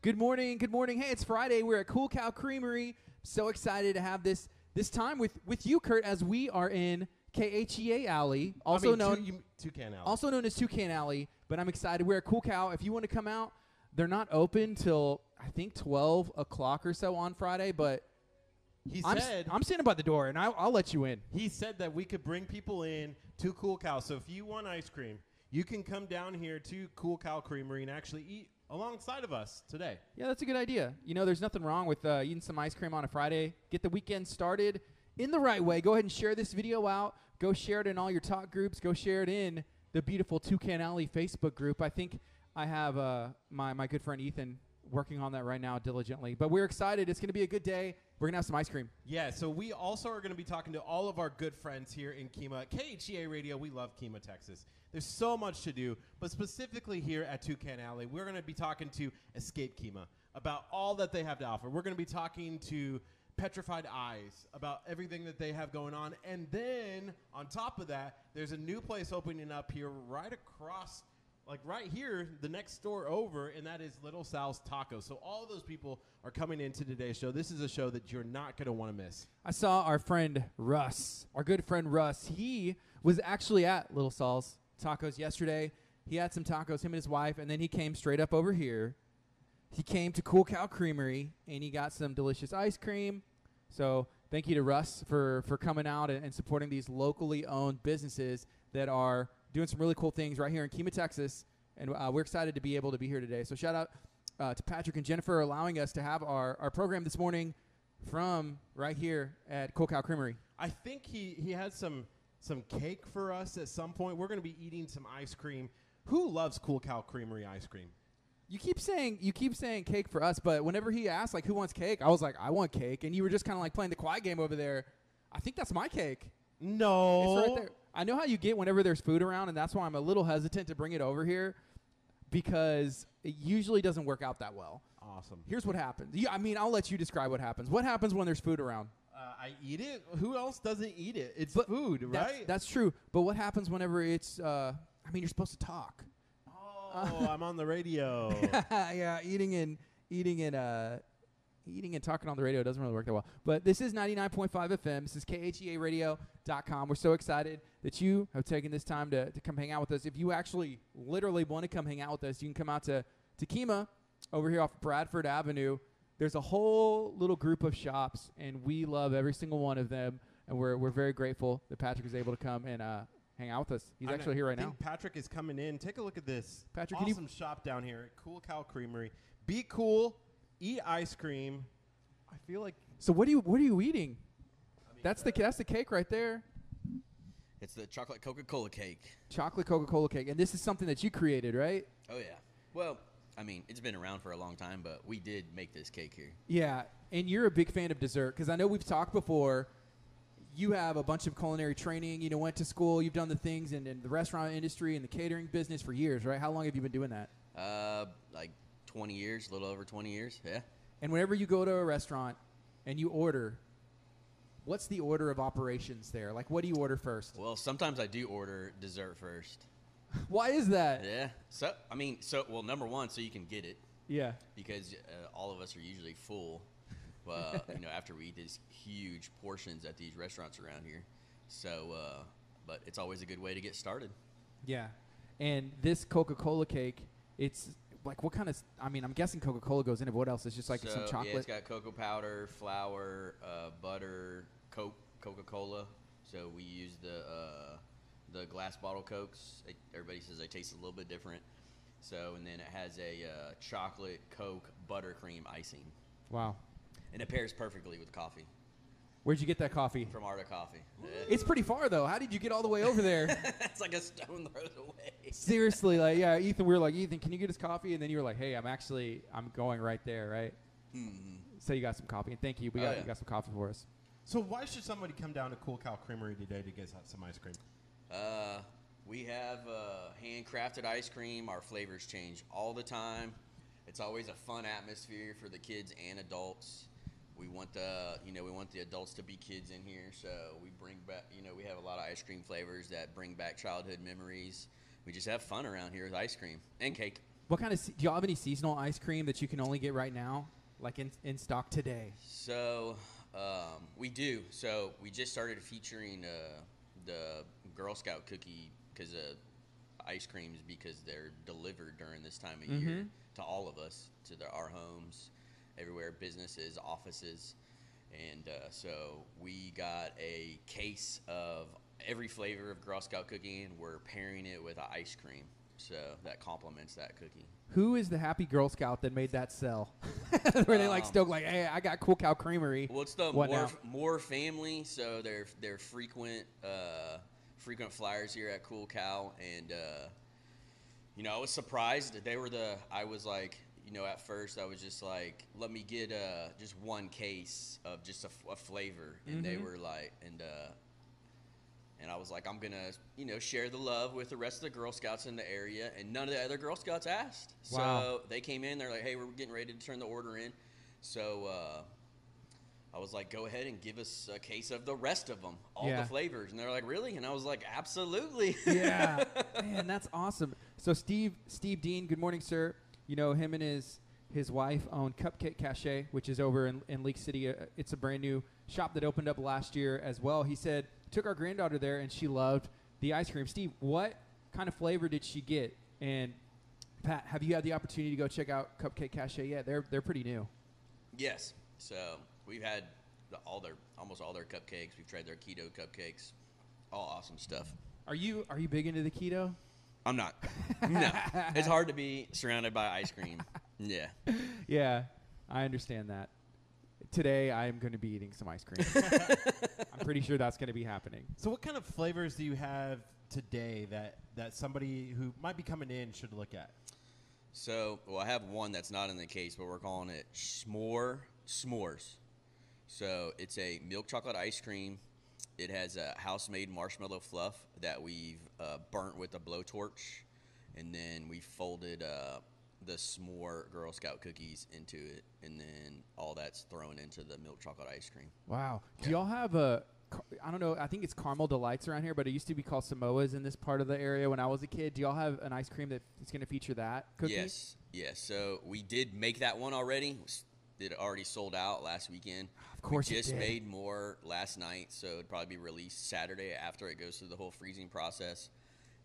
Good morning. Good morning. Hey, it's Friday. We're at Cool Cow Creamery. So excited to have this this time with with you, Kurt, as we are in KHEA Alley, also I mean, known two, you, Toucan Alley. also known as Toucan Alley. But I'm excited. We're at Cool Cow. If you want to come out, they're not open till I think 12 o'clock or so on Friday. But he I'm, said I'm standing by the door, and I'll, I'll let you in. he said that we could bring people in to Cool Cow. So if you want ice cream, you can come down here to Cool Cow Creamery and actually eat alongside of us today. Yeah, that's a good idea. You know, there's nothing wrong with uh, eating some ice cream on a Friday. Get the weekend started in the right way. Go ahead and share this video out. Go share it in all your talk groups. Go share it in the beautiful Toucan Alley Facebook group. I think I have uh, my, my good friend Ethan working on that right now diligently. But we're excited. It's going to be a good day. We're to have some ice cream. Yeah, so we also are to be talking to all of our good friends here in Kemah. KHEA Radio, we love Kemah, Texas. There's so much to do, but specifically here at Toucan Alley, we're to be talking to Escape Kemah about all that they have to offer. We're to be talking to Petrified Eyes about everything that they have going on. And then on top of that, there's a new place opening up here right across like right here, the next store over, and that is Little Sal's Tacos. So all those people are coming into today's show. This is a show that you're not going to want to miss. I saw our friend Russ, our good friend Russ. He was actually at Little Saul's Tacos yesterday. He had some tacos, him and his wife, and then he came straight up over here. He came to Cool Cow Creamery and he got some delicious ice cream. So thank you to Russ for for coming out and, and supporting these locally owned businesses that are doing some really cool things right here in Kemah, Texas. And uh, we're excited to be able to be here today. So shout out uh, to Patrick and Jennifer allowing us to have our, our program this morning from right here at Cool Cow Creamery. I think he, he has some some cake for us at some point. We're going to be eating some ice cream. Who loves Cool Cow Creamery ice cream? You keep saying you keep saying cake for us, but whenever he asked like who wants cake, I was like I want cake, and you were just kind of like playing the quiet game over there. I think that's my cake. No. It's right there. I know how you get whenever there's food around, and that's why I'm a little hesitant to bring it over here because it usually doesn't work out that well. Awesome. Here's what happens. You, I mean, I'll let you describe what happens. What happens when there's food around? Uh, I eat it. Who else doesn't eat it? It's But food, That's, right? that's true. But what happens whenever it's? Uh, I mean, you're supposed to talk. oh, I'm on the radio. yeah, eating and eating and uh, eating and talking on the radio doesn't really work that well. But this is 99.5 FM. This is KHEARadio.com. We're so excited that you have taken this time to, to come hang out with us. If you actually literally want to come hang out with us, you can come out to, to Kemah over here off Bradford Avenue. There's a whole little group of shops, and we love every single one of them. And we're, we're very grateful that Patrick is able to come and uh, hang out with us. He's I actually here right think now. Patrick is coming in. Take a look at this. Patrick, can you- awesome shop down here at Cool Cow Creamery. Be cool. Eat ice cream. I feel like So what are you what are you eating? That's the that's the cake right there. It's the chocolate Coca Cola cake. chocolate Coca-Cola cake, and this is something that you created, right? Oh yeah. Well, I mean, it's been around for a long time, but we did make this cake here. Yeah, and you're a big fan of dessert because I know we've talked before. You have a bunch of culinary training. You know, went to school. You've done the things in, in the restaurant industry and the catering business for years, right? How long have you been doing that? Uh, like 20 years, a little over 20 years. Yeah. And whenever you go to a restaurant and you order, what's the order of operations there? Like, what do you order first? Well, sometimes I do order dessert first. Why is that? Yeah. So I mean, so well, number one, so you can get it Yeah. because uh, all of us are usually full. Uh, you know, after we eat these huge portions at these restaurants around here. So, uh, but it's always a good way to get started. Yeah. And this Coca-Cola cake, it's like what kind of? I mean, I'm guessing Coca-Cola goes in it. But what else? It's just like so, some chocolate. Yeah, it's got cocoa powder, flour, uh, butter, Coke, Coca Cola. So we use the uh, the glass bottle cokes. Everybody says they taste a little bit different. So and then it has a uh, chocolate Coke buttercream icing, wow. and it pairs perfectly with coffee Where'd you get that coffee? from Art of Coffee. Yeah. It's pretty far though. How did you get all the way over there? it's like a stone throw away. Seriously, like yeah, Ethan. We were like, Ethan, can you get us coffee? And then you were like, Hey, I'm actually I'm going right there, right? So you got some coffee, and thank you. We Oh, got yeah. you got some coffee for us. So why should somebody come down to Cool Cow Creamery today to get some ice cream? Uh, we have uh, handcrafted ice cream. Our flavors change all the time. It's always a fun atmosphere for the kids and adults. We want the you know we want the adults to be kids in here, so we bring back you know we have a lot of ice cream flavors that bring back childhood memories. We just have fun around here with ice cream and cake. What kind of do y'all have any seasonal ice cream that you can only get right now, like in in stock today? So um, we do. So we just started featuring uh, the Girl Scout cookie because uh, ice creams because they're delivered during this time of year Mhm. to all of us, to the, our homes, everywhere, businesses, offices, and uh, so we got a case of every flavor of Girl Scout cookie, and we're pairing it with ice cream. So that complements that cookie. Who is the happy Girl Scout that made that sell? Where they like Um, stoke like, hey, I got Cool Cow Creamery. Well, it's the What more now? more family, so they're they're frequent uh, frequent flyers here at Cool Cow, and uh, you know I was surprised that they were the. I was like, you know, at first I was just like, let me get uh, just one case of just a flavor, and they Mhm. were like, and uh, and I was like, I'm gonna you know share the love with the rest of the Girl Scouts in the area, and none of the other Girl Scouts asked, Wow. so they came in, they're like, hey, we're getting ready to turn the order in, so. Uh, I was like, go ahead and give us a case of the rest of them, all Yeah. the flavors. And they're like, really? And I was like, absolutely. yeah, man, that's awesome. So Steve, Steve Dean, good morning, sir. You know him and his his wife own Cupcake Cache, which is over in, in League City. Uh, it's a brand new shop that opened up last year as well. He said took our granddaughter there and she loved the ice cream. Steve, what kind of flavor did she get? And Pat, have you had the opportunity to go check out Cupcake Cache yet? They're they're pretty new. yes. So we've had the, all their, almost all their cupcakes. We've tried their keto cupcakes. All awesome stuff. Are you are you big into the keto? I'm not. no. It's hard to be surrounded by ice cream. Yeah. Yeah, I understand that. Today I am going to be eating some ice cream. I'm pretty sure that's going to be happening. So, what kind of flavors do you have today that that somebody who might be coming in should look at? So, well, I have one that's not in the case, but we're calling it S'more S'mores. So, it's a milk chocolate ice cream. It has a house made marshmallow fluff that we've uh, burnt with a blowtorch, and then we folded uh, the s'more Girl Scout cookies into it, and then all that's thrown into the milk chocolate ice cream. Wow. Do y'all have a? I don't know. I think it's caramel delights around here, but it used to be called Samoa's in this part of the area when I was a kid. Do y'all have an ice cream that is going to feature that cookie? Yes, yes. So we did make that one already. It already sold out last weekend. Of course we just made more last night, so it'd probably be released Saturday after it goes through the whole freezing process.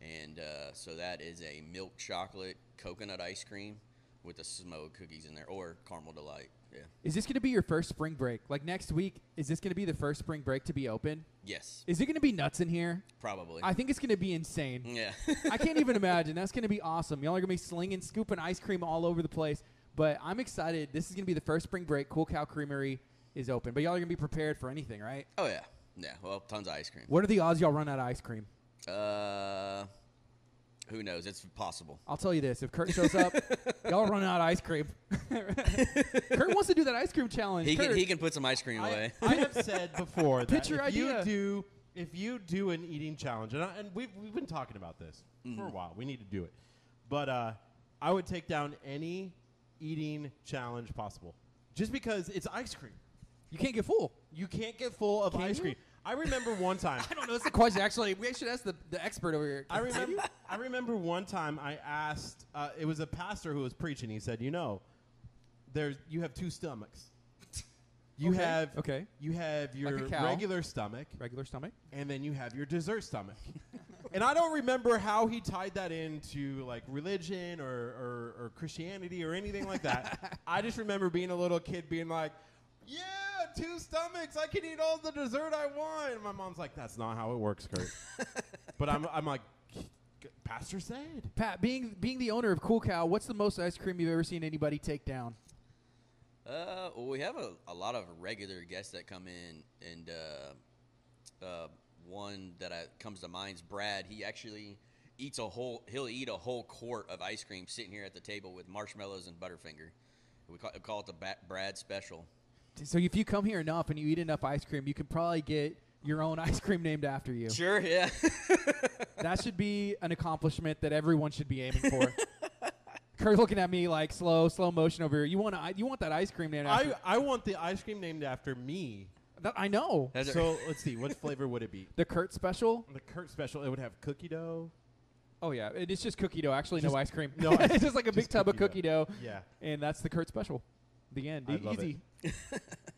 And uh, so that is a milk chocolate coconut ice cream with the smoked cookies in there, or caramel delight. Yeah. Is this going to be your first spring break? Like next week, is this going to be the first spring break to be open? Yes, Is it going to be nuts in here? probably. I think it's going to be insane. yeah. I can't even imagine. That's going to be awesome. Y'all are going to be slinging, scooping ice cream all over the place. But I'm excited. This is going to be the first spring break. Cool Cow Creamery is open. But y'all are going to be prepared for anything, right? oh yeah, yeah. Well, tons of ice cream. What are the odds y'all run out of ice cream? Uh, who knows? It's possible. I'll tell you this: if Kurt shows up, y'all run out of ice cream. Kurt wants to do that ice cream challenge. He Kurt, can he can put some ice cream I, away. I have said before that Pitch your if idea. you do if you do an eating challenge, and, I, and we've we've been talking about this for a while, we need to do it. But uh, I would take down any eating challenge possible, just because it's ice cream. you can't get full. You can't get full of Can ice you? cream. I remember one time. I don't know. It's a question. Actually, we should ask the, the expert over here. I remember. I remember one time I asked. Uh, it was a pastor who was preaching. He said, "You know, there's you have two stomachs. You Okay, have okay. You have your Like regular stomach, regular stomach. and then you have your dessert stomach. and I don't remember how he tied that into like religion or, or, or Christianity or anything like that. I just remember being a little kid being like, "Yeah, two stomachs. I can eat all the dessert I want." And my mom's like, "That's not how it works, Kurt." but I'm I'm like, Pastor said. Pat, being being the owner of Cool Cow, what's the most ice cream you've ever seen anybody take down? Uh, well, we have a, a lot of regular guests that come in, and uh, uh, one that I, comes to mind is Brad. He actually eats a whole. He'll eat a whole quart of ice cream sitting here at the table with marshmallows and Butterfinger. We call, call it the ba- Brad Special. So if you come here enough and you eat enough ice cream, you can probably get your own ice cream named after you. Sure, yeah. That should be an accomplishment that everyone should be aiming for. Kurt's looking at me like slow, slow motion over here. You want you want that ice cream named after? I, I want the ice cream named after me. That, I know. That's a- So let's see, what flavor would it be? The Kurt special. The Kurt special, it would have cookie dough. Oh yeah, and it's just cookie dough. Actually, Just- no ice cream. no ice- it's just like a big just tub of cookie cookie dough, Yeah. and that's the Kurt special. The end. I love Easy.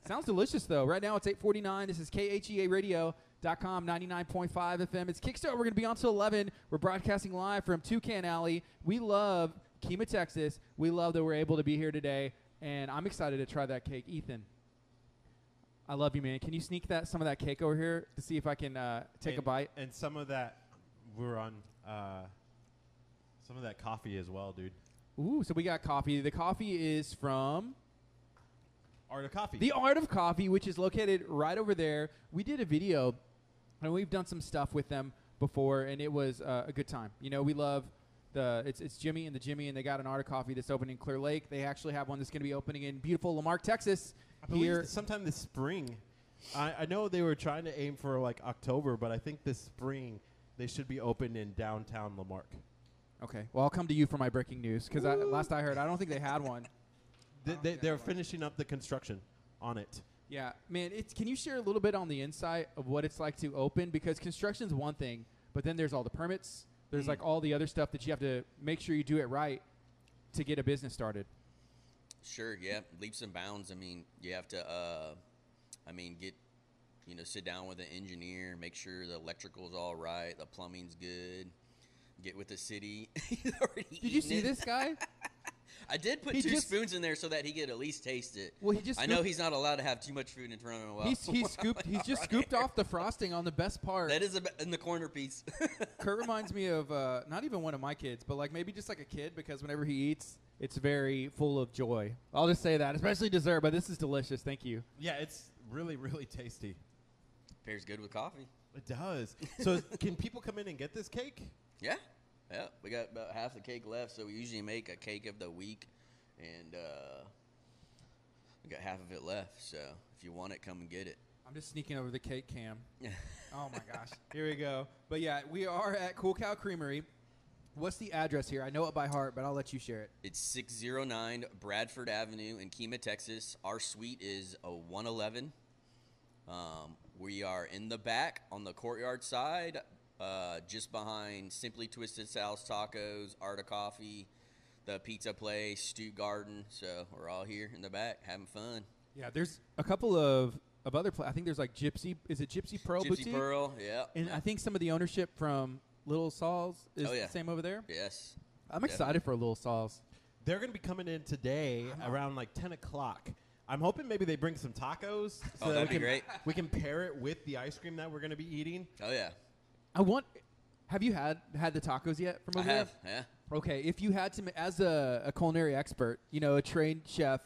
Sounds delicious though. Right now it's 8:49. This is KHEA Radio.com 99.5 FM. It's Kickstart. We're going to be on till 11. We're broadcasting live from Toucan Alley. We love Kemah, Texas. We love that we're able to be here today, and I'm excited to try that cake. Ethan, I love you, man. Can you sneak that some of that cake over here to see if I can uh, take a bite? And some of that, we're on uh, some of that coffee as well, dude. Ooh, so we got coffee. The coffee is from Art of coffee. The Art of Coffee, which is located right over there. We did a video, and we've done some stuff with them before, and it was uh, a good time. You know, we love the it's it's Jimmy and the Jimmy, and they got an Art of Coffee that's opening in Clear Lake. They actually have one that's going to be opening in beautiful La Marque, Texas. I believe Here, sometime this spring. I, I know they were trying to aim for like October, but I think this spring they should be open in downtown La Marque. okay. Well, I'll come to you for my breaking news because last I heard, I don't think they had one. the, they, they they're finishing up the construction on it. Yeah, man. It's can you share a little bit on the insight of what it's like to open? Because construction's one thing, but then there's all the permits. There's Mm. like all the other stuff that you have to make sure you do it right to get a business started. Sure, yeah, leaps and bounds. I mean, you have to, uh, I mean, get, you know, sit down with an engineer, make sure the electrical's all right, the plumbing's good. Get with the city. Did you see it. this guy? I did put He two just- spoons in there so that he could at least taste it. Well, he just I know he's not allowed to have too much food in front of him. While, He's he's scooped. He's just scooped off the frosting on the best part. That is a, in the corner piece. Kurt reminds me of uh, not even one of my kids, but like maybe just like a kid because whenever he eats, it's very full of joy. I'll just say that, especially dessert. But this is delicious. Thank you. Yeah, it's really really tasty. Pairs good with coffee. It does. so can people come in and get this cake? Yeah, yeah. We got about half the cake left, so we usually make a cake of the week, and uh, we got half of it left. So if you want it, come and get it. I'm just sneaking over the cake cam. Yeah. Oh my gosh. Here we go. But yeah, we are at Cool Cow Creamery. What's the address here? I know it by heart, but I'll let you share it. It's 609 Bradford Avenue in Kemah, Texas. Our suite is a 111. Um, we are in the back on the courtyard side, uh, just behind Simply Twisted Sal's Tacos, Art of Coffee, the pizza place, Stew Garden. So we're all here in the back having fun. Yeah, there's a couple of of other. Pla- I think there's like Gypsy. Is it Gypsy Pearl Gypsy Boutique? Pearl, yeah. And. I think some of the ownership from Little Saul's is Oh, yeah. the same over there. yes. I'm excited for Little Saul's. They're going to be coming in today around like 10 o'clock. I'm hoping maybe they bring some tacos. Oh, so Oh, that that'd we be can, great. We can pair it with the ice cream that we're going to be eating. Oh yeah. I want. Have you had had the tacos yet from I over have. Yeah. Okay, if you had to, ma- as a, a culinary expert, you know, a trained chef,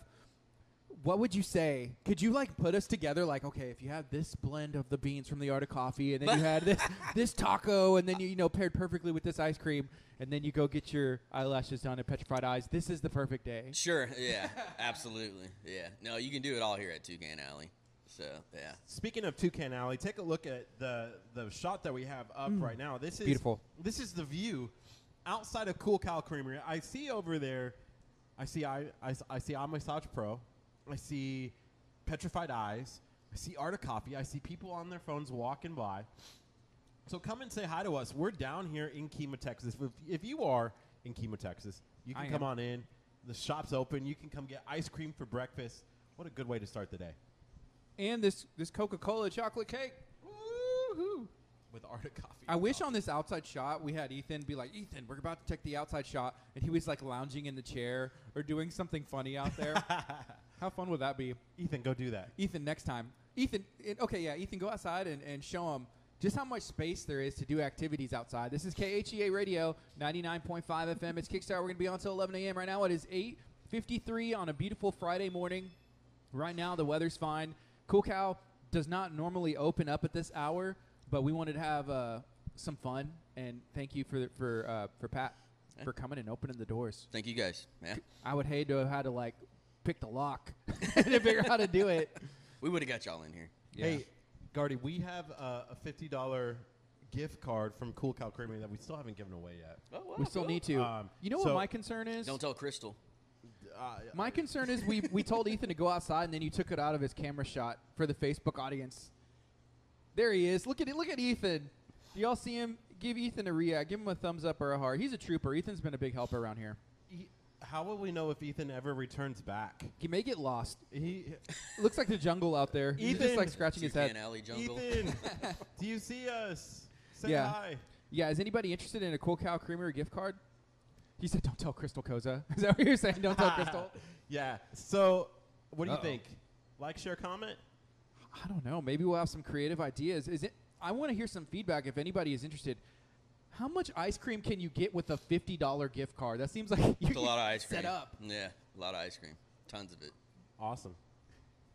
what would you say? Could you like put us together? Like, okay, if you had this blend of the beans from the art of coffee, and then you had this this taco, and then you you know paired perfectly with this ice cream, and then you go get your eyelashes done and petrified eyes. This is the perfect day. Sure. Yeah. absolutely. Yeah. No, you can do it all here at Toucan Alley. So yeah. Speaking of Toucan Alley, take a look at the the shot that we have up mm. right now. This is Beautiful. This is the view outside of Cool Cow Creamery. I see over there. I see I I, I see I'm Massage Pro. I see Petrified Eyes. I see Art of Coffee. I see people on their phones walking by. So come and say hi to us. We're down here in Kemah, Texas. If, if you are in Kemah, Texas, you can I come am. on in. The shop's open. You can come get ice cream for breakfast. What a good way to start the day. And this this Coca Cola chocolate cake. Woo-hoo. with Art of Coffee. I wish on this outside shot we had Ethan be like, Ethan, we're about to take the outside shot, and he was like lounging in the chair or doing something funny out there. How fun would that be? Ethan, go do that. Ethan, next time. Ethan, it, okay, yeah, Ethan, go outside and, and show them just how much space there is to do activities outside. This is KHEA Radio, 99.5 FM. It's Kickstart. We're going to be on until 11 a.m. Right now it is 8.53 on a beautiful Friday morning. Right now the weather's fine. Cool Cow does not normally open up at this hour, but we wanted to have uh, some fun. And thank you for for uh, for Pat for coming and opening the doors. Thank you guys. Yeah. I would hate to have had to like pick the lock to figure out how to do it. We would have got y'all in here. Hey, Guardy, we have uh, a fifty dollar gift card from Cool Cow Creamery that we still haven't given away yet. Oh, wow, we still cool. need to. Um, you know so- what my concern is? Don't tell Crystal. Uh, my concern is we we told Ethan to go outside and then you took it out of his camera shot for the Facebook audience. There he is. Look at it. Look at Ethan. Do y'all see him give Ethan a react. Give him a thumbs up or a heart. He's a trooper. Ethan's been a big helper around here. How will we know if Ethan ever returns back? He may get lost. He, Looks like the jungle out there. He's just Ethan- like scratching his Toucan head. Alley Jungle. Ethan, do you see us? Say Yeah. hi. Yeah, is anybody interested in a Cool Cow Creamery gift card? He said, "Don't tell Crystal Koza." Is that what you're saying? Don't tell Crystal. Yeah. So, what do you Uh-oh. think? Like, share, comment. I don't know. Maybe we'll have some creative ideas. Is it? I want to hear some feedback if anybody is interested. How much ice cream can you get with a fifty dollar gift card? That seems like you're a lot of ice cream. set up. Yeah, a lot of ice cream. Tons of it. Awesome.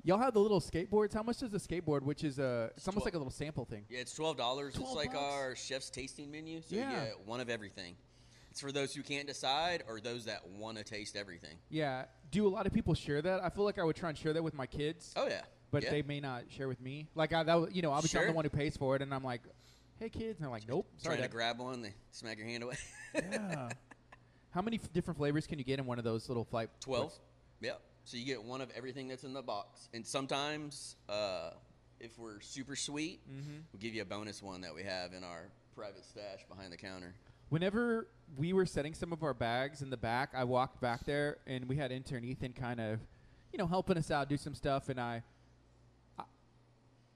Y'all have the little skateboards. How much does a skateboard, which is a, it's almost twelve. like a little sample thing? Yeah, it's twelve dollars. It's like bucks? our chef's tasting menu. So Yeah. you get one of everything. It's for those who can't decide or those that want to taste everything. Yeah. Do a lot of people share that? I feel like I would try and share that with my kids, Oh yeah. but yeah. they may not share with me. Like I, that, was- you know, I'll be Sure. the one who pays for it, and I'm like, "Hey, kids," and they're like, "Nope." Sorry, trying to Dad." grab one, they smack your hand away. yeah. How many f- different flavors can you get in one of those little flight? Twelve. Yep. So you get one of everything that's in the box, and sometimes, uh, if we're super sweet, Mm-hmm. we'll give you a bonus one that we have in our private stash behind the counter. Whenever we were setting some of our bags in the back, I walked back there and we had intern Ethan kind of, you know, helping us out, do some stuff, and I, I,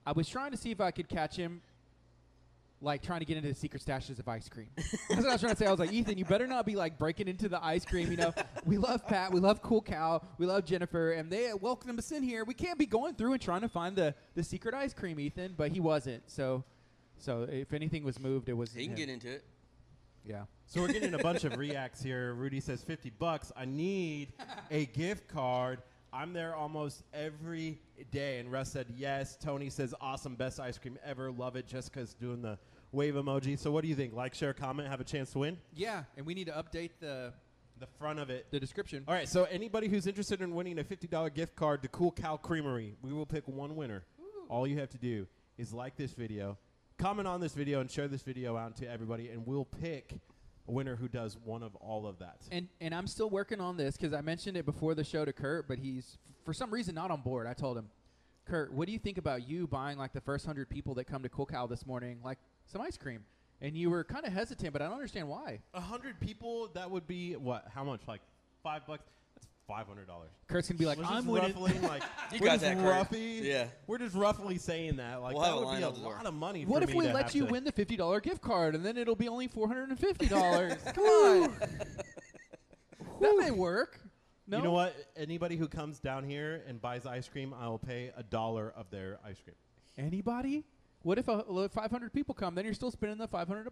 I was trying to see if I could catch him, like trying to get into the secret stashes of ice cream. That's what I was trying to say. I was like, Ethan, you better not be like breaking into the ice cream. You know, we love Pat, we love Cool Cow, we love Jennifer, and they welcomed us in here. We can't be going through and trying to find the the secret ice cream, Ethan. But he wasn't. So, so if anything was moved, it was. He can him. get into it. Yeah. So we're getting a bunch of reacts here. Rudy says 50 bucks. I need a gift card. I'm there almost every day. And Russ said yes. Tony says awesome, best ice cream ever. Love it. Jessica's doing the wave emoji. So what do you think? Like, share, comment, have a chance to win? Yeah, and we need to update the The front of it. the description. All right, so anybody who's interested in winning a $50 gift card to Cool Cow Creamery, we will pick one winner. All you have to do is like this video, comment on this video, and share this video out to everybody, and we'll pick a winner who does one of all of that. And and I'm still working on this because I mentioned it before the show to Kurt, but he's f- for some reason not on board. I told him, Kurt, what do you think about you buying like the first hundred people that come to Cool Cow this morning, like some ice cream? And you were kind of hesitant, but I don't understand why. A hundred people, that would be what? How much? Like five bucks? That's five hundred dollars. Kurt's gonna be like, I'm just winning. roughly like You we're got just that, Kurt. roughly, Yeah. We're just roughly saying that. Like We'll that have a would be a out the door. lot of money. What for if me we to let have you to- win the fifty dollar gift card and then it'll be only four hundred and fifty dollars? Come on, that may work. No, You know what? Anybody who comes down here and buys ice cream, I will pay a dollar of their ice cream. Anybody? What if a, 500 people come? Then you're still spending the 500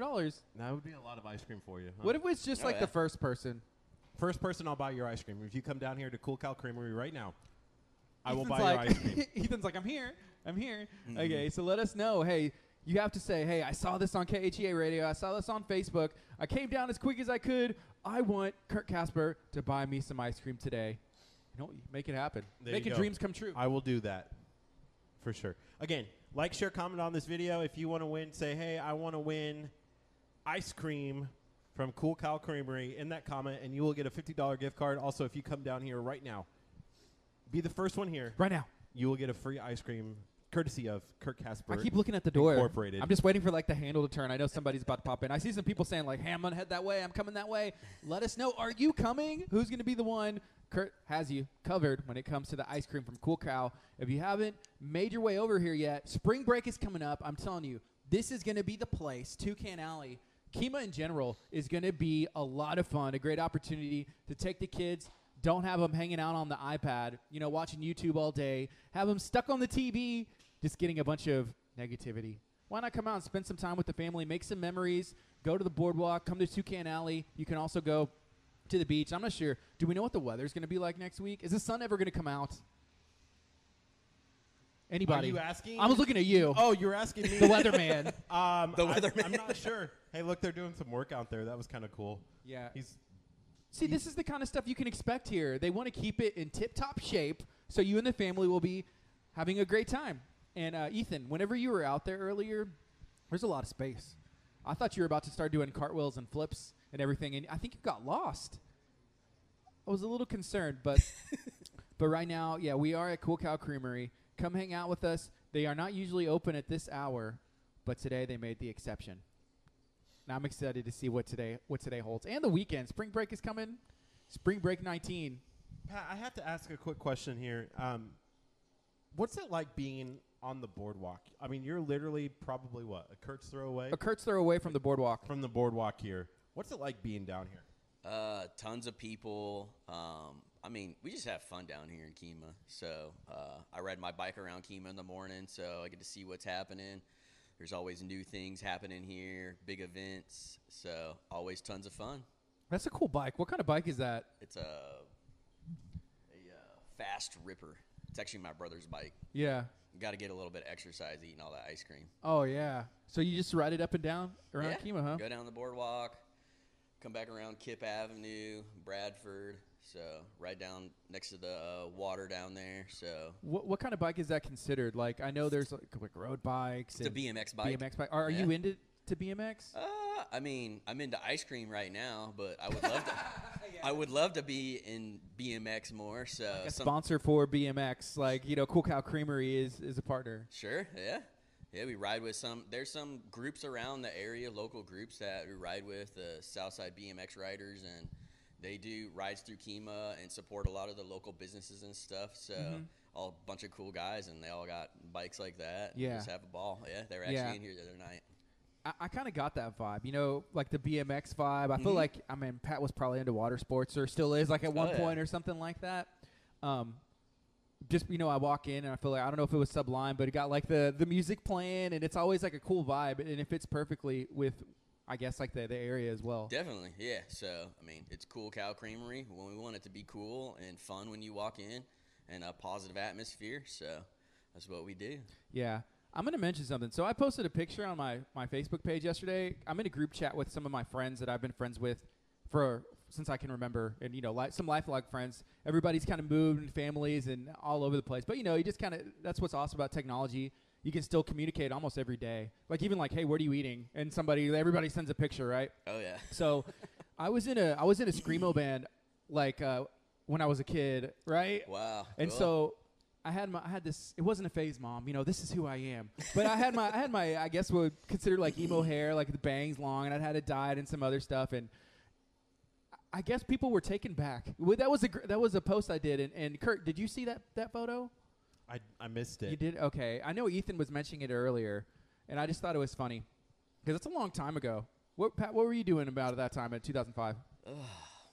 dollars. That would be a lot of ice cream for you. huh? What if it's just Oh, like yeah. the first person? First person, I'll buy your ice cream. If you come down here to Cool Cow Creamery right now, I will Ethan's buy your ice cream. Ethan's like, I'm here. I'm here. Mhm. Okay, so let us know. Hey, you have to say, hey, I saw this on KHEA radio. I saw this on Facebook. I came down as quick as I could. I want Kurt Casper to buy me some ice cream today. You know, make it happen. There you Making dreams come true. I will do that for sure. Again, like, share, comment on this video. If you want to win, say, hey, I want to win ice cream from Cool Cow Creamery in that comment, and you will get a $50 gift card. Also, if you come down here right now, be the first one here, right now. you will get a free ice cream courtesy of Kurt Casper. I keep looking at the door. Incorporated. I'm just waiting for like the handle to turn. I know somebody's about to pop in. I see some people saying like, "Hey, I'm gonna head that way. I'm coming that way." Let us know. Are you coming? Who's gonna be the one? Kurt has you covered when it comes to the ice cream from Cool Cow. If you haven't made your way over here yet, spring break is coming up. I'm telling you, this is gonna be the place. Toucan Alley. Kemah in general is going to be a lot of fun, a great opportunity to take the kids. Don't have them hanging out on the iPad, you know, watching YouTube all day. Have them stuck on the TV, just getting a bunch of negativity. Why not come out and spend some time with the family, make some memories, go to the boardwalk, come to Toucan Alley. You can also go to the beach. I'm not sure. Do we know what the weather's going to be like next week? Is the sun ever going to come out? Anybody? Are you asking? I was looking at you, Oh, you're asking me. the weatherman. Um, The I- weatherman. I'm not sure. Hey, look, they're doing some work out there. That was kind of cool. yeah. He's See, this is the kind of stuff you can expect here. They want to keep it in tip-top shape, so you and the family will be having a great time. And uh, Ethan, whenever you were out there earlier, there's a lot of space. I thought you were about to start doing cartwheels and flips and everything, and I think you got lost. I was a little concerned, but but right now, yeah, we are at Cool Cow Creamery. Come hang out with us. They are not usually open at this hour, but today they made the exception. Now I'm excited to see what today what today holds and the weekend. Spring break is coming. Spring break 19. Pat, I have to ask a quick question here. Um, what's it like being on the boardwalk? I mean, you're literally probably what a Kurt's throw away A Kurt's throw away from the boardwalk. from the boardwalk here. What's it like being down here? Uh, tons of people. Um, I mean, we just have fun down here in Kemah. So uh, I ride my bike around Kemah in the morning, so I get to see what's happening. There's always new things happening here, big events. So always tons of fun. That's a cool bike. What kind of bike is that? It's a a uh, fast ripper. It's actually my brother's bike. Yeah. Got to get a little bit of exercise eating all that ice cream. Oh yeah. So you just ride it up and down around yeah. Kemah, huh? Go down the boardwalk, come back around Kipp Avenue, Bradford. So right down next to the uh, water down there. So What what kind of bike is that considered? Like I know there's like, like road bikes it's a BMX bike. BMX bike. Are, are Yeah. you into to BMX? Uh, I mean, I'm into ice cream right now, but I would love to. I would love to be in BMX more. So a some- sponsor for BMX, like you know, Cool Cow Creamery is is a partner. Sure, yeah. Yeah, we ride with some. There's some groups around the area, local groups that we ride with, the Southside BMX riders, and they do rides through Kemah and support a lot of the local businesses and stuff. So, Mm-hmm. all a bunch of cool guys, and they all got bikes like that. and Yeah. just have a ball. Yeah, they were actually Yeah. in here the other night. I, I kind of got that vibe, you know, like the BMX vibe. I feel Mhm. like I mean Pat was probably into water sports or still is, like at one Oh, yeah. point or something like that. Um, just you know, I walk in and I feel like I don't know if it was Sublime, but it got like the the music playing, and it's always like a cool vibe, and it fits perfectly with, I guess, like the the area as well. Definitely, yeah. So, I mean, it's Cool Cow Creamery. When we want it to be cool and fun when you walk in, and a positive atmosphere. So, that's what we do. Yeah. I'm going to mention something. So I posted a picture on my, my Facebook page yesterday. I'm in a group chat with some of my friends that I've been friends with for since I can remember and you know li- some lifelong friends. Everybody's kind of moved and families and all over the place. But you know, you just kind of that's what's awesome about technology. You can still communicate almost every day. Like even like, "Hey, what are you eating?" and somebody everybody sends a picture, right? Oh yeah. So I was in a I was in a screamo band like uh, when I was a kid, right? Wow. And cool. so I had my I had this it wasn't a phase mom, you know, this is who I am. But I had my I had my I guess what would consider like emo hair, like the bangs long and I'd had it dyed and some other stuff and I guess people were taken back. That was a that was a post I did and, and Kurt, did you see that that photo? I, I missed it. You did? Okay. I know Ethan was mentioning it earlier and I just thought it was funny cuz it's a long time ago. What Pat, what were you doing about at that time in 2005? Ugh,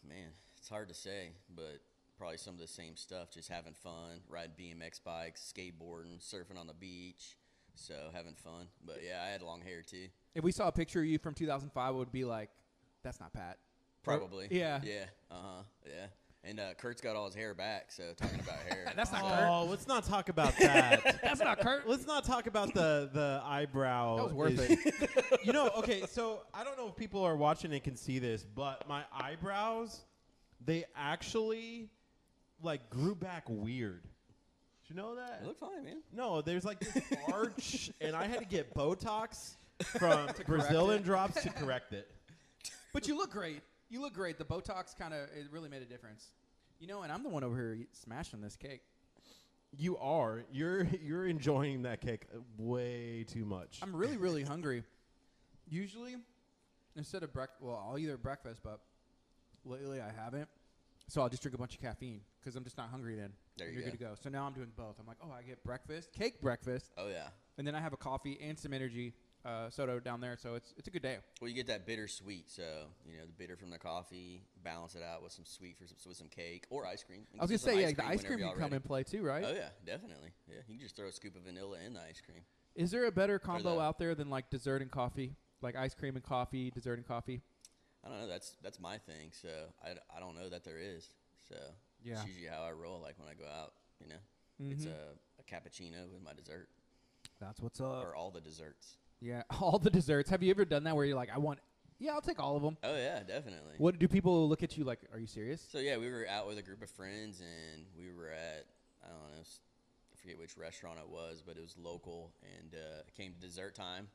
man, it's hard to say, but probably some of the same stuff. Just having fun, riding BMX bikes, skateboarding, surfing on the beach. So having fun. But yeah, I had long hair too. If we saw a picture of you from 2005, it would be like that's not Pat. Probably. yeah. Yeah. Uh huh. Yeah. And uh, Kurt's got all his hair back. So talking about hair. That's not Kurt. Oh, let's not talk about that. That's not Kurt. let's not talk about the the eyebrow. That was worth is- it. you know, okay, so I don't know if people are watching and can see this, but my eyebrows, they actually like grew back weird. Did you know that? You look fine, man. No, there's like this arch, and I had to get Botox from correct Brazilian it. drops to correct it. But you look great. You look great. The Botox kind of it really made a difference. You know, and I'm the one over here smashing this cake. You are. You're you're enjoying that cake uh, way too much. I'm really, really hungry. Usually, instead of breakfast, well, I'll either breakfast, but lately I haven't. So I'll just drink a bunch of caffeine because I'm just not hungry then. There you You're good to go. So now I'm doing both. I'm like, oh, I get breakfast, cake breakfast, Oh yeah. and then I have a coffee and some energy uh, soda down there. So it's it's a good day. Well, you get that bittersweet. so you know the bitter from the coffee, balance it out with some sweet for some, with some cake or ice cream. I was can gonna say, yeah, the ice cream can come ready. in play too, right? Oh yeah, definitely. Yeah, you can just throw a scoop of vanilla in the ice cream. Is there a better combo the- out there than like dessert and coffee? Like ice cream and coffee, dessert and coffee? I don't know. That's that's my thing. So I, I don't know that there is. So Yeah. it's usually how I roll. Like when I go out, you know, it's Mhm. a, a cappuccino with my dessert That's what's up. or all the desserts. Yeah, all the desserts. Have you ever done that where you're like, I want, yeah, I'll take all of them. Oh yeah, definitely. What do people look at you like? Are you serious? So yeah, we were out with a group of friends, and we were at I don't know, I forget which restaurant it was, but it was local, and uh, it came to dessert time,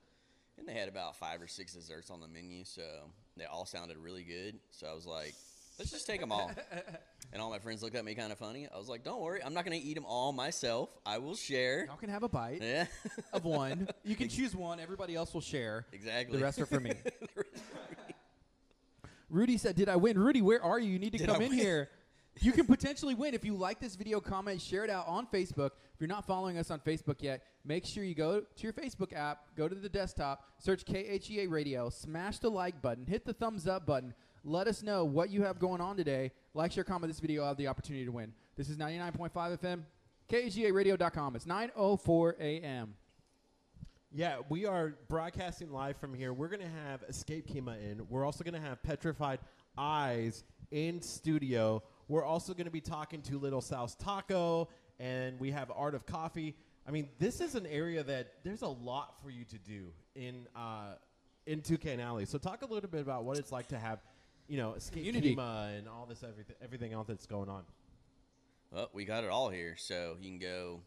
and they had about five or six desserts on the menu, so they all sounded really good. So I was like, let's just take them all. and all my friends looked at me kind of funny. I was like, don't worry, I'm not gonna eat them all myself. I will share. Y'all can have a bite Yeah, of one. You can choose one. Everybody else will share. exactly. The rest are for me. Rudy said, "Did I win?" Rudy, where are you? You need to Did come I in win? here. You can potentially win if you like this video. Comment, share it out on Facebook. If you're not following us on Facebook yet, make sure you go to your Facebook app, go to the desktop, search KHEA Radio, smash the like button, hit the thumbs up button. Let us know what you have going on today. Like, share, comment this video. I'll have the opportunity to win. This is 99.5 FM, KHEARadio.com. It's 9:04 a.m. Yeah, we are broadcasting live from here. We're going to have Escape Kemah in. We're also going to have Petrified Eyes in studio. We're also going to be talking to Little South Taco, and we have Art of Coffee. I mean, this is an area that there's a lot for you to do in uh, in Toucan Alley. So, talk a little bit about what it's like to have, you know, Escape Community. Kemah and all this everything, everything else that's going on. Well, we got it all here, so you can go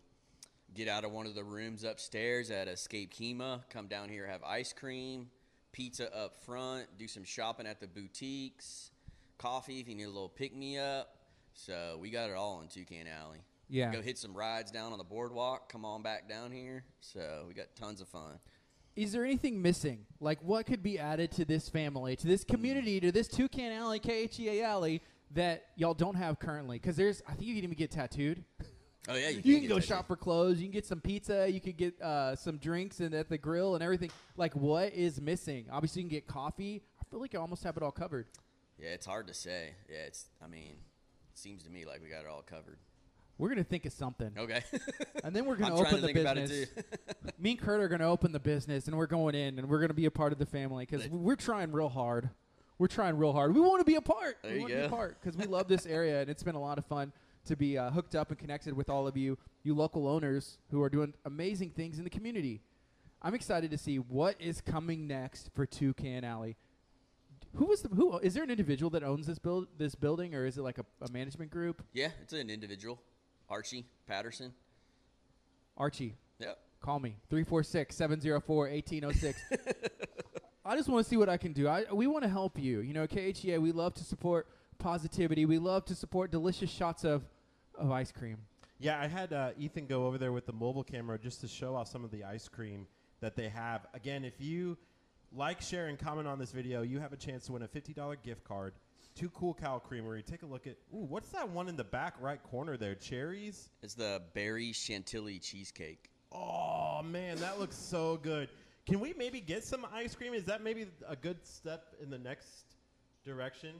get out of one of the rooms upstairs at Escape Kemah, come down here, have ice cream, pizza up front, do some shopping at the boutiques, coffee if you need a little pick me up. So we got it all in Toucan Alley. Yeah. Go hit some rides down on the boardwalk. Come on back down here. So we got tons of fun. Is there anything missing? Like, what could be added to this family, to this community, to this Toucan Alley, KHEA Alley that y'all don't have currently? Because there's, I think you can even get tattooed. Oh yeah, you, You can get go that shop for clothes. You can get some pizza. You could get uh, some drinks and at the grill and everything. Like, what is missing? Obviously, you can get coffee. I feel like I almost have it all covered. Yeah, it's hard to say. Yeah, it's. I mean, it seems to me like we got it all covered. We're gonna think of something, Okay. and then we're gonna I'm open the think about it business. Me and Kurt are gonna open the business, and we're going in, and we're gonna be a part of the family because we're trying real hard. We're trying real hard. We want to be a part. There we want to be a part because we love this area, and it's been a lot of fun to be uh, hooked up and connected with all of you, you local owners who are doing amazing things in the community. I'm excited to see what is coming next for Toucan Alley. Who was the who? Is there an individual that owns this build this building, or is it like a, a management group? yeah, it's an individual. Archie Patterson. Archie, Yep. Call me 346 704 1806. I just want to see what I can do. I, we want to help you. You know, KHEA, we love to support positivity. We love to support delicious shots of, of ice cream. Yeah, I had uh, Ethan go over there with the mobile camera just to show off some of the ice cream that they have. Again, if you like, share, and comment on this video, you have a chance to win a $50 gift card to Cool Cow Creamery. Take a look at, ooh, what's that one in the back right corner there? Cherries? It's the berry chantilly cheesecake. Oh, man, that looks so good. Can we maybe get some ice cream? Is that maybe a good step in the next direction?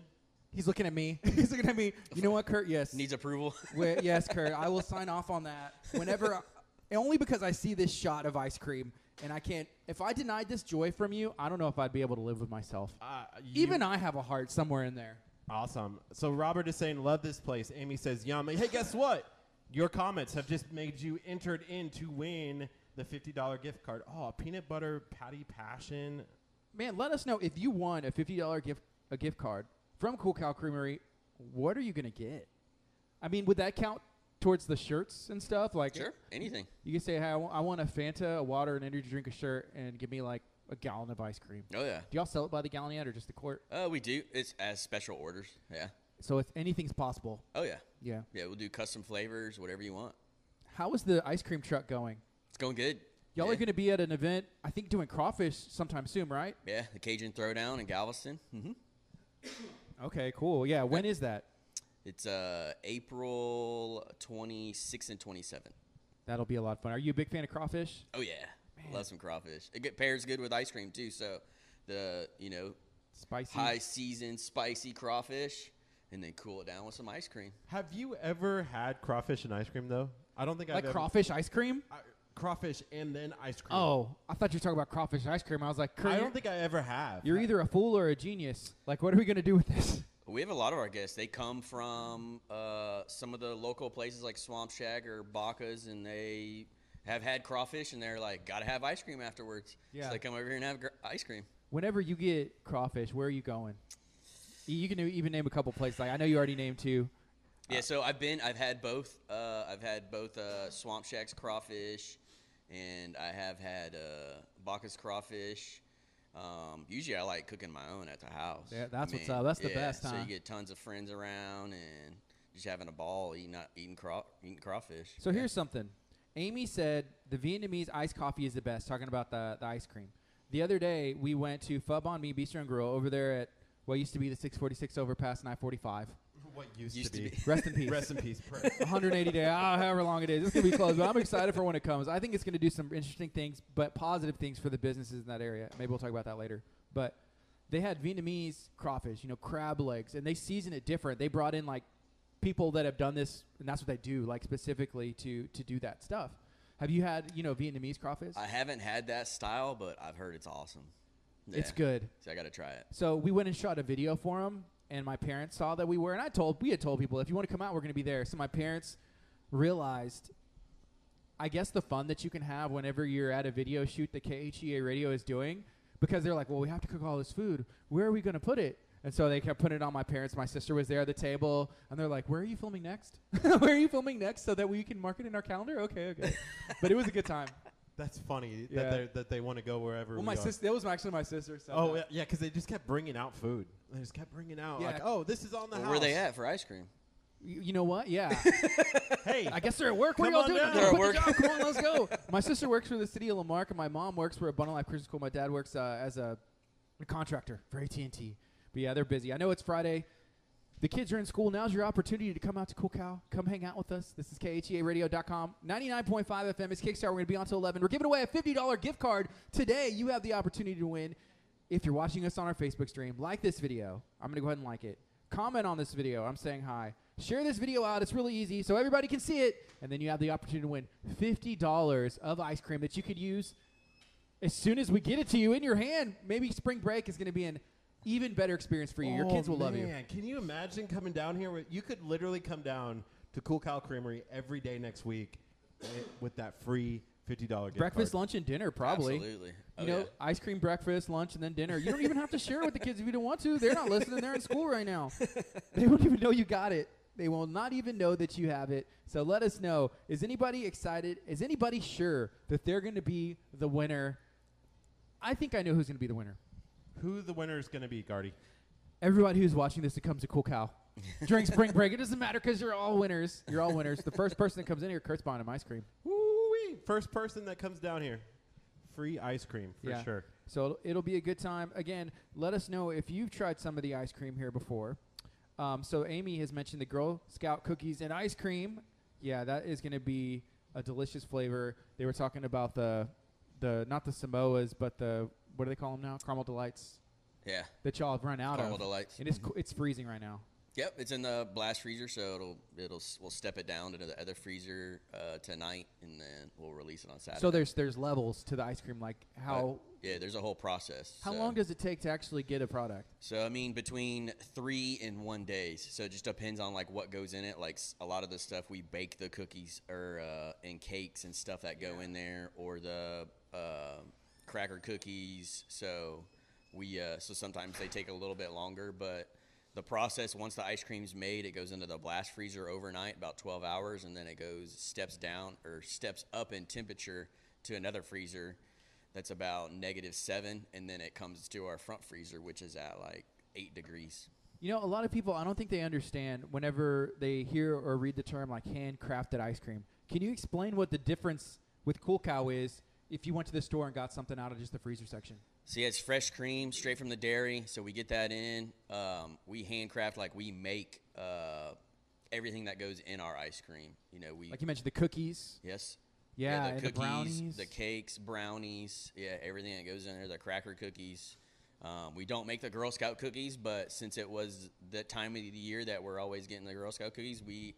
He's looking at me. He's looking at me. You know what, Kurt? Yes. Needs approval. Where- yes, Kurt. I will sign off on that whenever. I, only because I see this shot of ice cream, and I can't. If I denied this joy from you, I don't know if I'd be able to live with myself. Uh, Even I have a heart somewhere in there. Awesome. So Robert is saying, love this place. Amy says, yum. Hey, guess what? Your comments have just made you entered in to win the $50 gift card. Oh, peanut butter patty passion. Man, let us know if you won a fifty dollar gift a gift card from Cool Cow Creamery. What are you gonna get? I mean, would that count towards the shirts and stuff? Like, sure, anything. you can say, "Hey, I want a Fanta, a water, an energy drink, a shirt, and give me like a gallon of ice cream." Oh yeah. Do y'all sell it by the gallon yet, or just the quart? Uh, we do. It's as special orders. Yeah. So if anything's possible, Oh yeah. yeah. Yeah, we'll do custom flavors, whatever you want. How is the ice cream truck going? It's going good. Y'all yeah. are gonna be at an event, I think, doing crawfish sometime soon, right? Yeah, the Cajun Throwdown in Galveston. Mm hmm Okay, cool. Yeah, when is that? It's uh April 26th and 27th. That'll be a lot of fun. Are you a big fan of crawfish? Oh yeah, love some crawfish. It get, pairs good with ice cream too. So the you know Spicy. high season spicy crawfish, and then cool it down with some ice cream. Have you ever had crawfish and ice cream, though? I don't think like I've ever- crawfish ice cream? I- crawfish and then ice cream. Oh, I thought you were talking about crawfish and ice cream. I was like, I don't think I ever have. you're either a fool or a genius. Like, what are we gonna do with this? We have a lot of our guests. They come from uh, some of the local places like Swamp Shack or Bacca's, and they have had crawfish, and they're like, gotta have ice cream afterwards. Yeah. So they come over here and have gr- ice cream. Whenever you get crawfish, where are you going? You- can even name a couple places. Like I know you already named two. Yeah, so I've been, I've had both. Uh, I've had both uh, Swamp Shack's crawfish, and I have had uh, Bacca's crawfish. Um, usually, I like cooking my own at the house. Yeah, that's I what's up. That's the yeah, best, time. So you get tons of friends around and just having a ball eating out- eating craw- eating crawfish. So Yeah. here's something. Amy said the Vietnamese iced coffee is the best. Talking about the the ice cream. The other day we went to Pho Bon Mi Bistro and Grill over there at what used to be the 646 overpass and I-45. What used, Used to to be. be. Rest in peace. Rest in peace. Pray. 180 day, ah, however long it is. It's gonna be closed, but I'm excited for when it comes. I think it's gonna do some interesting things, but positive things for the businesses in that area. Maybe we'll talk about that later. But they had Vietnamese crawfish, you know, crab legs, and they season it different. They brought in like people that have done this, and that's what they do, like specifically to to do that stuff. Have you had, you know, Vietnamese crawfish? I haven't had that style, but I've heard it's awesome. It's good. So I got to try it. So we went and shot a video for them, and my parents saw that we were, and I told we had told people if you want to come out, we're going to be there. So my parents realized, I guess the fun that you can have whenever you're at a video shoot that KHEA Radio is doing, because they're like, well, we have to cook all this food. Where are we going to put it? And so they kept putting it on my parents. My sister was there at the table, and they're like, "Where are you filming next? Where are you filming next, so that we can mark it in our calendar?" Okay, okay. but it was a good time. That's funny Yeah. that they that they want to go wherever. Well, we my sister, that was actually my sister. So Oh yeah, yeah, because they just kept bringing out food. They just kept bringing out Yeah. like, oh, this is on the Where house. were they at for ice cream? You, you know what? Yeah. Hey, I guess they're at work. What are y'all doing? down. I'm They're at work. job. Come on, let's go. My sister works for the city of La Marque, and my mom works for Abundant Life Christian School. My dad works uh, as a, a contractor for AT and T. But yeah, they're busy. I know it's Friday. The kids are in school. Now's your opportunity to come out to Cool Cow. Come hang out with us. This is KHEARadio.com. 99.5 FM is Kickstarter. We're going to be on till 11. We're giving away a $50 gift card. Today, you have the opportunity to win. If you're watching us on our Facebook stream, like this video. I'm going to go ahead and like it. Comment on this video. I'm saying hi. Share this video out. It's really easy so everybody can see it. And then you have the opportunity to win $50 of ice cream that you could use as soon as we get it to you in your hand. Maybe spring break is going to be an even better experience for you. Your Oh, kids will love you. man, Can you imagine coming down here? With, you could literally come down to Cool Cow Creamery every day next week eh, with that free fifty dollar gift breakfast, card. lunch, and dinner, probably. Absolutely. Oh, You know, yeah. ice cream, breakfast, lunch, and then dinner. You don't even have to share with the kids if you don't want to. They're not listening. They're in school right now. They won't even know you got it. They will not even know that you have it. So let us know. Is anybody excited? Is anybody sure that they're going to be the winner? I think I know who's going to be the winner. Who the winner is going to be, Gardy? Everybody who's watching this that comes to Cool Cow during spring break, it doesn't matter because you're all winners. You're all winners. The first person that comes in here, Kurt's buying him ice cream. Woo-wee. First person that comes down here, free ice cream for Yeah. sure. So it'll, it'll be a good time. Again, let us know if you've tried some of the ice cream here before. Um, so Amy has mentioned the Girl Scout cookies and ice cream. Yeah, that is going to be a delicious flavor. They were talking about the the not the Samoas, but the what do they call them now? Caramel delights Yeah. that y'all have run out Caramel of. Caramel delights. And it's it's freezing right now. Yep, it's in the blast freezer, so it'll it'll we'll step it down into the other freezer uh, tonight, and then we'll release it on Saturday. So there's there's levels to the ice cream. Like how yeah, there's a whole process. how so. long does it take to actually get a product? So I mean, between three and one days. So it just depends on like what goes in it. Like a lot of the stuff we bake the cookies or uh, and cakes and stuff that go in there, or the uh, cracker cookies. So we uh, so sometimes they take a little bit longer, but the process once the ice cream's made, it goes into the blast freezer overnight, about 12 hours, and then it goes steps down or steps up in temperature to another freezer that's about negative seven, and then it comes to our front freezer, which is at like eight degrees. You know, a lot of people, I don't think they understand whenever they hear or read the term like handcrafted ice cream. Can you explain what the difference with Cool Cow is if you went to the store and got something out of just the freezer section? So yeah, it's fresh cream straight from the dairy. So we get that in. Um, we handcraft like we make uh, everything that goes in our ice cream. You know, we Like you mentioned, the cookies. yes. Yeah, the and the cookies, brownies. the cakes, brownies, yeah, everything that goes in there, the cracker cookies. Um, we don't make the Girl Scout cookies, but since it was the time of the year that we're always getting the Girl Scout cookies, we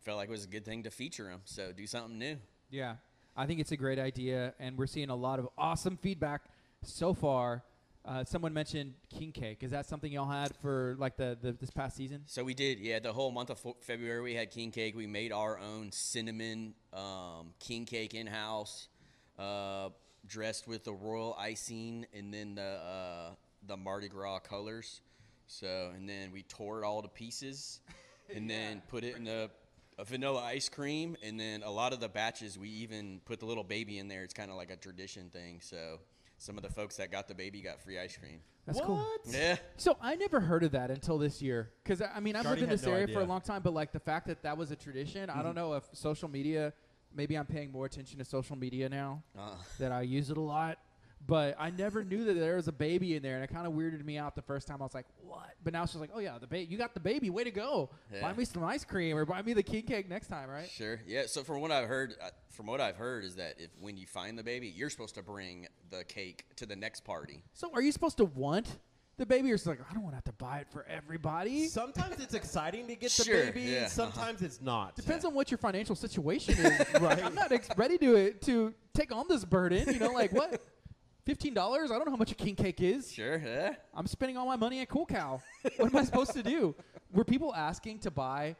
felt like it was a good thing to feature them. So do something new. Yeah, I think it's a great idea, and we're seeing a lot of awesome feedback so far. Uh, someone mentioned king cake. Is that something y'all had for like the, the this past season? So we did, yeah. The whole month of Fe- February, we had king cake. We made our own cinnamon um, king cake in house, uh, dressed with the royal icing and then the uh, the Mardi Gras colors. So and then we tore it all to pieces, and then put it in a, a vanilla ice cream. And then a lot of the batches, we even put the little baby in there. It's kind of like a tradition thing. So some of the folks that got the baby got free ice cream. That's what? cool. Yeah. So I never heard of that until this year. Because I mean, I've Gardy lived in this no area for a long time, but like the fact that that was a tradition, I don't know if social media. Maybe I'm paying more attention to social media now Uh, that I use it a lot. But I never knew that there was a baby in there, and it kind of weirded me out the first time. I was like, "What?" But now she's like, "Oh yeah, the baby, you got the baby. Way to go! Yeah. Buy me some ice cream or buy me the king cake next time, right?" Sure. Yeah. So from what I've heard, uh, from what I've heard is that if when you find the baby, you're supposed to bring the cake to the next party. So are you supposed to want the baby, or is like I don't want to have to buy it for everybody? Sometimes it's exciting to get the baby. yeah, uh-huh. Sometimes it's not. Depends on what your financial situation is. right. I'm not ex- ready to to take on this burden. You know, like what? Fifteen dollars? I don't know how much a king cake is. Sure. Yeah. I'm spending all my money at Cool Cow. what am I supposed to do? Were people asking to buy,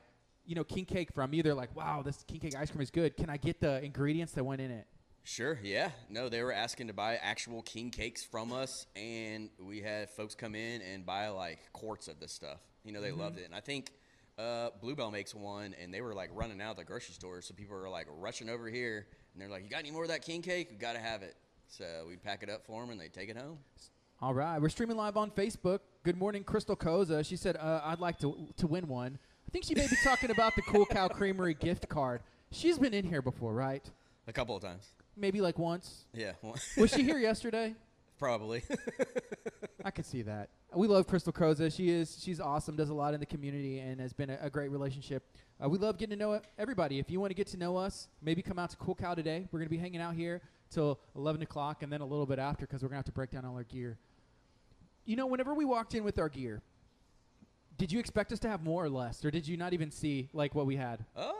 you know, king cake from me? They're like, "Wow, this king cake ice cream is good. Can I get the ingredients that went in it?" Sure. Yeah. No, they were asking to buy actual king cakes from us, and we had folks come in and buy like quarts of this stuff. You know, they loved it, and I think. Uh, Bluebell makes one, and they were like running out of the grocery store, so people were like rushing over here, and they're like, "You got any more of that king cake? We got to have it." So we pack it up for them, and they take it home. All right, we're streaming live on Facebook. Good morning, Crystal Koza. She said, uh, "I'd like to to win one." I think she may be talking about the Cool Cow Creamery gift card. She's been in here before, right? A couple of times. Maybe like once. Yeah. Was she here yesterday? Probably. I could see that. We love Crystal Koza. She is she's awesome. Does a lot in the community and has been a, a great relationship. Uh, we love getting to know everybody. If you want to get to know us, maybe come out to Cool Cow today. We're gonna be hanging out here till 11 o'clock and then a little bit after because we're gonna have to break down all our gear. You know, whenever we walked in with our gear, did you expect us to have more or less, or did you not even see like what we had? uh,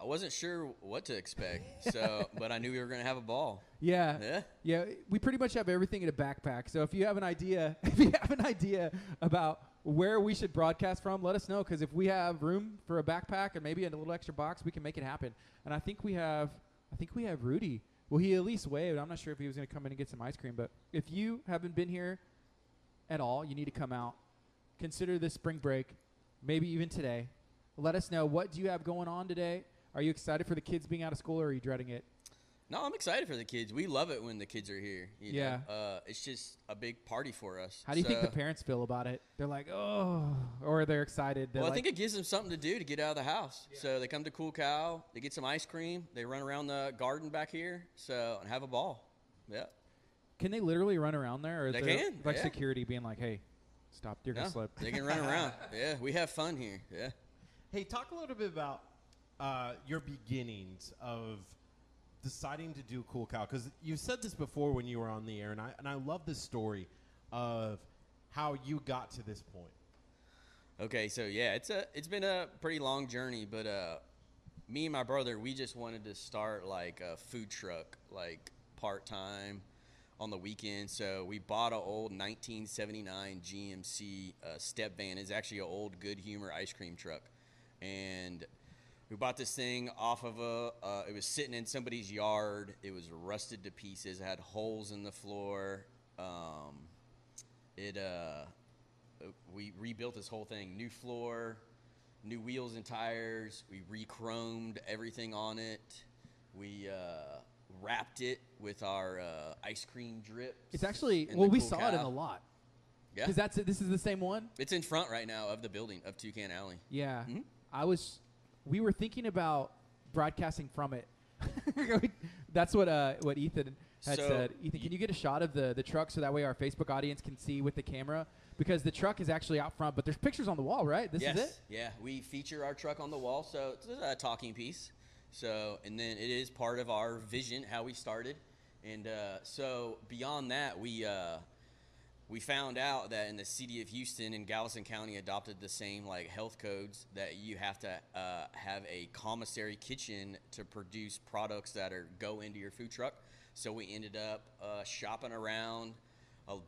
I wasn't sure what to expect, so but I knew we were gonna have a ball. Yeah. Yeah. Yeah, we pretty much have everything in a backpack. So if you have an idea, if you have an idea about where we should broadcast from, let us know. Because if we have room for a backpack and maybe a little extra box, we can make it happen. And I think we have, I think we have Rudy. Well, he at least waved. I'm not sure if he was going to come in and get some ice cream, but if you haven't been here at all, you need to come out. Consider this spring break, maybe even today. Let us know what do you have going on today. Are you excited for the kids being out of school, or are you dreading it? No, I'm excited for the kids. We love it when the kids are here. you know? Yeah. Uh, it's just a big party for us. How do you think the parents feel about it? They're like, oh, or they're excited. They're Well, I think it gives them something to do to get out of the house. So they come to Cool Cow, they get some ice cream, they run around the garden back here, so and have a ball. Yeah. can they literally run around there? Or is They can, like yeah. security being like, hey, stop, you're No, gonna slip. they can run around. Yeah, we have fun here. Yeah. Hey, talk a little bit about uh, your beginnings of deciding to do Cool Cow because you said this before when you were on the air, and I and I love this story of how you got to this point. Okay, so yeah, it's a it's been a pretty long journey, but uh, me and my brother, we just wanted to start like a food truck, like part time on the weekend. So we bought an old 1979 GMC uh, step van. It's actually an old Good Humor ice cream truck, and we bought this thing off of a. Uh, it was sitting in somebody's yard. It was rusted to pieces. It had holes in the floor. Um, it uh, we rebuilt this whole thing new floor new wheels and tires we re-chromed everything on it we uh, wrapped it with our uh, ice cream drips It's actually well, we Cool saw it in Cow. the lot yeah because that's. This is the same one. it's in front right now of the building of toucan alley Yeah, Mhm. I was. We were thinking about broadcasting from it. that's what uh what Ethan had So, said. Ethan, can you get a shot of the the truck so that way our Facebook audience can see with the camera? Because the truck is actually out front, but there's pictures on the wall, right? This yes is it. yeah we feature our truck on the wall so it's a talking piece so and then it is part of our vision how we started and uh, so beyond that we uh, we found out that in the city of Houston and Galveston County adopted the same like health codes that you have to uh, have a commissary kitchen to produce products that are go into your food truck. So we ended up uh, shopping around a,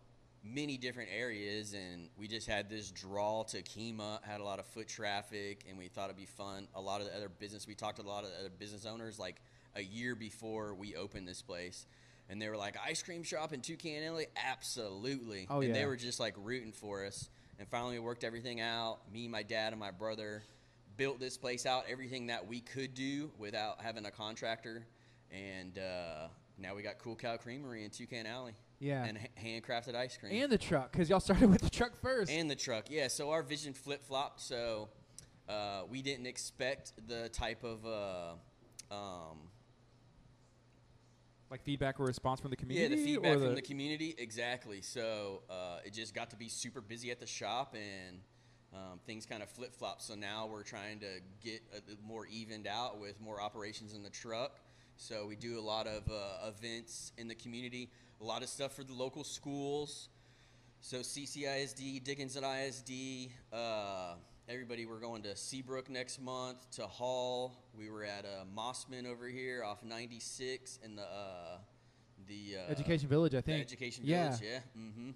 many different areas, and we just had this draw to Kemah. Had a lot of foot traffic, and we thought it'd be fun. A lot of the other business we talked to a lot of the other business owners like a year before we opened this place. And they were like, ice cream shop in Toucan Alley? Absolutely. Oh, and yeah. they were just like rooting for us. And finally, we worked everything out. Me, my dad, and my brother built this place out, everything that we could do without having a contractor. And uh, now we got Cool Cow Creamery in Toucan Alley. Yeah. And ha- handcrafted ice cream. And the truck, because y'all started with the truck first. And the truck, yeah. So our vision flip flopped. So uh, we didn't expect the type of uh, um, Like feedback or response from the community? Yeah, the feedback from the community, exactly. So uh, it just got to be super busy at the shop, and um, things kind of flip flop. So now we're trying to get more evened out with more operations in the truck. So we do a lot of uh, events in the community, a lot of stuff for the local schools. So CCISD, Dickinson ISD, uh, everybody. We're going to Seabrook next month, to Hall. We were at uh, Mossman over here off 96 in the uh, the uh, Education Village, I think. Education Yeah. Village, yeah. Mm-hmm.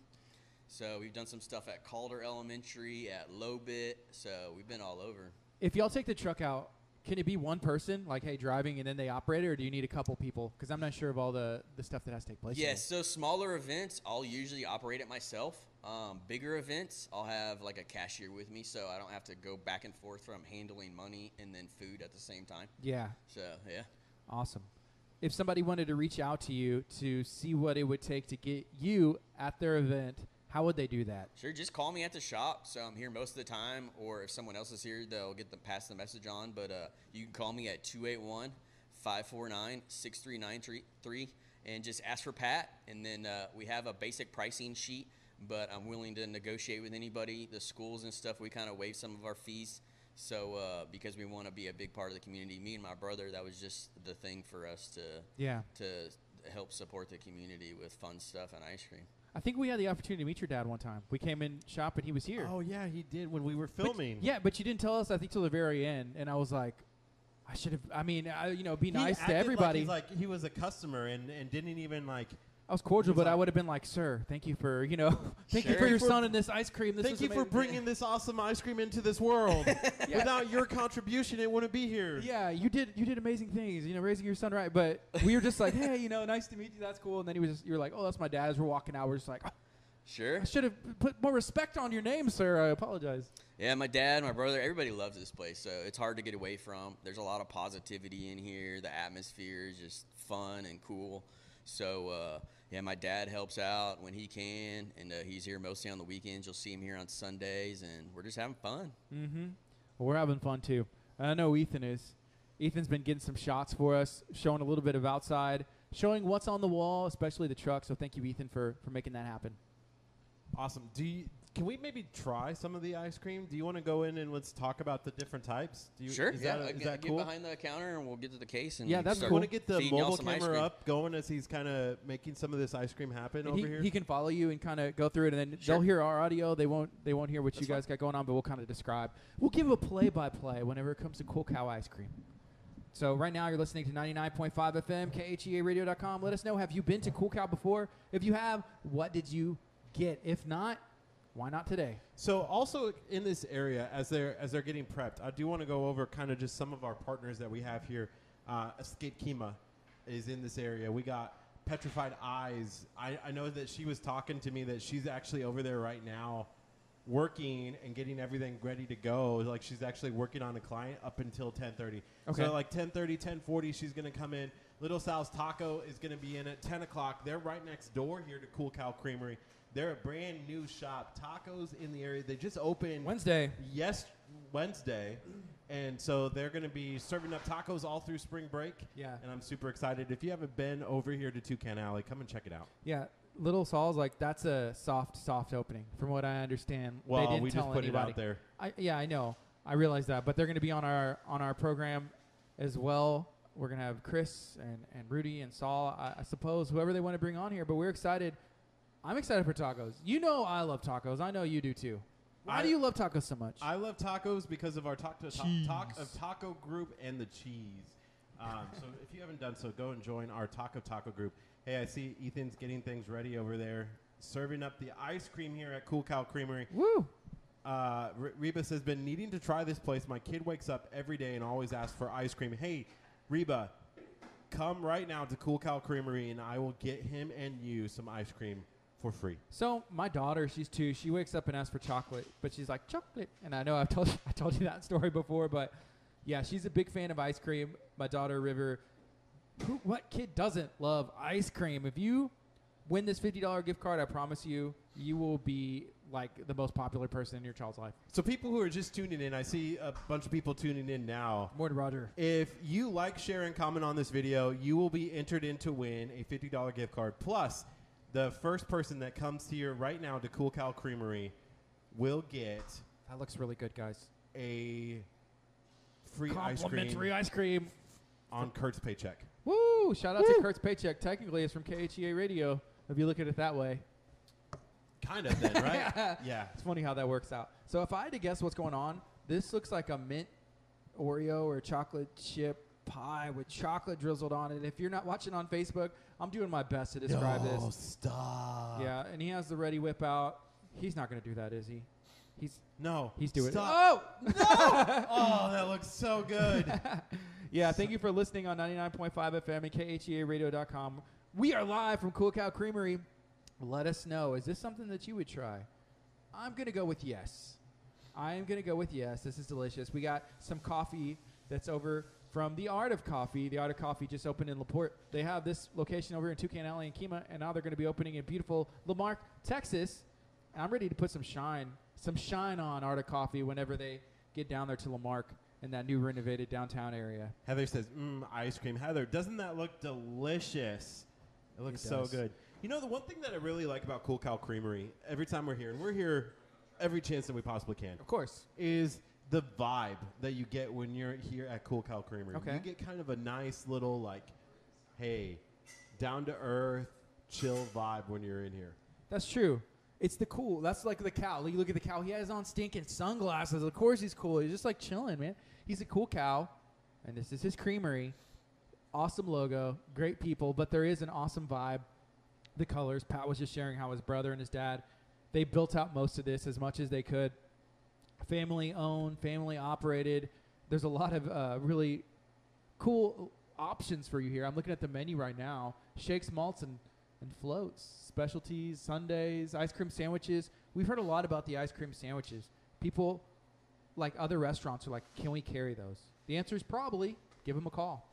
So we've done some stuff at Calder Elementary, at Lobit. So we've been all over. If y'all take the truck out, can it be one person, like, hey, driving, and then they operate it, or do you need a couple people? Because I'm not sure of all the, the stuff that has to take place. Yes, so smaller events, I'll usually operate it myself. Um, bigger events, I'll have like a cashier with me, so I don't have to go back and forth from handling money and then food at the same time. Yeah, So yeah, awesome. If somebody wanted to reach out to you to see what it would take to get you at their event, how would they do that? sure. Just call me at the shop, so I'm here most of the time. Or if someone else is here, they'll get the pass the message on. But uh, you can call me at 281 549 6393 and just ask for Pat. And then uh, we have a basic pricing sheet, but I'm willing to negotiate with anybody. The schools and stuff, we kind of waive some of our fees. So uh, because we want to be a big part of the community, me and my brother, that was just the thing for us to Yeah. to help support the community with fun stuff and ice cream. I think we had the opportunity to meet your dad one time. We came in shop and he was here. Oh yeah, he did when we were But- filming. yeah, but you didn't tell us. I think till the very end, and I was like, I should have. I mean, I, you know, be He nice to everybody. Like, he's like he was a customer and, and didn't even like. I was cordial, but I would have been like, "Sir, thank you for you know, thank you for your son and this ice cream. This Thank you for bringing this awesome ice cream into this world. Yeah. Without your contribution, it wouldn't be here. Yeah, you did. You did amazing things. You know, raising your son right. But we were just like, "Hey, you know, nice to meet you. That's cool." And then he was, just, you were like, "Oh, that's my dad." As we're walking out, we're just like, "Oh, Sure. "I should have put more respect on your name, sir. I apologize." Yeah, my dad, my brother, everybody loves this place, so it's hard to get away from. There's a lot of positivity in here. The atmosphere is just fun and cool. So, uh, yeah, my dad helps out when he can, and uh, he's here mostly on the weekends. You'll see him here on Sundays, and we're just having fun. Mm-hmm. Well, we're having fun too. I know Ethan is. Ethan's been getting some shots for us, showing a little bit of outside, showing what's on the wall, especially the truck. So thank you, Ethan, for for making that happen. Awesome. Do you, can we maybe try some of the ice cream? Do you want to go in and let's talk about the different types? Do you, sure, Is yeah. that, I get, that get cool? behind the counter, and we'll get to the case. And Yeah, that's cool. Want to get the mobile camera up going as he's kind of making some of this ice cream happen And over he, here? he can follow you and kind of go through it, and then Sure. they'll hear our audio. They won't they won't hear what That's you guys got going on, but we'll kind of describe. We'll give a play by play whenever it comes to Cool Cow ice cream. So right now you're listening to 99.5 FM, KHEARadio.com. Let us know, have you been to Cool Cow before? If you have, what did you get? If not, why not today? So also in this area, as they're as they're getting prepped, I do want to go over kind of just some of our partners that we have here. Uh, Escape Kemah is in this area. We got Petrified Eyes. I, I know that she was talking to me that she's actually over there right now, working and getting everything ready to go. Like she's actually working on a client up until 10:30. Okay. So like 10:30, 10:40, she's gonna come in. Little Sal's Taco is gonna be in at 10 o'clock. They're right next door here to Cool Cow Creamery. They're a brand new shop. Tacos in the area. They just opened Wednesday. yes Wednesday, and so they're going to be serving up tacos all through spring break. Yeah. And I'm super excited. If you haven't been over here to Toucan Alley, come and check it out. Yeah. Little Saul's like that's a soft, soft opening, from what I understand. they Well, didn't we tell just put anybody. it out there. I, yeah, I know. I realize that, but they're going to be on our on our program as well. We're going to have Chris and, and Rudy and Saul, I, I suppose, whoever they want to bring on here. But we're excited. I'm excited for tacos. You know, I love tacos. I know you do too. Why I- do you love tacos so much? I love tacos because of our taco ta- Cheese. talk of taco group and the cheese. Um, so if you haven't done so, go and join our taco taco group. Hey, I see Ethan's getting things ready over there, serving up the ice cream here at Cool Cow Creamery. Woo! Uh, R- Reba has been needing to try this place. My kid wakes up every day and always asks for ice cream. Hey, Reba, come right now to Cool Cow Creamery and I will get him and you some ice cream for free. So my daughter, she's two. She wakes up and asks for chocolate, but she's like chocolate. And I know I've told I told you that story before, but yeah, she's a big fan of ice cream. My daughter River, who, what kid doesn't love ice cream? If you win this fifty dollar gift card, I promise you, you will be like the most popular person in your child's life. So people who are just tuning in, I see a bunch of people tuning in now. Morning, Roger. If you like, share, and comment on this video, you will be entered in to win a $50 gift card. Plus, the first person that comes here right now to Cool Cow Creamery will get That looks really good, guys. a free ice Complimentary cream ice cream. on Kurt's paycheck. Woo! Shout out to Kurt's paycheck. Technically, it's from KHEA Radio. If you look at it that way, Kind of then, right? yeah. it's funny how that works out. So, if I had to guess what's going on, this looks like a mint Oreo or chocolate chip pie with chocolate drizzled on it. If you're not watching on Facebook, I'm doing my best to describe this. no, this. stop. Yeah, and he has the Reddi-wip out. He's not going to do that, is he? He's No. he's doing Stop. it. Oh, no! oh, that looks so good. Yeah, thank you for listening on 99.5 FM and KHEARadio.com. We are live from Cool Cow Creamery. Let us know. Is this something that you would try? I'm going to go with yes. I am going to go with yes. This is delicious. We got some coffee that's over from the Art of Coffee. The Art of Coffee just opened in LaPorte. They have this location over in Toucan Alley and Kemah, and now they're going to be opening in beautiful La Marque, Texas. And I'm ready to put some shine, some shine on Art of Coffee whenever they get down there to La Marque in that new renovated downtown area. Heather says, mm, ice cream. Heather, doesn't that look delicious? It looks It so good. You know, the one thing that I really like about Cool Cow Creamery, every time we're here, and we're here every chance that we possibly can, Of course. is the vibe that you get when you're here at Cool Cow Creamery. Okay. You get kind of a nice little, like, hey, down to earth, chill vibe when you're in here. That's true. It's the cool. That's like the cow. You look at the cow. He has on stinking sunglasses. Of course he's cool. He's just like chilling, man. He's a cool cow, and this is his creamery. Awesome logo, great people, but there is an awesome vibe. The colors. Pat was just sharing how his brother and his dad, they built out most of this as much as they could. Family owned, family operated. There's a lot of uh, really cool options for you here. I'm looking at the menu right now. Shakes, malts, and, and floats, specialties, sundaes, ice cream sandwiches. We've heard a lot about the ice cream sandwiches. People, like other restaurants, are like, can we carry those? The answer is probably. Give them a call.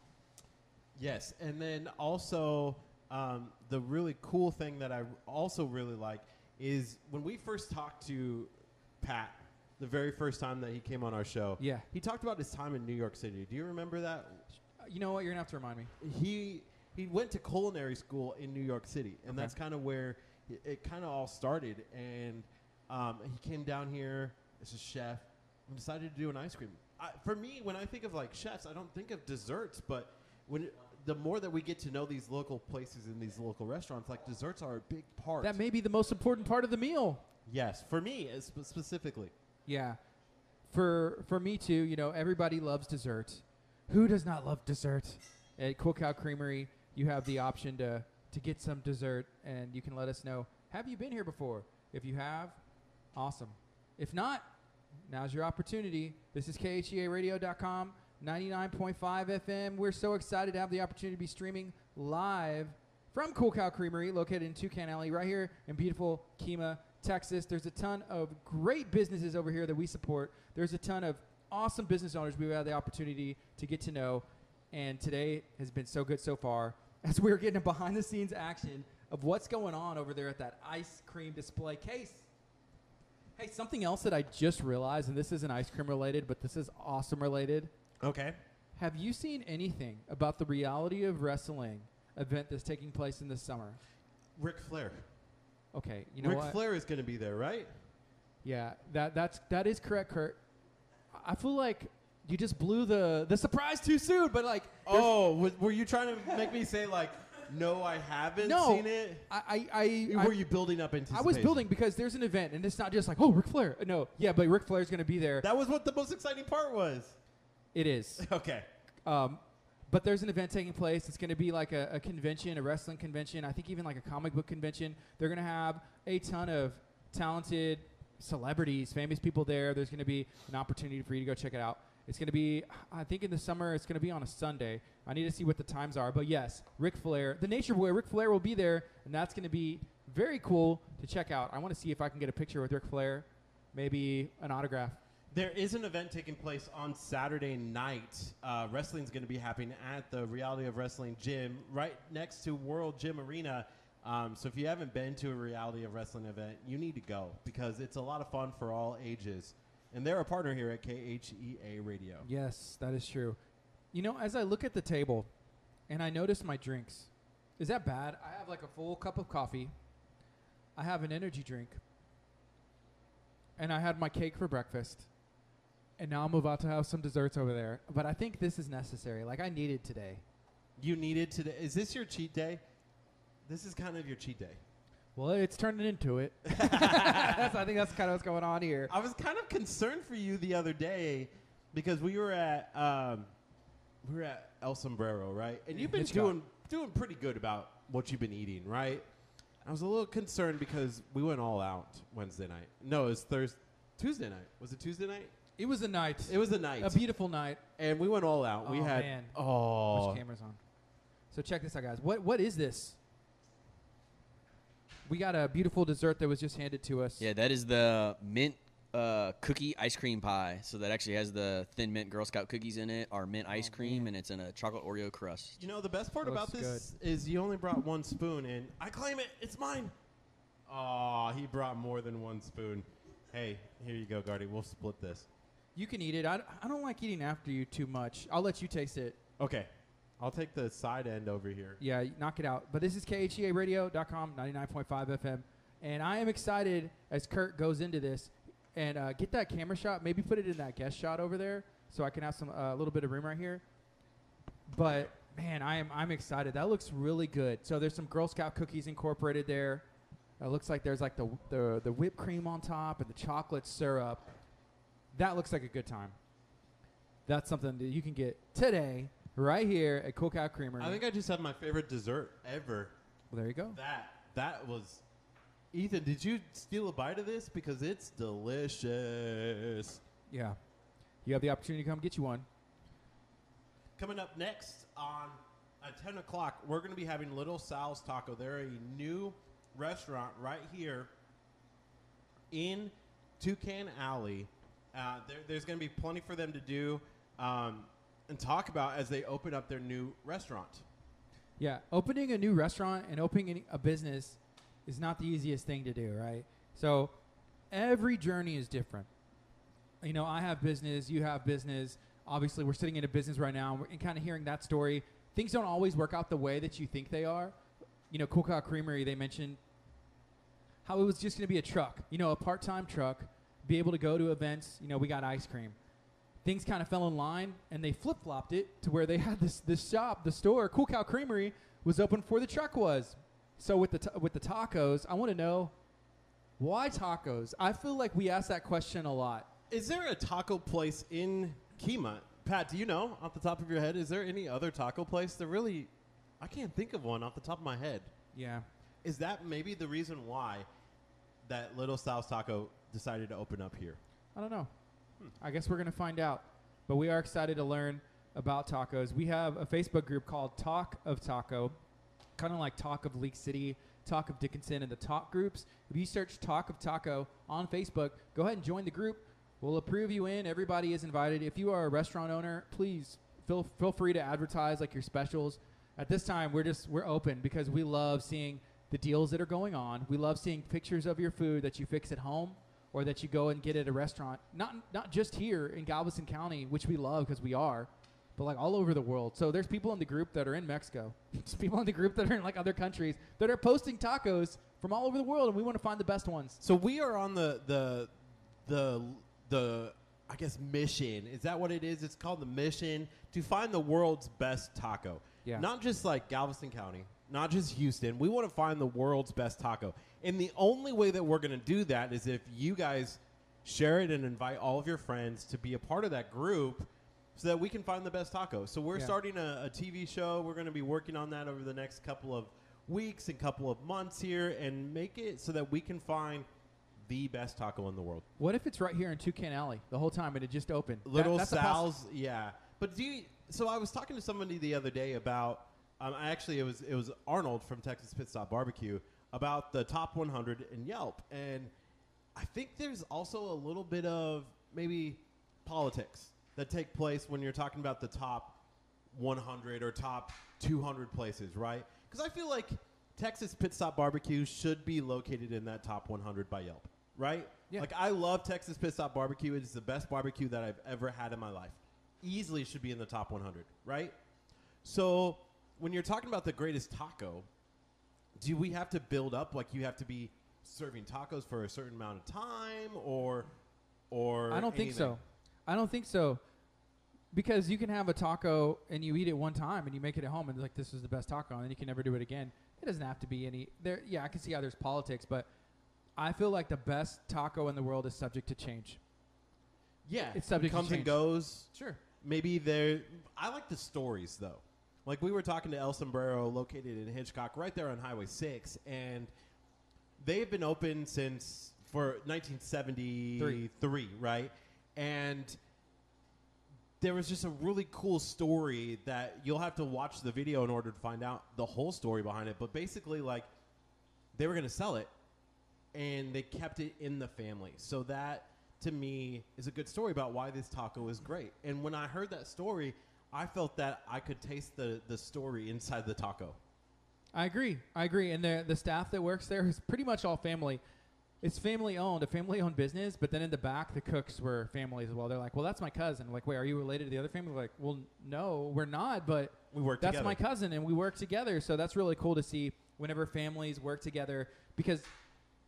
Yes, and then also um, the really cool thing that I also really like is when we first talked to Pat the very first time that he came on our show. Yeah. he talked about his time in New York City. Do you remember that? You know what? You're gonna have to remind me. He he went to culinary school in New York City, and Okay. that's kind of where it, it kind of all started. And um, he came down here as a chef and decided to do an ice cream. I, for me, when I think of like chefs, I don't think of desserts, but when the more that we get to know these local places and these local restaurants, like desserts are a big part. That may be the most important part of the meal. yes, for me uh, sp- specifically. Yeah. For for me too, you know, everybody loves dessert. Who does not love dessert? At Cool Cow Creamery, you have the option to to get some dessert and you can let us know. Have you been here before? If you have, awesome. If not, now's your opportunity. This is KHEARadio.com, 99.5 FM. We're so excited to have the opportunity to be streaming live from Cool Cow Creamery, located in Toucan Alley, right here in beautiful Kemah, Texas. There's a ton of great businesses over here that we support. There's a ton of awesome business owners we've had the opportunity to get to know. And today has been so good so far as we're getting a behind the scenes action of what's going on over there at that ice cream display case. Hey, something else that I just realized, and this isn't ice cream related, but this is awesome related. Okay. Have you seen anything about the reality of wrestling event that's taking place in the summer? Ric Flair. Okay, you know Ric what? Flair is going to be there, right? Yeah, that that's that is correct, Kurt. I feel like you just blew the the surprise too soon, but like Oh, was, were you trying to make me say like, no, I haven't no, seen it? I I, I, I were you building up into? I was building because there's an event and it's not just like oh Ric Flair. No, yeah, but Ric Flair's gonna be there. That was what the most exciting part was. it is. Okay. Um, but there's an event taking place. It's going to be like a, a convention, a wrestling convention. I think even like a comic book convention. They're going to have a ton of talented celebrities, famous people there. There's going to be an opportunity for you to go check it out. It's going to be, I think in the summer, it's going to be on a Sunday. I need to see what the times are. But yes, Ric Flair, the Nature Boy, Ric Flair will be there, and that's going to be very cool to check out. I want to see if I can get a picture with Ric Flair, maybe an autograph. There is an event taking place on Saturday night. Uh, wrestling's going to be happening at the Reality of Wrestling gym right next to World Gym Arena. Um, so if you haven't been to a reality of wrestling event, you need to go because it's a lot of fun for all ages. And they're a partner here at KHEA Radio. Yes, that is true. You know, as I look at the table and I notice my drinks, is that bad? I have like a full cup of coffee. I have an energy drink. And I had my cake for breakfast. And now I'm about to have some desserts over there. But I think this is necessary. Like I needed today. You needed today. Is this your cheat day? This is kind of your cheat day. Well, it's turning into it. that's, I think that's kind of what's going on here. I was kind of concerned for you the other day because we were at um, we were at El Sombrero, right? And you've been Hitchcock. doing doing pretty good about what you've been eating, right? I was a little concerned because we went all out Wednesday night. No, it was Thursday, Tuesday night. Was it Tuesday night? It was a night. It was a night, a beautiful night. and we went all out. we Oh, had man. oh, Which camera's on? So check this out, guys. What what is this? We got a beautiful dessert that was just handed to us. Yeah, that is the mint uh, cookie ice cream pie. So that actually has the thin mint Girl Scout cookies in it, our mint ice Oh, cream, man. and it's in a chocolate Oreo crust. You know the best part That about looks this is you only brought one spoon, and I claim it. It's mine. Oh, he brought more than one spoon. Hey, here you go, Guardy. We'll split this. You can eat it. I, I don't like eating after you too much. I'll let you taste it. Okay, I'll take the side end over here. Yeah, knock it out. But this is KHEARadio.com, 99.5 FM. And I am excited as Kurt goes into this and uh, get that camera shot. Maybe put it in that guest shot over there so I can have some a little bit of room right here. But man, I am I'm excited. That looks really good. So there's some Girl Scout cookies incorporated there. It looks like there's like the, the the whipped cream on top and the chocolate syrup. That looks like a good time. That's something that you can get today right here at Cool Cow Creamery. I think I just had my favorite dessert ever. well, there you go. That that was. Ethan, did you steal a bite of this? Because it's delicious. Yeah. You have the opportunity to come get you one. Coming up next on at 10 o'clock, we're going to be having Little Sal's Taco. They're a new restaurant right here in Toucan Alley. Uh, there, there's going to be plenty for them to do um, and talk about as they open up their new restaurant. Yeah, opening a new restaurant and opening a business is not the easiest thing to do, right? So every journey is different. You know, I have business, you have business. Obviously, we're sitting in a business right now and, and kind of hearing that story. Things don't always work out the way that you think they are. You know, Cool Cow Creamery, they mentioned how it was just going to be a truck, you know, a part time truck, be able to go to events. You know, we got ice cream. Things kind of fell in line and they flip flopped it to where they had this, this shop, the store, Cool Cow Creamery, was open before the truck was. So with the, ta- with the tacos, I want to know why tacos? I feel like we ask that question a lot. Is there a taco place in Kemah? Pat, do you know off the top of your head? Is there any other taco place? There really, I can't think of one off the top of my head. Yeah. Is that maybe the reason why that Little Sal's Taco decided to open up here? I don't know. I guess we're to find out. But we are excited to learn about tacos. We have a Facebook group called Talk of Taco, kind of like Talk of League City, Talk of Dickinson, and the Talk groups. If you search Talk of Taco on Facebook, go ahead and join the group. We'll approve you in. Everybody is invited. If you are a restaurant owner, please feel feel free to advertise like your specials. At this time, we're just we're open because we love seeing the deals that are going on. We love seeing pictures of your food that you fix at home or that you go and get at a restaurant. Not not just here in Galveston County, which we love because we are, but like all over the world. So there's people in the group that are in Mexico. There's people in the group that are in like other countries that are posting tacos from all over the world, and we want to find the best ones. So we are on the the the the I guess mission. Is that what it is? It's called the mission to find the world's best taco. Yeah. Not just like Galveston County, not just Houston. We want to find the world's best taco. And the only way that we're going to do that is if you guys share it and invite all of your friends to be a part of that group so that we can find the best taco. So we're Yeah. starting a, a TV show. We're going to be working on that over the next couple of weeks and couple of months here and make it so that we can find the best taco in the world. What if it's right here in Toucan Alley the whole time and it just opened? Little possi- Sal's, yeah. But do you? So I was talking to somebody the other day about. Um, actually, it was it was Arnold from Texas Pit Stop Barbecue about the top 100 in Yelp, and I think there's also a little bit of maybe politics that take place when you're talking about the top 100 or top 200 places, right? Because I feel like Texas Pit Stop Barbecue should be located in that top 100 by Yelp, right? Yeah. Like I love Texas Pit Stop Barbecue. It is the best barbecue that I've ever had in my life. Easily should be in the top 100, right? So when you're talking about the greatest taco, do we have to build up like you have to be serving tacos for a certain amount of time or or I don't think so. I don't think so. Because you can have a taco and you eat it one time and you make it at home and like this is the best taco and then you can never do it again. It doesn't have to be any there yeah, I can see how there's politics, but I feel like the best taco in the world is subject to change. Yeah, It's subject to comes and change. goes. Sure. maybe there i like the stories though like we were talking to el sombrero located in hitchcock right there on highway 6 and they've been open since for 1973 right and there was just a really cool story that you'll have to watch the video in order to find out the whole story behind it but basically like they were going to sell it and they kept it in the family. So that to me is a good story about why this taco is great. And when I heard that story, I felt that I could taste the the story inside the taco. I agree. I agree. And the the staff that works there is pretty much all family. It's family owned, a family owned business. But then in the back, the cooks were families as well. They're like, "Well, that's my cousin." like, wait, are you related to the other family? Like, well, no, we're not. But We work that's together. my cousin, and we work together. So that's really cool to see whenever families work together because.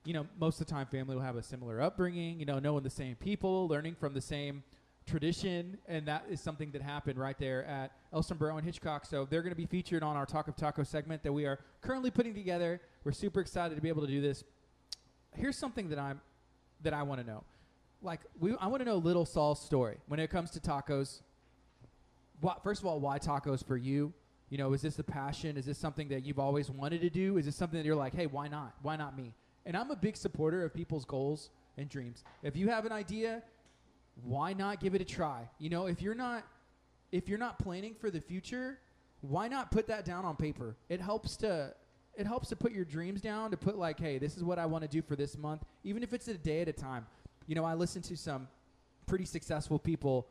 You know, most of the time, family will have a similar upbringing. You know, knowing the same people, learning from the same tradition, and that is something that happened right there at El Sombrero and Hitchcock. So they're going to be featured on our Talk of Taco segment that we are currently putting together. We're super excited to be able to do this. Here's something that I'm that I want to know. Like, we, I want to know Little Saul's story when it comes to tacos. What, first of all, why tacos for you? You know, is this a passion? Is this something that you've always wanted to do? Is this something that you're like, hey, why not? Why not me? And I'm a big supporter of people's goals and dreams. If you have an idea, why not give it a try? You know, if you're not if you're not planning for the future, why not put that down on paper? It helps to it helps to put your dreams down to put like, hey, this is what I want to do for this month, even if it's a day at a time. You know, I listen to some pretty successful people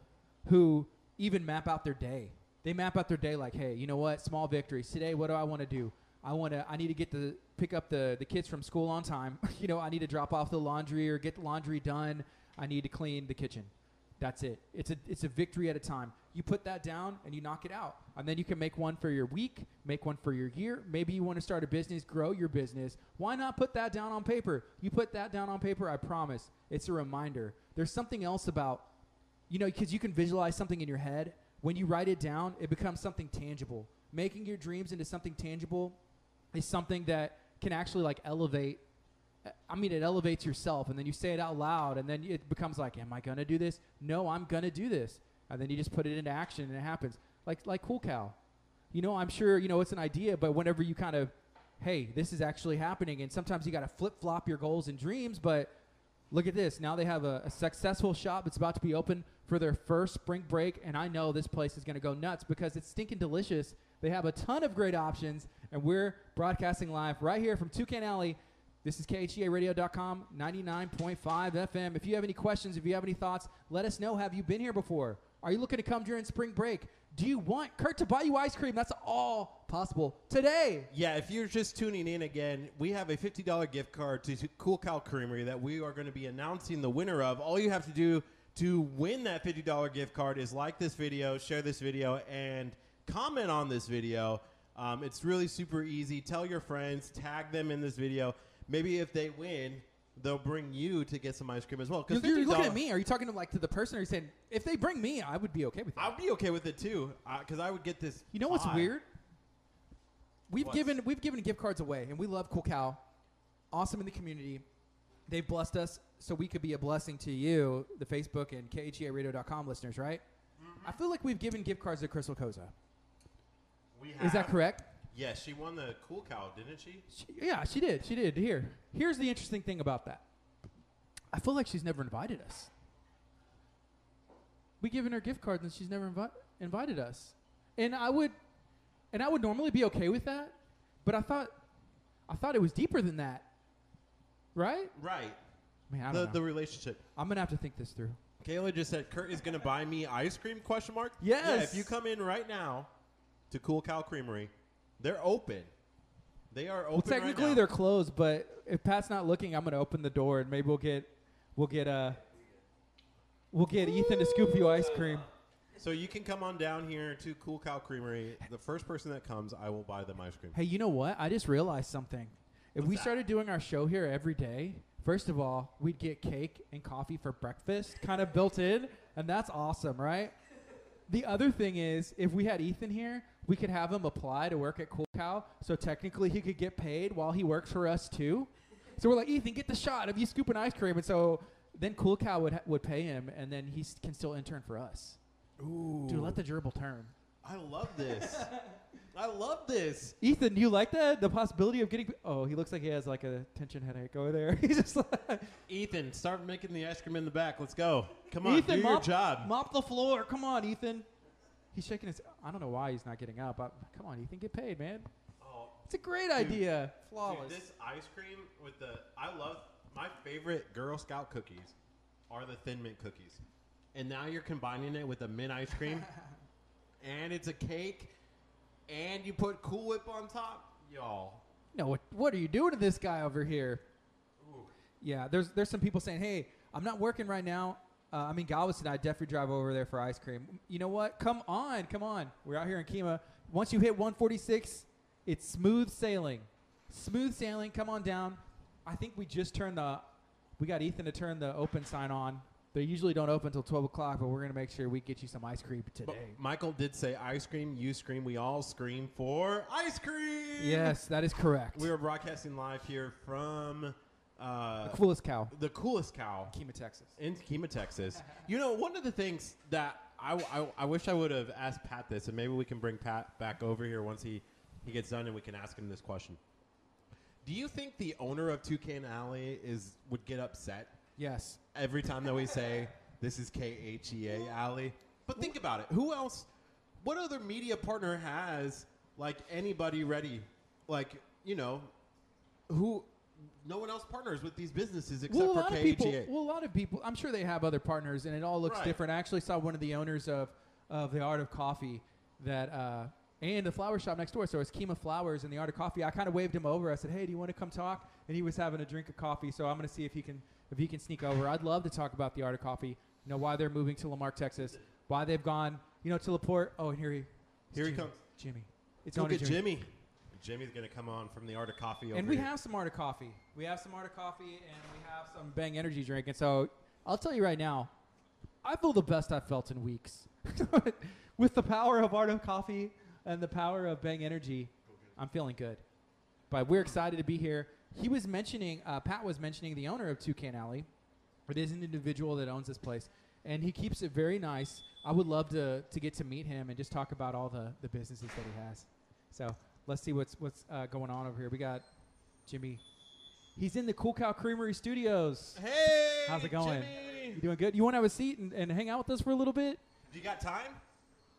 who even map out their day. They map out their day like, hey, you know what? Small victories. Today, what do I want to do? I want to I need to get the pick up the the kids from school on time. you know, I need to drop off the laundry or get the laundry done. I need to clean the kitchen. That's it. It's a it's a victory at a time. You put that down and you knock it out. And then you can make one for your week, make one for your year. Maybe you want to start a business, grow your business. Why not put that down on paper? You put that down on paper, I promise. It's a reminder. There's something else about you know, because you can visualize something in your head. When you write it down, it becomes something tangible. Making your dreams into something tangible is something that can actually like elevate. I mean, it elevates yourself, and then you say it out loud, and then it becomes like, "Am I gonna do this? No, I'm gonna do this." And then you just put it into action, and it happens. Like like Cool Cow. You know, I'm sure you know it's an idea, but whenever you kind of, hey, this is actually happening, and sometimes you got to flip flop your goals and dreams, but Look at this. Now they have a, a successful shop that's about to be open for their first spring break, and I know this place is to go nuts because it's stinking delicious. They have a ton of great options, and we're broadcasting live right here from Toucan Alley. This is KHEARadio.com, 99.5 FM. If you have any questions, if you have any thoughts, let us know. Have you been here before? Are you looking to come during spring break? Do you want Kurt to buy you ice cream? That's all possible today. Yeah, if you're just tuning in again, we have a $50 gift card to Cool Cow Creamery that we are going to be announcing the winner of. All you have to do to win that $50 gift card is like this video, share this video, and comment on this video. Um, it's really super easy. Tell your friends, tag them in this video. Maybe if they win, they'll bring you to get some ice cream as well. You're, 'Cause you're looking at me. Are you talking to like to the person, or are you saying if they bring me, I would be okay with that? I'd be okay with it too, because I would get this. You know what's pie. weird? We've What's- given we've given gift cards away, and we love Cool Cow. Awesome in the community. They've blessed us so we could be a blessing to you, the Facebook and KHEARadio.com listeners, right? Mm-hmm. I feel like we've given gift cards to Crystal Koza. We Is that correct? Yes, she won the Cool Cow, didn't she? She, yeah, she did. She did. Here, here's the interesting thing about that. I feel like she's never invited us. We given her gift cards and she's never invi- invited us. And I would, and I would normally be okay with that, but I thought, I thought it was deeper than that, right? Right. Man, I The, don't know. the relationship. I'm gonna have to think this through. Kayla just said Kurt is going to buy me ice cream? Question mark. Yes. Yeah, if you come in right now to Cool Cow Creamery, they're open. They are open. Well, technically right they're closed, but if Pat's not looking, I'm gonna open the door and maybe we'll get, we'll get uh, we'll get Ethan to scoop you ice cream. So you can come on down here to Cool Cow Creamery. The first person that comes, I will buy them ice cream. Hey, you know what? I just realized something. If What's we that? started doing our show here every day, first of all, we'd get cake and coffee for breakfast kind of built in, and that's awesome, right? The other thing is, if we had Ethan here, we could have him apply to work at Cool Cow, so technically he could get paid while he works for us too. So we're like, Ethan, get the shot of you scooping ice cream, and so then Cool Cow would ha- would pay him, and then he s- can still intern for us. Ooh, Dude, let the gerbil turn. I love this. I love this. Ethan, do you like that? The possibility of getting. Oh, he looks like he has like a tension headache over there. He's just like. Ethan, start making the ice cream in the back. Let's go. Come on, Ethan, do mop, your job. Mop the floor. Come on, Ethan. He's shaking his. I don't know why he's not getting up. I, come on, Ethan, get paid, man. Oh, It's a great idea. dude, Flawless. this ice cream with the I love my favorite Girl Scout cookies are the Thin Mint cookies, and now you're combining it with a mint ice cream, and it's a cake, and you put Cool Whip on top, y'all. no, what, what are you doing to this guy over here? Ooh. Yeah, there's there's some people saying, hey, I'm not working right now. Uh, I mean, Galveston. I definitely drive over there for ice cream. You know what? Come on, come on. We're out here in Kemah. Once you hit 146, it's smooth sailing. Smooth sailing. Come on down. I think we just turned the. We got Ethan to turn the open sign on. They usually don't open until 12 o'clock, but we're gonna make sure we get you some ice cream today. But Michael did say ice cream. You scream. We all scream for ice cream. yes, that is correct. We are broadcasting live here from uh, the coolest cow, the coolest cow Kemah, Texas. in Kemah, Texas. you know, one of the things that I, I, I wish I would have asked Pat this, and maybe we can bring Pat back over here once he, he gets done and we can ask him this question. Do you think the owner of Toucan Alley is would get upset Yes. every time that we say this is K H E A Alley? But think about it. Who else? What other media partner has like anybody ready? Like you know, who? No one else partners with these businesses except well, a for lot of people. Well, a lot of people. I'm sure they have other partners, and it all looks Right. different. I actually saw one of the owners of of the Art of Coffee that. Uh, and the flower shop next door, so it's Kemah Flowers and the Art of Coffee. I kind of waved him over. I said, "Hey, do you want to come talk?" And he was having a drink of coffee, so I'm going to see if he can if he can sneak over. I'd love to talk about the Art of Coffee. You know why they're moving to La Marque, Texas, why they've gone, you know, to La Porte. Oh, and here he, Here he comes. Jimmy. It's owner get Jimmy. Jimmy's gonna come on from the Art of Coffee. Over and we here. have some Art of Coffee. We have some Art of Coffee, and we have some Bang Energy drink. And so I'll tell you right now, I feel the best I've felt in weeks. With the power of Art of Coffee and the power of Bang Energy, I'm feeling good. But we're excited to be here. He was mentioning, uh, Pat was mentioning the owner of Toucan Alley. It is an individual that owns this place, and he keeps it very nice. I would love to, to get to meet him and just talk about all the, the businesses that he has. So let's see what's what's uh, going on over here. We got Jimmy. He's in the Cool Cow Creamery Studios. Hey, How's it going? Jimmy. You doing good? You want to have a seat and, and hang out with us for a little bit? Do you got time?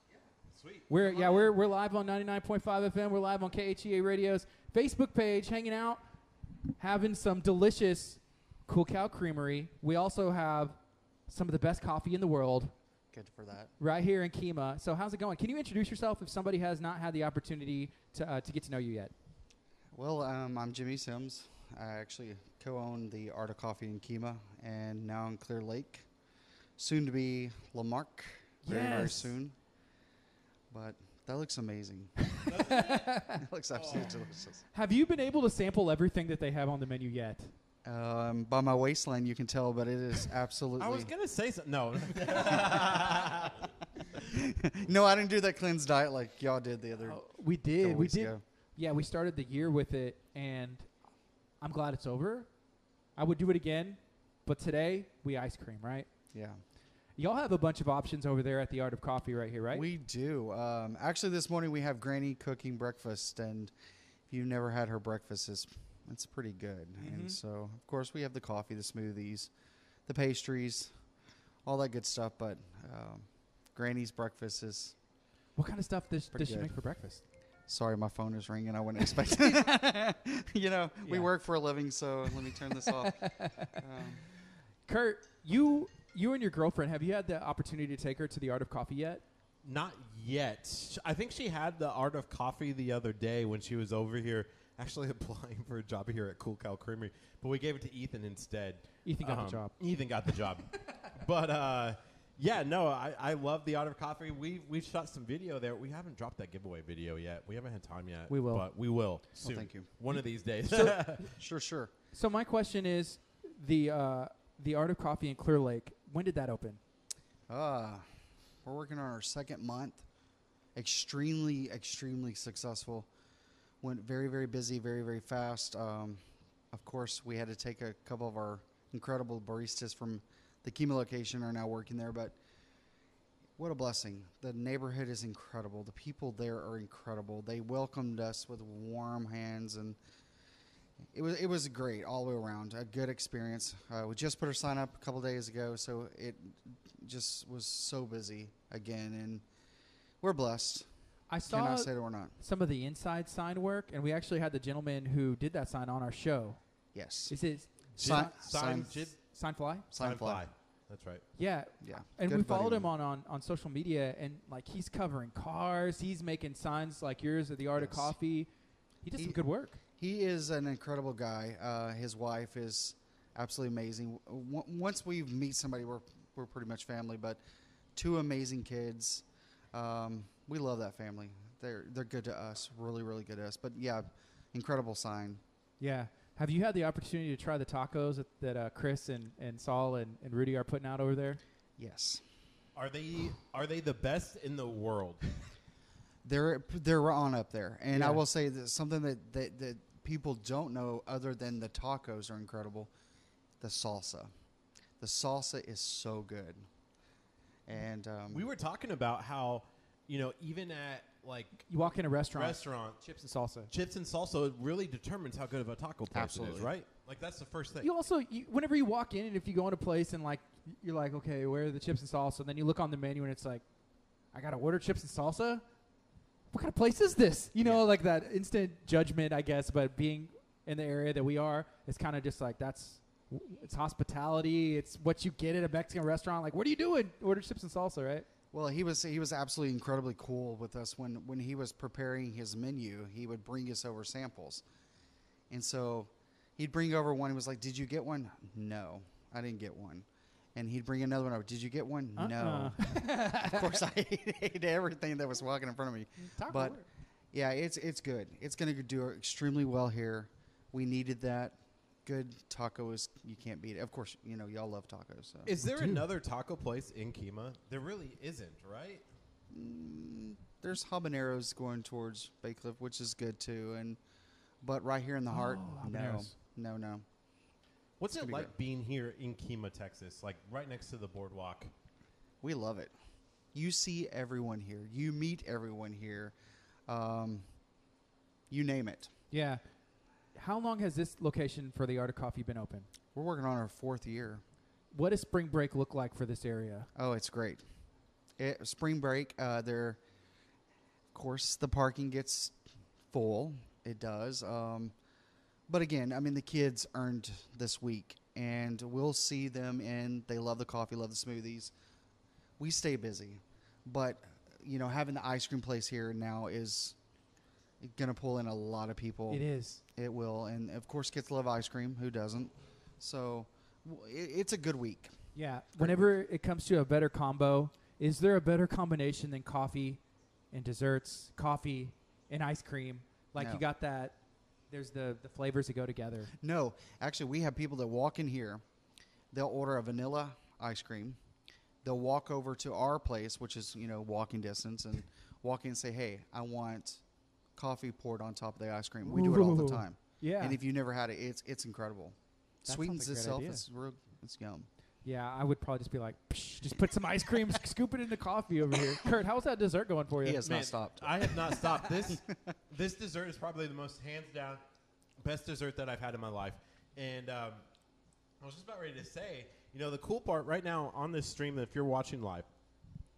Yeah. Sweet. We're yeah, we're we're live on 99.5 FM. We're live on KHEA Radio's Facebook page, hanging out, having some delicious Cool Cow Creamery. We also have some of the best coffee in the world Good for that. right here in Kemah. So how's it going? Can you introduce yourself if somebody has not had the opportunity to uh, to get to know you yet? Well, um, I'm Jimmy Sims. I actually co-own the Art of Coffee in Kima, and now in Clear Lake, soon to be La Marque, very very soon. But that looks amazing. it looks absolutely delicious. Have you been able to sample everything that they have on the menu yet? Um, by my waistline, you can tell, but it is absolutely. I was gonna say something. No. no, I didn't do that cleanse diet like y'all did the other. Oh, we did. We did. ago. Yeah, we started the year with it, and I'm glad it's over. I would do it again, but today we ice cream, right? Yeah. Y'all have a bunch of options over there at the Art of Coffee right here, right? We do. Um, actually, this morning we have Granny cooking breakfast, and if you've never had her breakfast, it's it's pretty good. Mhm. And so, of course, we have the coffee, the smoothies, the pastries, all that good stuff. But um, Granny's breakfast is. what kind of stuff does, does she make for breakfast? Sorry, my phone is ringing. I wasn't expecting. you know, we work for a living, so let me turn this off. Um, Kurt, you you and your girlfriend have you had the opportunity to take her to the Art of Coffee yet? Not yet. I think she had the art of coffee the other day when she was over here, actually applying for a job here at Cool Cow Creamery. But we gave it to Ethan instead. Ethan got the Um, job. Ethan got the job. but uh, yeah, no, I, I love the art of coffee. We we've shot some video there. We haven't dropped that giveaway video yet. We haven't had time yet. We will. but we will soon. thank you. One of these days. Sure, sure. So my question is, the uh, the Art of Coffee in Clear Lake. When did that open? Uh, we're working on our second month. Extremely, extremely successful. Went very, very busy, very, very fast. Um, of course, we had to take a couple of our incredible baristas from the Kemah location are now working there, but what a blessing. The neighborhood is incredible. The people there are incredible. They welcomed us with warm hands and it was it was great all the way around. A good experience. Uh, we just put our sign up a couple days ago, so it just was so busy again, and we're blessed. I saw Cannot say that we're not. some of the inside sign work, and we actually had the gentleman who did that sign on our show. Yes. Is it Sign, Sign- sign, Jib- Sign Fly? sign fly. That's right. Yeah, Yeah. and Good we followed him on, on, on social media, and like he's covering cars, he's making signs like yours at the Art of Coffee. He does He- some good work. He is an incredible guy. Uh, his wife is absolutely amazing. W- once we meet somebody, we're we're pretty much family. But two amazing kids. Um, we love that family. They're they're good to us. Really, really good to us. But yeah, incredible sign. Yeah. Have you had the opportunity to try the tacos that, that uh, Chris and, and Saul and, and Rudy are putting out over there? Yes. Are they are they the best in the world? They're they're on up there, and I will say that something that, that that people don't know, other than the tacos, are incredible. The salsa, the salsa is so good, and um, we were talking about how, you know, even at like You walk in a restaurant, restaurant, chips and salsa. chips and salsa really determines how good of a taco place it is, right? Like that's the first thing. You also, you, whenever you walk in, and if you go in a place and like you're like, okay, where are the chips and salsa? And then you look on the menu and it's like, I gotta order chips and salsa. What kind of place is this? You know, Yeah. like that instant judgment, I guess. But being in the area that we are, it's kind of just like that's it's hospitality. It's what you get at a Mexican restaurant. Like, what are you doing? Order chips and salsa, right? Well, he was he was absolutely incredibly cool with us when when he was preparing his menu. He would bring us over samples, and so he'd bring over one. He was like, "Did you get one?" No, I didn't get one. And he'd bring another one over. Did you get one? Uh-uh. No. Uh-uh. of course, I ate, everything that was walking in front of me. Mm, Taco But yeah, it's it's good. It's going to do extremely well here. We needed that. Good tacos, you can't beat it. Of course, you know y'all love tacos. So. Is there do. another taco place in Kemah? There really isn't, right? Mm, there's habaneros going towards Bacliff, which is good too, and but right here in the heart, Oh, no, no, no. What's It's it like good. being here in Kemah, Texas, like right next to the boardwalk? We love it. You see everyone here. You meet everyone here. Um, you name it. Yeah. How long has this location for the Art of Coffee been open? We're working on our fourth year. What does spring break look like for this area? Oh, it's great. It, spring break, uh, there. Of course, the parking gets full. It does. Um, but again, I mean, the kids earned this week, and we'll see them in. They love the coffee, love the smoothies. We stay busy, but you know, having the ice cream place here now is going to pull in a lot of people. It is. It will, and of course, kids love ice cream. Who doesn't? So, w- it, it's a good week. Yeah. Whenever it comes to a better combo, is there a better combination than coffee and desserts, coffee and ice cream? Like No. you got that. There's the the flavors that go together. No, actually, we have people that walk in here. They'll order a vanilla ice cream. They'll walk over to our place, which is you know walking distance, and walk in and say, "Hey, I want coffee poured on top of the ice cream." We do it all the time. Yeah. And if you never had it, it's it's incredible. That Sweetens like itself. idea. It's real. It's yum. yeah, I would probably just be like, Psh, just put some ice cream, scoop it into coffee over here. Kurt, how's that dessert going for you? He has Man, not stopped. I have not stopped. This this dessert is probably the most hands down best dessert that I've had in my life. And um, I was just about ready to say, you know, the cool part right now on this stream, if you're watching live,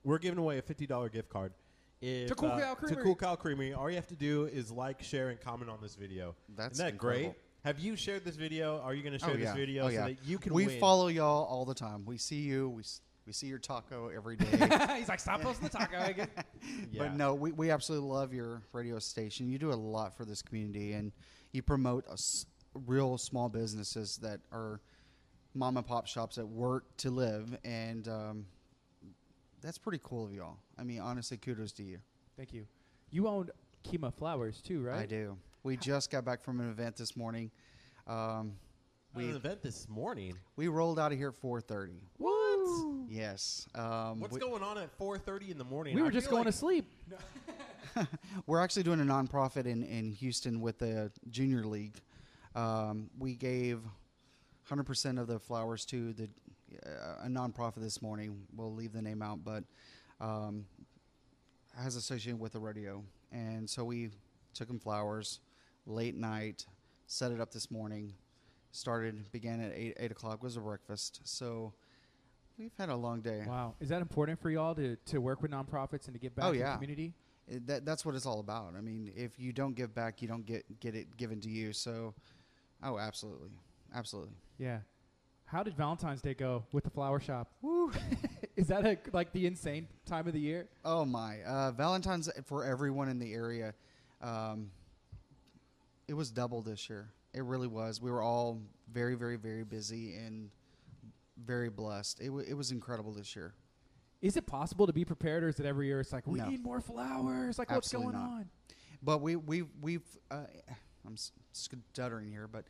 we're giving away a fifty dollar gift card. If, To Cool uh, Cow To Cool Cow Creamery. All you have to do is like, share, and comment on this video. That's Isn't that incredible. great? Have you shared this video? Are you going to share oh this video oh so yeah. that you can we win? follow y'all all the time. We see you. We s- We see your taco every day. He's like, stop posting the taco again. Yeah. But no, we, we absolutely love your radio station. You do a lot for this community, and you promote a s- real small businesses that are mom and pop shops that work to live, and um, that's pretty cool of y'all. I mean, honestly, kudos to you. Thank you. You owned Kemah Flowers too, right? I do. We just got back from an event this morning. Um, We we an event this morning. we rolled out of here at 4:30. What? Yes. Um, What's we, going on at 4:30 in the morning? We I were just going like- to sleep. We're actually doing a nonprofit in, in Houston with the junior league. Um, we gave 100% of the flowers to the a nonprofit this morning. We'll leave the name out, but um, has associated with the rodeo, and so we took them flowers late night, set it up this morning. Started began at eight eight o'clock was a breakfast. So we've had a long day. Wow. Is that important for y'all to, to work with nonprofits and to give back Oh, to the community? It- that that's what it's all about. I mean, if you don't give back, you don't get get it given to you. So, oh, absolutely, absolutely. Yeah. How did Valentine's Day go with the flower shop? Woo. Is that a, like the insane time of the year? Oh my, uh, Valentine's for everyone in the area. Um, it was double this year. It really was. We were all very, very, very busy and very blessed. It, w- it was incredible this year. Is it possible to be prepared, or is it every year? It's like we No. need more flowers. Like what's going not. on? But we we we've uh, I'm stuttering here, but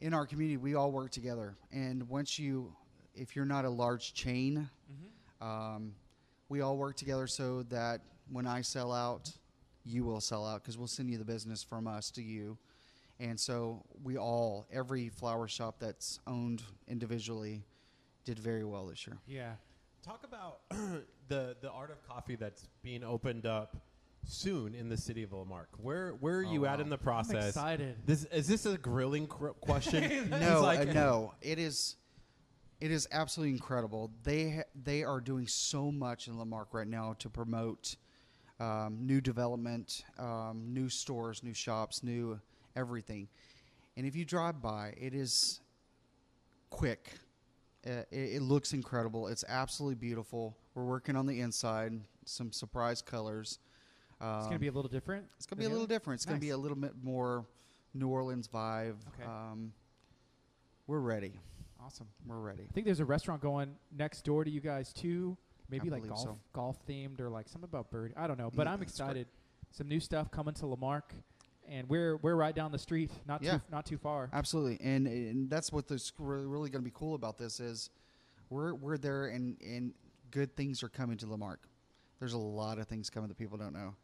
in our community we all work together. And once you, if you're not a large chain, um, we all work together so that when I sell out, you will sell out because we'll send you the business from us to you. And so we all, every flower shop that's owned individually, did very well this year. Yeah. Talk about the the art of coffee that's being opened up soon in the city of La Marque. Where where are Oh, you at in the I'm process? excited. This is this a grilling cr- question? no, It's like- uh, no. It is, it is absolutely incredible. They ha- they are doing so much in La Marque right now to promote um, new development, um, new stores, new shops, new everything. And if you drive by, it is quick. Uh, it, it looks incredible. It's absolutely beautiful. We're working on the inside, some surprise colors. Um, It's gonna be a little different. it's gonna be a little different. It's gonna be a little bit more New Orleans vibe. Okay. Um, we're ready. Awesome. We're ready. I think there's a restaurant going next door to you guys too. Maybe like golf so. golf themed or like something about bird. I don't know, but Yeah, I'm excited. Some new stuff coming to La Marque, and we're we're right down the street, not Yeah. too not too far. Absolutely, and and that's what this really, really going to be cool about this is, we're we're there and and good things are coming to La Marque. There's a lot of things coming that people don't know,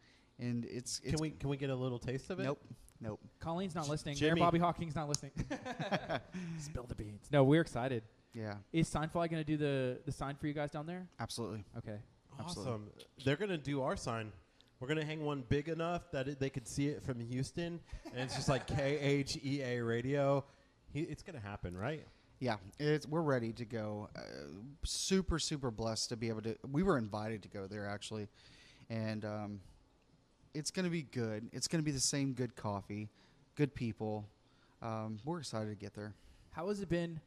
and it's, it's can we can we get a little taste of it? Nope, nope. Colleen's not J- listening. Mayor Jimmy. Bobby Hawking's not listening. Spill the beans. No, we're excited. Yeah, Is Signfly going to do the the sign for you guys down there? absolutely. Okay. Absolutely. Awesome. They're gonna do our sign. We're gonna hang one big enough that it, they could see it from Houston, and it's just like K H E A radio. He, it's gonna happen, right? Yeah, it's we're ready to go. Uh, super super blessed to be able to. We were invited to go there actually, and um, it's going to be good. It's going to be the same good coffee, good people. Um, we're excited to get there. How has it been?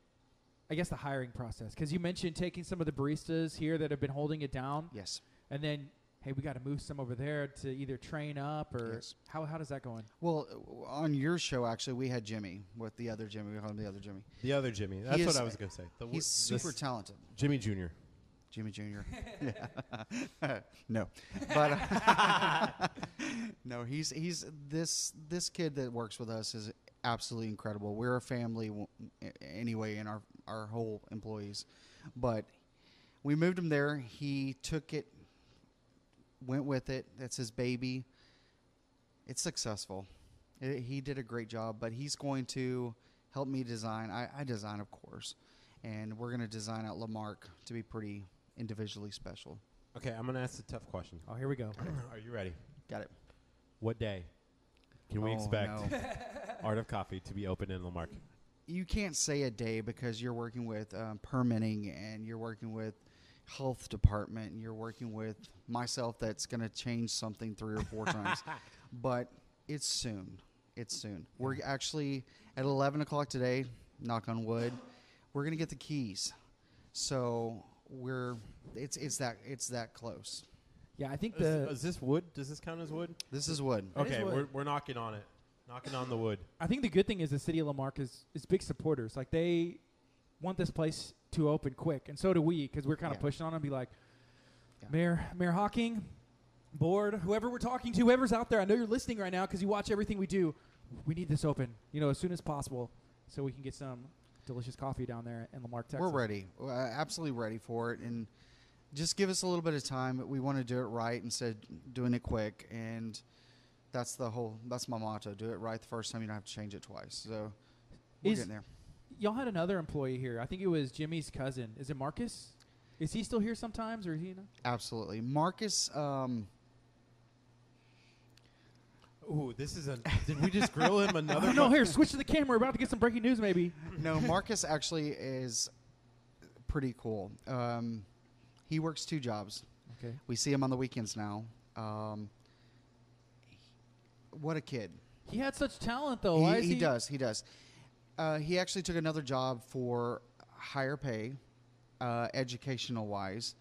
I guess the hiring process, because you mentioned taking some of the baristas here that have been holding it down, Yes. and then hey, we got to move some over there to either train up or Yes. how how does that going? Well, on your show actually, we had Jimmy with the other Jimmy. We called him the other Jimmy. The other Jimmy. That's is- what I was gonna say. The, He's super talented. Jimmy Jr. Jimmy Jr. No, but no, he's he's this this kid that works with us is absolutely incredible. We're a family anyway, in our our whole employees, but we moved him there. He took it, went with it. That's his baby. It's successful. I- he did a great job, but he's going to help me design. I, I design, of course, and we're going to design out La Marque to be pretty individually special. Okay, I'm gonna ask a tough question. Oh, here we go. Are you ready? Got it. What day can we Oh, expect no. Art of Coffee to be open in La Marque? you can't say a day because you're working with um, permitting and you're working with health department and you're working with myself that's going to change something three or four times but it's soon it's soon we're actually at 11 o'clock today knock on wood we're going to get the keys so we're it's it's that it's that close. Yeah, I think Is, the is this wood? Does this count as wood? This is wood. That is Okay, wood. we're, we're knocking on it. Knocking on the wood. I think the good thing is the city of La Marque is is big supporters. Like they want this place to open quick, and so do we because we're kind of Yeah. pushing on them. Be like, Yeah. Mayor Mayor Hawking, board, whoever we're talking to, whoever's out there. I know you're listening right now because you watch everything we do. We need this open, you know, as soon as possible, so we can get some delicious coffee down there in La Marque, Texas. We're ready. We're uh, absolutely ready for it, and just give us a little bit of time. We want to do it right instead of doing it quick, and that's the whole. That's my motto: do it right the first time. You don't have to change it twice. So we're Is- getting there. Y'all had another employee here. I think it was Jimmy's cousin. Is it Marcus? Is he still here sometimes, or is he? Not? Absolutely, Marcus. Um, Ooh, this is a. Did we just grill him another? Oh, no, here, switch to the camera. We're about to get some breaking news, maybe. no, Marcus actually is pretty cool. Um, he works two jobs. Okay. We see him on the weekends now. Um, what a kid! He had such talent, though. Why is he, he does. He does. Uh, he actually took another job for higher pay, uh, educational wise,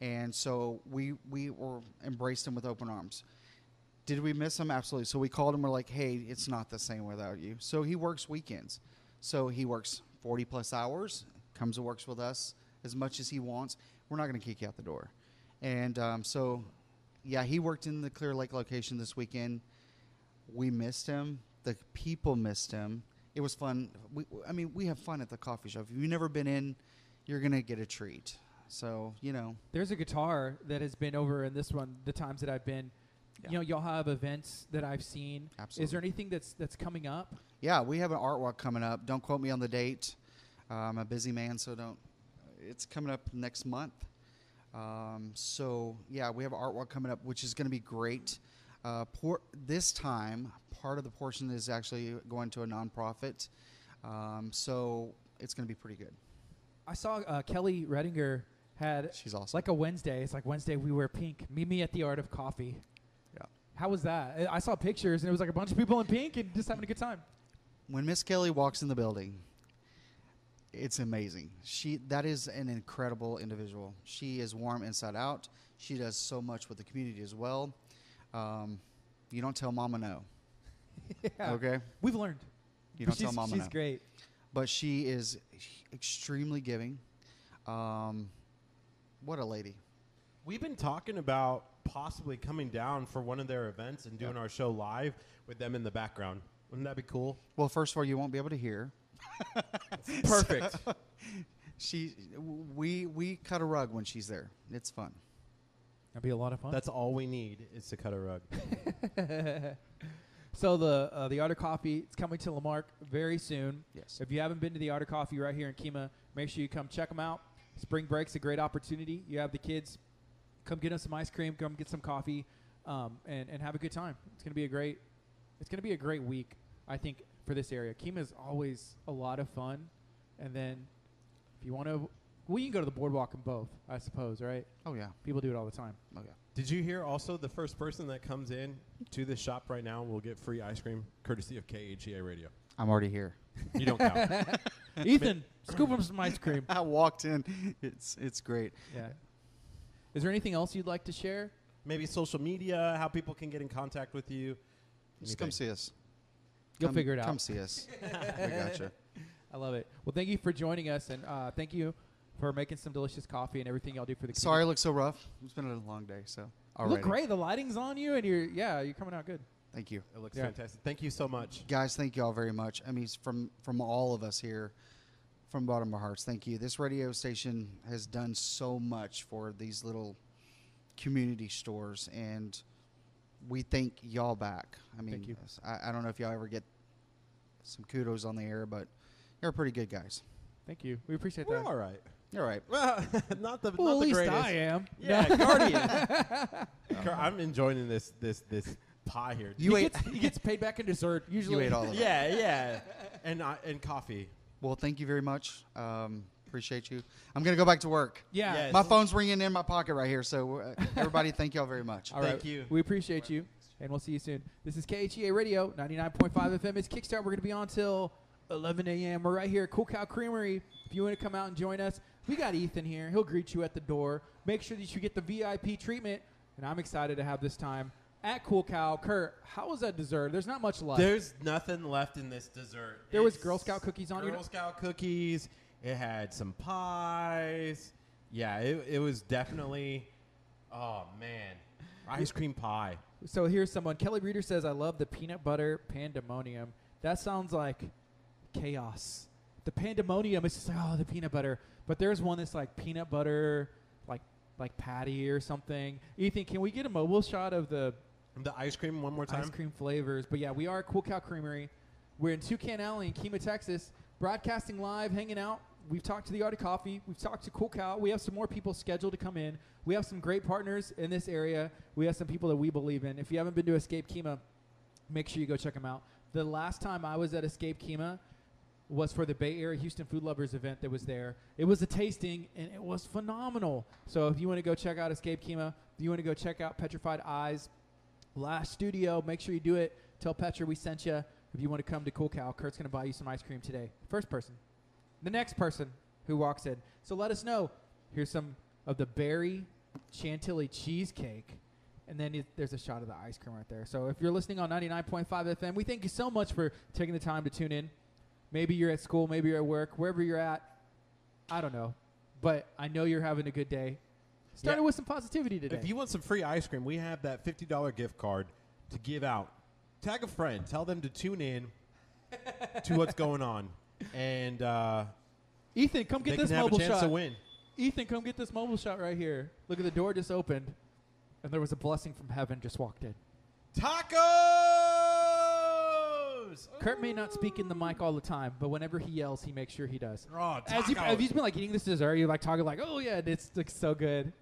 and so we we were embraced him with open arms. Did we miss him? Absolutely. So we called him. We're like, hey, it's not the same without you. So he works weekends. So he works forty plus hours. Comes and works with us as much as he wants. We're not going to kick you out the door. And um, so, yeah, he worked in the Clear Lake location this weekend we missed him. The people missed him. It was fun. We, I mean, we have fun at the coffee shop. If you've never been in, you're gonna get a treat. So you know, There's a guitar that has been over in this one the times that I've been. Yeah. You know, y'all have events that I've seen. Is there anything that's that's coming up? yeah, we have an art walk coming up. Don't quote me on the date. Uh, I'm a busy man, so don't. It's coming up next month. Um, so yeah, we have an art walk coming up, which is going to be great. Uh, por- this time, part of the portion is actually going to a nonprofit. Um, so it's going to be pretty good. I saw uh, Kelly Redinger had She's awesome. like a Wednesday. It's like Wednesday we wear pink. Meet me at the Art of Coffee. Yeah. How was that? I I saw pictures and it was like a bunch of people in pink and just having a good time. when Miss Kelly walks in the building, it's amazing. She that is an incredible individual. She is warm inside out. She does so much with the community as well. Um, you don't tell Mama no, yeah. okay? We've learned. You don't tell Mama she's no. She's great. But she is extremely giving. Um, what a lady! We've been talking about possibly coming down for one of their events and doing Yeah. our show live with them in the background. Wouldn't that be cool? Well, first of all, you won't be able to hear. Perfect. She, we we cut a rug when she's there. It's fun. That'd be a lot of fun. That's all we need is to cut a rug. so the uh, the Art of Coffee it's coming to La Marque very soon. Yes. If you haven't been to the Art of Coffee right here in Kemah, make sure you come check them out. Spring break's a great opportunity. You have the kids come get them some ice cream, come get some coffee, um, and and have a good time. It's gonna be a great it's gonna be a great week. I think for this area, Kemah is always a lot of fun. And then if you want to, well, you can go to the boardwalk in both, I suppose, right? Oh yeah. People do it all the time. Oh yeah. Did you hear also the first person that comes in to the shop right now will get free ice cream courtesy of KHEA Radio? I'm already here. You don't count. Ethan, scoop him some ice cream. I walked in. It's it's great. Yeah. Is there anything else you'd like to share? Maybe social media, how people can get in contact with you. Just come see us. You'll Come- figure it out. Come see us. we gotcha. I love it. Well, thank you for joining us, and uh, thank you for making some delicious coffee and everything y'all do for the. Sorry I look so rough. It's been a long day, so. community. you look alrighty. great. The lighting's on you, and you're yeah, you're coming out good. Thank you. It looks Yeah. fantastic. Thank you so much. Guys, thank you all very much. I mean, s- from from all of us here, from the bottom of our hearts, thank you. This radio station has done so much for these little community stores, and we thank y'all back. I mean, Thank you. s- I, I don't know if y'all ever get some kudos on the air, but you're pretty good guys. Thank you. We appreciate We're that. all right. You're right. Well, not the Well, not at the least greatest. I am. Yeah, No. Guardian. Gar- I'm enjoying this this this pie here. You he ate. Gets, he gets paid back in dessert usually. You ate all of it. yeah, yeah, and uh, and coffee. Well, thank you very much. Um, appreciate you. I'm gonna go back to work. Yeah. Yes. My phone's ringing in my pocket right here. So, uh, everybody, thank y'all very much. All right. Thank you. We appreciate you, and we'll see you soon. This is KHEA Radio, 99.5 FM. It's Kickstart. We're going to be on till 11 a.m. We're right here at Cool Cow Creamery. If you want to come out and join us, We got Ethan here. He'll greet you at the door. Make sure that you get the VIP treatment. And I'm excited to have this time at Cool Cow. Kurt, how was that dessert? There's not much left. There's nothing left in this dessert. There was Girl Scout cookies on it. Girl Scout cookies. It had some pies. Yeah, it, it was definitely. Oh man, ice cream pie. So here's someone. Kelly Reader says, I love the peanut butter pandemonium. That sounds like chaos. The pandemonium is just like, oh, the peanut butter. But there's one that's like peanut butter, like like patty or something. Ethan, can we get a mobile shot of the The ice cream one more time. ice cream flavors? But yeah, we are Cool Cow Creamery. We're in Toucan Alley in Kemah, Texas, broadcasting live, hanging out. We've talked to the Art of Coffee. We've talked to Cool Cow. We have some more people scheduled to come in. We have some great partners in this area. We have some people that we believe in. If you haven't been to Escape Kemah, make sure you go check them out. The last time I was at Escape Kemah was for the Bay Area Houston Food Lovers event that was there. It was a tasting and it was phenomenal. So if you want to go check out Escape Kemah, if you want to go check out Petrified Eyes Last Studio, make sure you do it. Tell Petra we sent you. If you want to come to Cool Cow, Kurt's going to buy you some ice cream today. First person. The next person who walks in. So let us know. Here's some of the berry chantilly cheesecake. And then there's a shot of the ice cream right there. So if you're listening on 99.5 FM, we thank you so much for taking the time to tune in. Maybe you're at school, maybe you're at work, wherever you're at. I don't know. But I know you're having a good day. Started Yeah. with some positivity today. If you want some free ice cream, we have that fifty dollar gift card to give out. Tag a friend. Tell them to tune in to what's going on, and uh, Ethan, come get they this can have a mobile chance shot. to win. Ethan, come get this mobile shot right here. Look at the door just opened, and there was a blessing from heaven just walked in. Kurt may not speak in the mic all the time, but whenever he yells, he makes sure he does. Oh, As you, tacos. have you been like eating this dessert, you're like talking like, oh yeah, it's looks so good.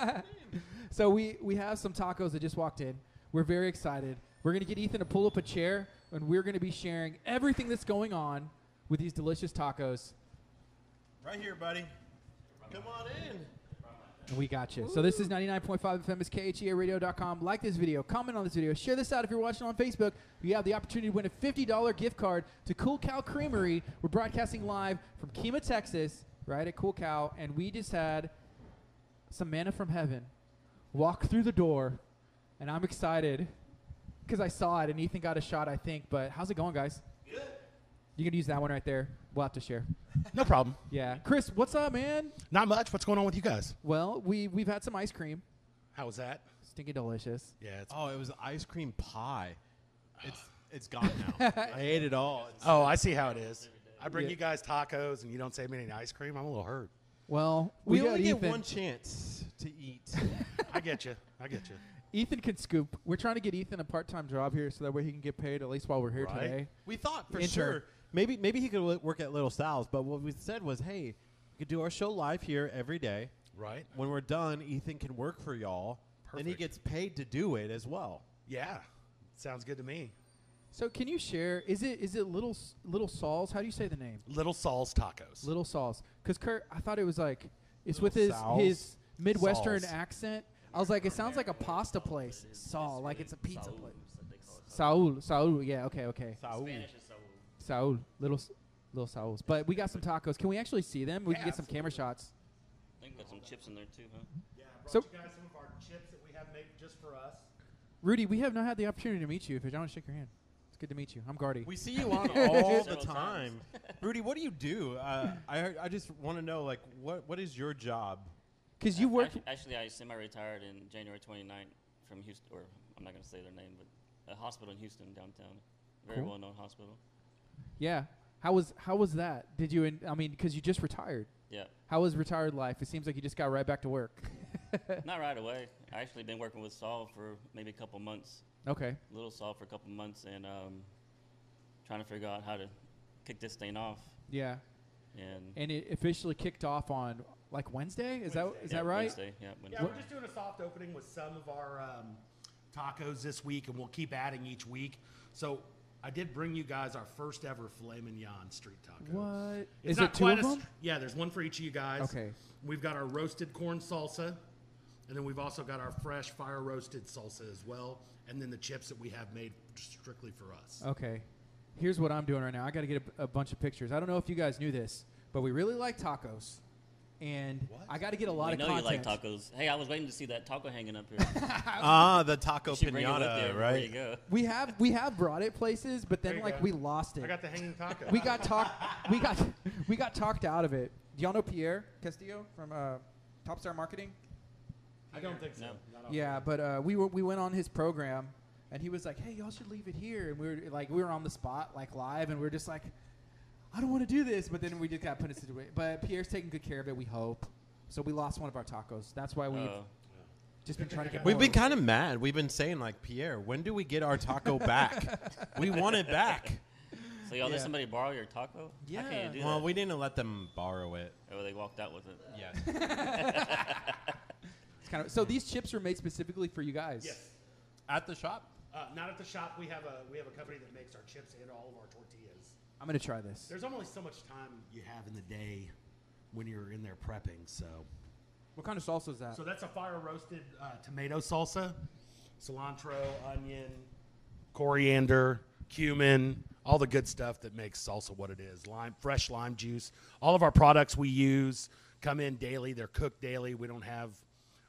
so we we have some tacos that just walked in. We're very excited. We're gonna get Ethan to pull up a chair, and we're gonna be sharing everything that's going on with these delicious tacos. right here, buddy. Come on in. And we got you. So this is 99.5 FM. It's KHEARadio.com. Like this video. Comment on this video. Share this out if you're watching on Facebook. You have the opportunity to win a $50 gift card to Cool Cow Creamery. We're broadcasting live from Kemah, Texas, right at Cool Cow. And we just had some manna from heaven walk through the door. And I'm excited because I saw it and Ethan got a shot, I think. But how's it going, guys? Good. You can use that one right there. We'll have to share. No problem. Yeah. Chris, what's up, man? Not much. What's going on with you guys? Well, we, we've had some ice cream. How was that? Stinky delicious. Yeah. It's, Oh, it was ice cream pie. It's it's gone now. I ate it all. It's- oh, I see how it is. I bring Yeah. you guys tacos and you don't save me any ice cream. I'm a little hurt. Well, we, we, got only get Ethan. one chance to eat. I get you. I get you. Ethan can scoop. We're trying to get Ethan a part-time job here, so that way he can get paid at least while we're here Right. today. we thought for Intern. sure maybe maybe he could li- work at Little Sal's, but what we said was, hey, we could do our show live here every day. Right? When we're done, Ethan can work for y'all, and he Perfect. gets paid to do it as well. Yeah. Sounds good to me. So can you share? Is it is it little S- little Saul's? How do you say the name? Little Saul's tacos. Little Saul's. Because Kurt, I thought it was like it's Little with his Sal's? his midwestern Saul's. accent. I was like, it sounds like a pasta place. Saul, like it's a pizza place. Saul, Saul. Yeah. Okay. Okay. Saul. Saul. Little S- little Saul's. But we got some tacos. Can we actually see them? We can get some camera shots. I think we got some chips in there too, huh? Yeah, I So- you guys some of our chips that we have made just for us. Rudy, we have not had the opportunity to meet you. If I want to shake your hand, it's good to meet you. I'm Gardy. We see you on all the time, Rudy. What do you do? Uh, I I just want to know, like, what what is your job? Because you A- work. actu- Actually, I semi-retired in January 29th from Houston, or I'm not going to say their name, but a hospital in Houston downtown. Very Cool. well-known hospital. Yeah. How was how was that? Did you? In, I mean, because you just retired. Yeah, How was retired life? It seems like you just got right back to work. not right away. I actually been working with Saul for maybe a couple months, okay. little Saul for a couple months, and um, trying to figure out how to kick this thing off. Yeah. And And it officially kicked off on like Wednesday. Is that is yeah, that right? Wednesday, yeah, Wednesday. Yeah, we're just doing a soft opening with some of our um, tacos this week, and we'll keep adding each week. So I did bring you guys our first ever filet mignon street taco. What It's is not it? Two quite of a them? Yeah, there's one for each of you guys. Okay. We've got our roasted corn salsa, and then we've also got our fresh fire roasted salsa as well, and then the chips that we have made strictly for us. Okay. Here's what I'm doing right now. I got to get a, a bunch of pictures. I don't know if you guys knew this, but we really like tacos. And I got to get a lot we of know content. you like tacos. Hey, I was waiting to see that taco hanging up here. Ah, the taco You should bring you pinata, everywhere right? go. We have we have brought it places, but then like go. we lost it. I got the hanging taco. we got talked we got we got talked out of it. Do y'all know Pierre Castillo from uh, Top Star Marketing? I don't think so. No. Yeah, but uh, we were we went on his program, and he was like, "Hey, y'all should leave it here." And we were like, we were on the spot, like live, and we are just like, "I don't want to do this," but then we just got put in a situation. But Pierre's taking good care of it. We hope. So we lost one of our tacos. That's why we've Uh, just been trying to get. We've more. been kind of mad. We've been saying like, Pierre, when do we get our taco back? we want it back. so y'all Yeah. let somebody borrow your taco? Yeah. How can you do Well, that? we didn't let them borrow it. oh, they walked out with it. Yes. It's kind of, so these chips are made specifically for you guys. Yes. At the shop. Uh, not at the shop. We have a we have a company that makes our chips and all of our tortillas. I'm gonna try this. There's only so much time you have in the day when you're in there prepping. So, What kind of salsa is that? so that's a fire roasted uh, tomato salsa, cilantro, onion, coriander, cumin, all the good stuff that makes salsa what it is. Lime, fresh lime juice. All of our products we use come in daily. They're cooked daily. We don't have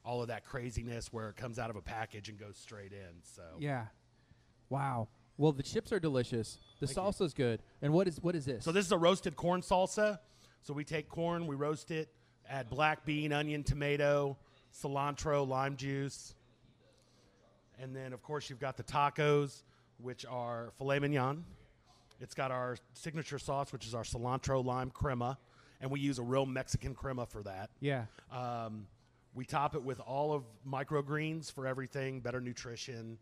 all of that craziness where it comes out of a package and goes straight in. So, yeah. Wow. Well, the chips are delicious. The Thank you. salsa's good. And what is what is this? So this is a roasted corn salsa. So we take corn, we roast it, add black bean, onion, tomato, cilantro, lime juice. And then of course you've got the tacos, which are filet mignon. It's got our signature sauce, which is our cilantro lime crema, and we use a real Mexican crema for that. yeah. Um, we top it with all of microgreens for everything, better nutrition,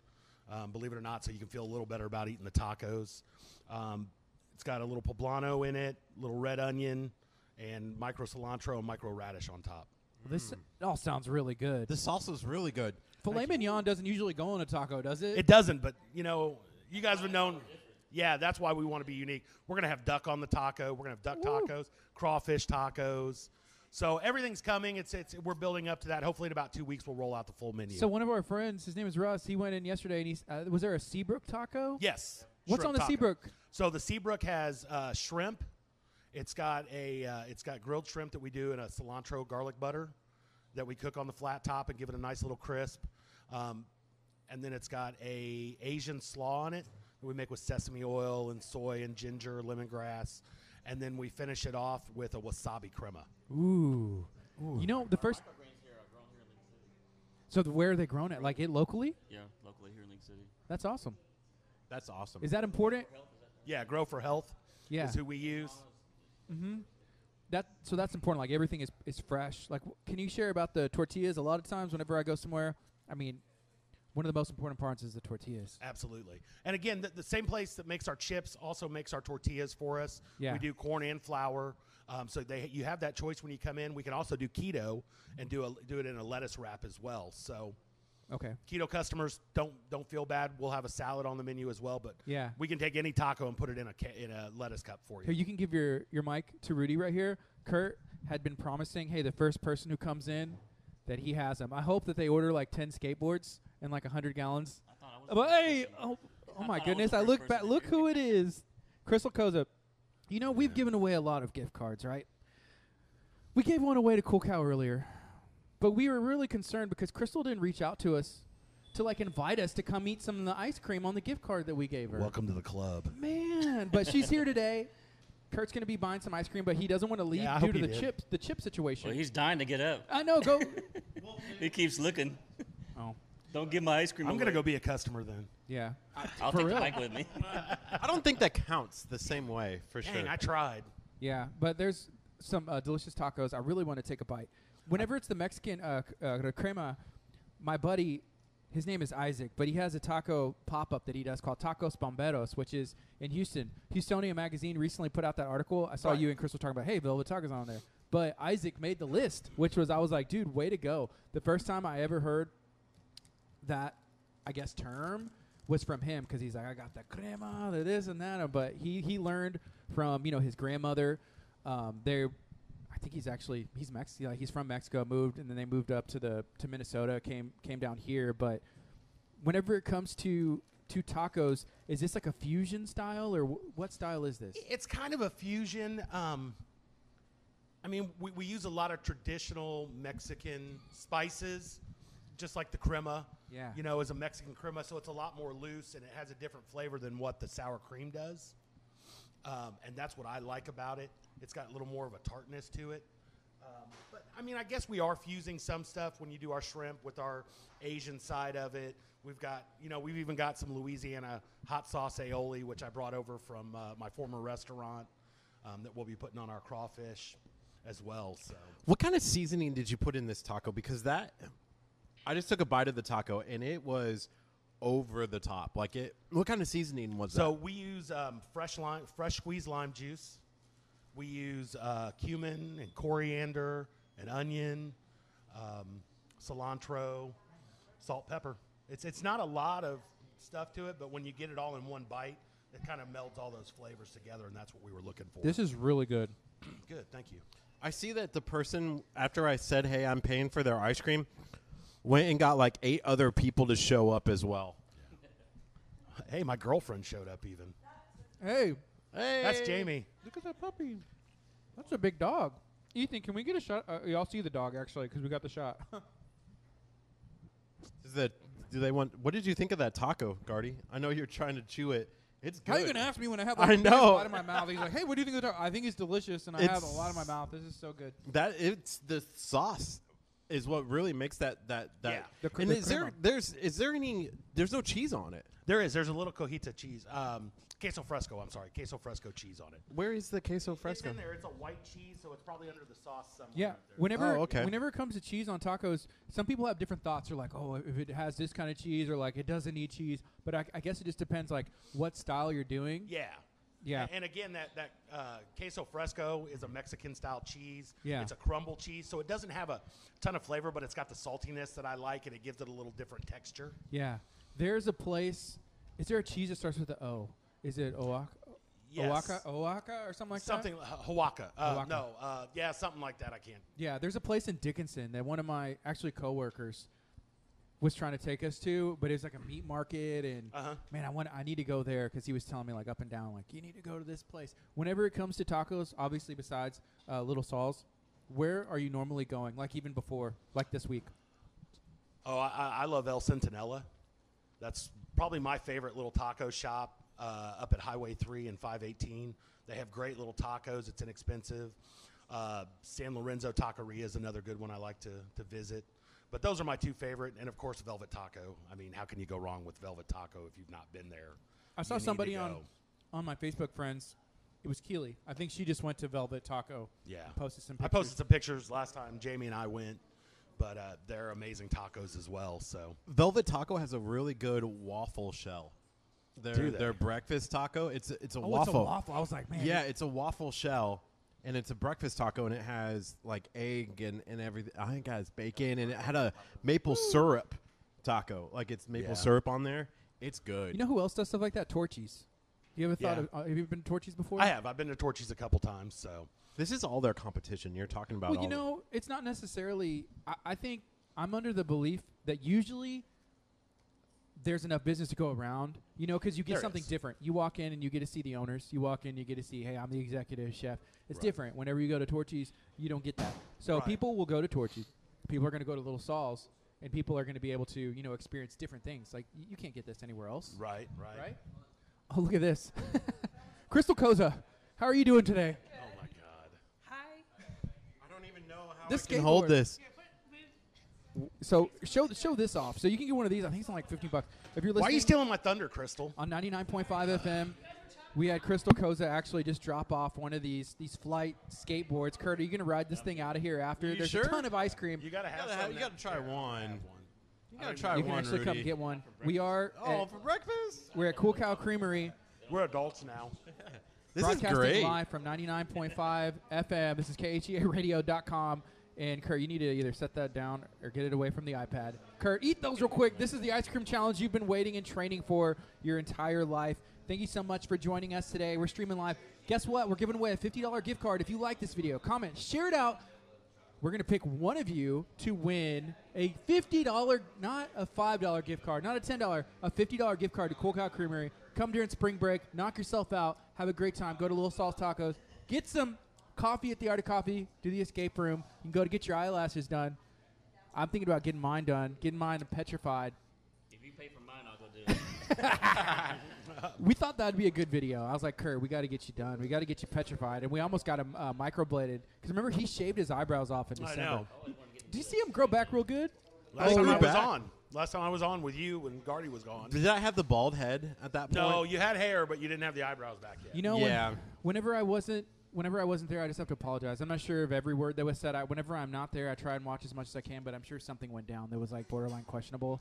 um, believe it or not, so you can feel a little better about eating the tacos. Um, it's got a little poblano in it, little red onion, and micro cilantro and micro radish on top. This all sounds really good. The salsa's really good. Filet mignon doesn't usually go on a taco, does it? It doesn't, but you know, you guys have known. Yeah, that's why we want to be unique. We're gonna have duck on the taco. We're gonna have duck Woo. tacos, crawfish tacos. So everything's coming. It's it's we're building up to that. Hopefully, in about two weeks, we'll roll out the full menu. So one of our friends, his name is Russ. He went in yesterday, and he's uh, was there a Seabrook taco? yes, What's on the taco. Seabrook? So the Seabrook has uh, shrimp. It's got a uh, it's got grilled shrimp that we do in a cilantro garlic butter that we cook on the flat top and give it a nice little crisp. Um, and then it's got a Asian slaw on it that we make with sesame oil and soy and ginger, lemongrass, and then we finish it off with a wasabi crema. Ooh. You know the first. So the, where are they grown at? Like it locally? Yeah, locally here in League City. That's awesome. That's awesome. Is that important? Yeah, Grow for Health Yeah. is who we use. Mm-hmm. That so that's important. Like everything is is fresh. Like, w- can you share about the tortillas? A lot of times, whenever I go somewhere, I mean, one of the most important parts is the tortillas. Absolutely. And again, the, the same place that makes our chips also makes our tortillas for us. Yeah. We do corn and flour. Um, so they you have that choice when you come in. We can also do keto and do a, do it in a lettuce wrap as well. So Okay. keto customers don't don't feel bad. We'll have a salad on the menu as well, but Yeah. we can take any taco and put it in a in a lettuce cup for Here, you. you can give your your mic to Rudy right here. Kurt had been promising, hey, the first person who comes in, that he has them. I hope that they order like ten skateboards and like hundred gallons. I thought I was. But hey, oh, oh my thought I goodness! I look back. Look who it is, Crystal Koza. You know we've given away a lot of gift cards, right? We gave one away to Cool Cow earlier, but we were really concerned because Crystal didn't reach out to us to like invite us to come eat some of the ice cream on the gift card that we gave her. Welcome to the club. Man, but she's here today. Kurt's gonna be buying some ice cream, but he doesn't want to leave Yeah, due to the did. chip the chip situation. Well, he's dying to get up. I know. Go. He keeps looking. oh, Don't give my ice cream. I'm gonna go be a customer then. yeah. I'll for take real. the mic with me. I don't think that counts the same way for Dang, sure. I tried. Yeah, but there's some uh, delicious tacos. I really want to take a bite. Whenever it's the Mexican uh, c- uh, the crema, my buddy, his name is Isaac, but he has a taco pop up that he does called Tacos Bomberos, which is in Houston. Houstonia magazine recently put out that article. I saw Right. you and Chris were talking about, hey, Velvet Tacos on there. But Isaac made the list, which was I was like, dude, way to go. The first time I ever heard that, I guess, term was from him because he's like, I got the crema, the this and that. But he he learned from you know his grandmother. Um, they're, I think he's actually he's Mexican. He's from Mexico, moved, and then they moved up to the to Minnesota. Came came down here, but whenever it comes to to tacos, is this like a fusion style or wh- what style is this? It's kind of a fusion. Um, I mean, we, we use a lot of traditional Mexican spices, just like the crema. Yeah. You know, is a Mexican crema, so it's a lot more loose and it has a different flavor than what the sour cream does. Um, and that's what I like about it. It's got a little more of a tartness to it. Um, but I mean, I guess we are fusing some stuff when you do our shrimp with our Asian side of it. We've got, you know, we've even got some Louisiana hot sauce aioli, which I brought over from uh, my former restaurant um, that we'll be putting on our crawfish as well. So What kind of seasoning did you put in this taco? Because that, I just took a bite of the taco and it was over the top. Like it. What kind of seasoning was So that? So we use um, fresh lime, fresh squeezed lime juice. We use uh, cumin and coriander and onion, um, cilantro, salt, pepper. It's it's not a lot of stuff to it, but when you get it all in one bite, it kind of melds all those flavors together, and that's what we were looking for. This is really good. good. Thank you. I see that the person after I said, "Hey, I'm paying for their ice cream," went and got like eight other people to show up as well. Hey, my girlfriend showed up. Even Hey, Hey, that's Jamie. look at that puppy. That's a big dog. Ethan, can we get a shot? Uh, y'all see the dog actually because we got the shot. Is that? Do they want? What did you think of that taco, Gardy? I know you're trying to chew it. It's good. How you gonna ask me when I have I like a know. lot in my mouth? He's like, "Hey, what do you think of the dog?" I think it's delicious, and I have a lot in my mouth. This is so good. that it's the sauce is what really makes that that that. Yeah. The cr- and the is there crema. there's is there any there's no cheese on it? There is. There's a little cojita cheese, um, queso fresco. I'm sorry, queso fresco cheese on it. Where is the queso fresco? It's fresco? in there. It's a white cheese, so it's probably under the sauce somewhere. Yeah. up there. Whenever Oh, okay. whenever it comes to cheese on tacos, some people have different thoughts. They're like, "Oh, if it has this kind of cheese, or like it doesn't need cheese." But I, I guess it just depends, like what style you're doing. Yeah. Yeah. A- And again, that that uh, queso fresco is a Mexican style cheese. Yeah. It's a crumble cheese, so it doesn't have a ton of flavor, but it's got the saltiness that I like, and it gives it a little different texture. Yeah. There's a place. Is there a cheese that starts with the O? Is it Oaxaca? Yes. Oaxaca, Oaxaca, or something like something that? uh, Hawaka. Uh. No, uh, yeah, something like that. I can't. Yeah, there's a place in Dickinson that one of my actually coworkers was trying to take us to, but it's like a meat market, and Uh huh. man, I want I need to go there because he was telling me like up and down, like you need to go to this place. Whenever it comes to tacos, obviously besides uh, Little Saul's, where are you normally going? Like even before, like this week? Oh, I, I- love El Centinela. That's probably my favorite little taco shop uh, up at Highway 3 and 518. They have great little tacos. It's inexpensive. Uh, San Lorenzo Taqueria is another good one I like to, to visit. But those are my two favorite. And of course, Velvet Taco. I mean, how can you go wrong with Velvet Taco if you've not been there? I saw You need to somebody on go. on my Facebook friends. It was Keely. I think she just went to Velvet Taco. Yeah. Posted some. I Pictures. posted some pictures last time Jamie and I went, but uh, they're amazing tacos as well. So Velvet Taco has a really good waffle shell. Their Do they? their breakfast taco. It's a, it's a Oh, waffle. it's a waffle. I was like, man. Yeah, it's a waffle shell, and it's a breakfast taco, and it has like egg and, and everything. I think it has bacon, and it had a maple syrup taco. Like it's maple Yeah. syrup on there. It's good. You know who else does stuff like that? Torchy's. You ever thought Yeah. of? Uh, have you been to Torchy's before? I have. I've been to Torchy's a couple times. So this is all their competition. You're talking about. Well, you all the- know, it's not necessarily. I, I think I'm under the belief that usually there's enough business to go around. You know, because you get There something is. different. You walk in and you get to see the owners. You walk in, you get to see, hey, I'm the executive chef. It's Right. different. Whenever you go to Torchy's, you don't get that. So Right. people will go to Torchy's. People are going to go to Little Saul's, and people are going to be able to, you know, experience different things. Like y- you can't get this anywhere else, right, right, right? Oh, look at this, Crystal Koza. How are you doing today? Oh my God. Hi. I don't even know how This I can hold skateboard- this. So show show this off. So you can get one of these. I think it's only like 15 bucks. If you're listening Why are you stealing my thunder, Crystal? on 99.5 FM, we had Crystal Koza actually just drop off one of these these flight skateboards. Kurt, are you gonna ride this thing out of here after? You There's sure? a ton of ice cream. You gotta have gotta have- you gotta try Here, one. have one. You gotta try you can one, actually come get one. We are Oh, at, for breakfast. we're at Cool Cow Creamery, We're adults now. This is broadcasting great. live from 99.5 FM. This is E KHEARadio.com. And Kurt, you need to either set that down or get it away from the iPad. Kurt, eat those real quick. This is the ice cream challenge you've been waiting and training for your entire life. Thank you so much for joining us today. We're streaming live. Guess what? We're giving away a $50 gift card. If you like this video, comment, share it out. We're going to pick one of you to win a $50, not a $5 gift card, not a $10, a $50 gift card to Cool Cow Creamery. Come during spring break, knock yourself out, have a great time. Go to Little Sauce Tacos, get some coffee at the Art of Coffee. Do the escape room. You can go to get your eyelashes done. I'm thinking about getting mine done. Getting mine petrified. If you pay for mine, I'll go do it. We thought that'd be a good video. I was like, Kurt, we got to get you done. We got to get you petrified, and we almost got him uh, microbladed. Because remember, he shaved his eyebrows off in I December. know. Do you see him grow back real good? Last Oh, time you're I was back. on. Last time I was on with you when Gardy was gone. Did I have the bald head at that point? No, you had hair, but you didn't have the eyebrows back yet. You know, when- Yeah. whenever I wasn't, whenever I wasn't there, I just have to apologize. I'm not sure of every word that was said. I, whenever I'm not there, I try and watch as much as I can, but I'm sure something went down that was like borderline questionable.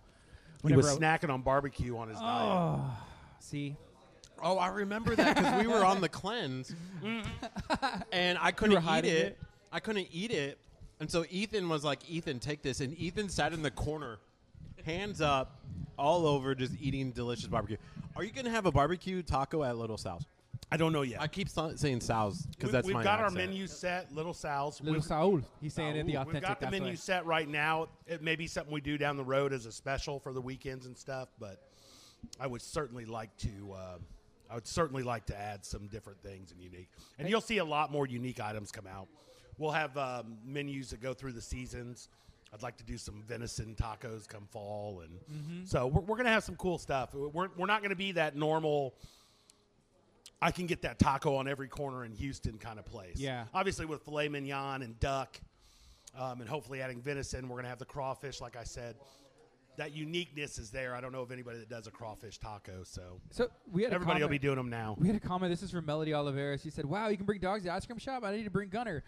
he was Whenever snacking on barbecue on his I, diet. oh, see, Oh, I remember that because we were on the cleanse, and I couldn't eat hiding it. it? I couldn't eat it, and so Ethan was like, "Ethan, take this," and Ethan sat in the corner, hands up, all over, just eating delicious barbecue. Are you gonna have a barbecue taco at Little Sal's? I don't know yet. I keep sa- saying Sal's because We- that's we've my got our menu set, Little Sal's. little We've- Saul, he's saying it the authentic. We've got the that's menu way. set right now. It may be something we do down the road as a special for the weekends and stuff, but I would certainly like to. Uh, I would certainly like to add some different things and unique, and you'll see a lot more unique items come out. We'll have um, menus that go through the seasons. I'd like to do some venison tacos come fall, and Mm-hmm. so we're, we're going to have some cool stuff. We're, we're not going to be that normal. I can get that taco on every corner in Houston kind of place. Yeah. Obviously, with filet mignon and duck, um, and hopefully adding venison, we're going to have the crawfish. Like I said, that uniqueness is there. I don't know of anybody that does a crawfish taco, so So we had a everybody will be doing them now. We had a comment. This is from Melody Oliveras. She said, "Wow, you can bring dogs to the ice cream shop. I need to bring Gunner."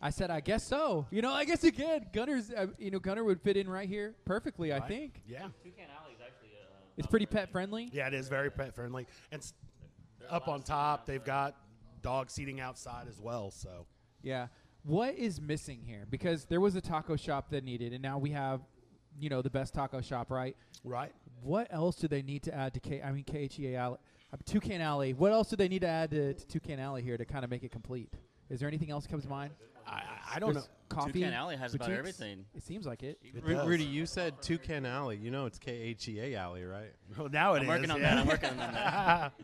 I said, "I guess so. You know, I guess you can. Gunner's, uh, you know, Gunner would fit in right here perfectly. I think Yeah, Toucan Alley is actually uh, it's pretty pet friendly. yeah, it is very pet friendly, and s- up on top they've got dog seating outside as well. So Yeah. What is missing here? Because there was a taco shop that needed, and now we have, you know, the best taco shop, right? right, What else do they need to add to K? I mean, KHEA Alley, uh, Toucan Alley. What else do they need to add to, to Toucan Alley here to kind of make it complete? Is there anything else that comes to mind? I, I- I don't know. There's Coffee. Toucan Alley has about boutiques? everything. It seems like it. It Ru- does. Rudy, you said Toucan Alley. You know it's K H E A Alley, right? Well, now it I'm is, working on yeah. that. I'm working on that.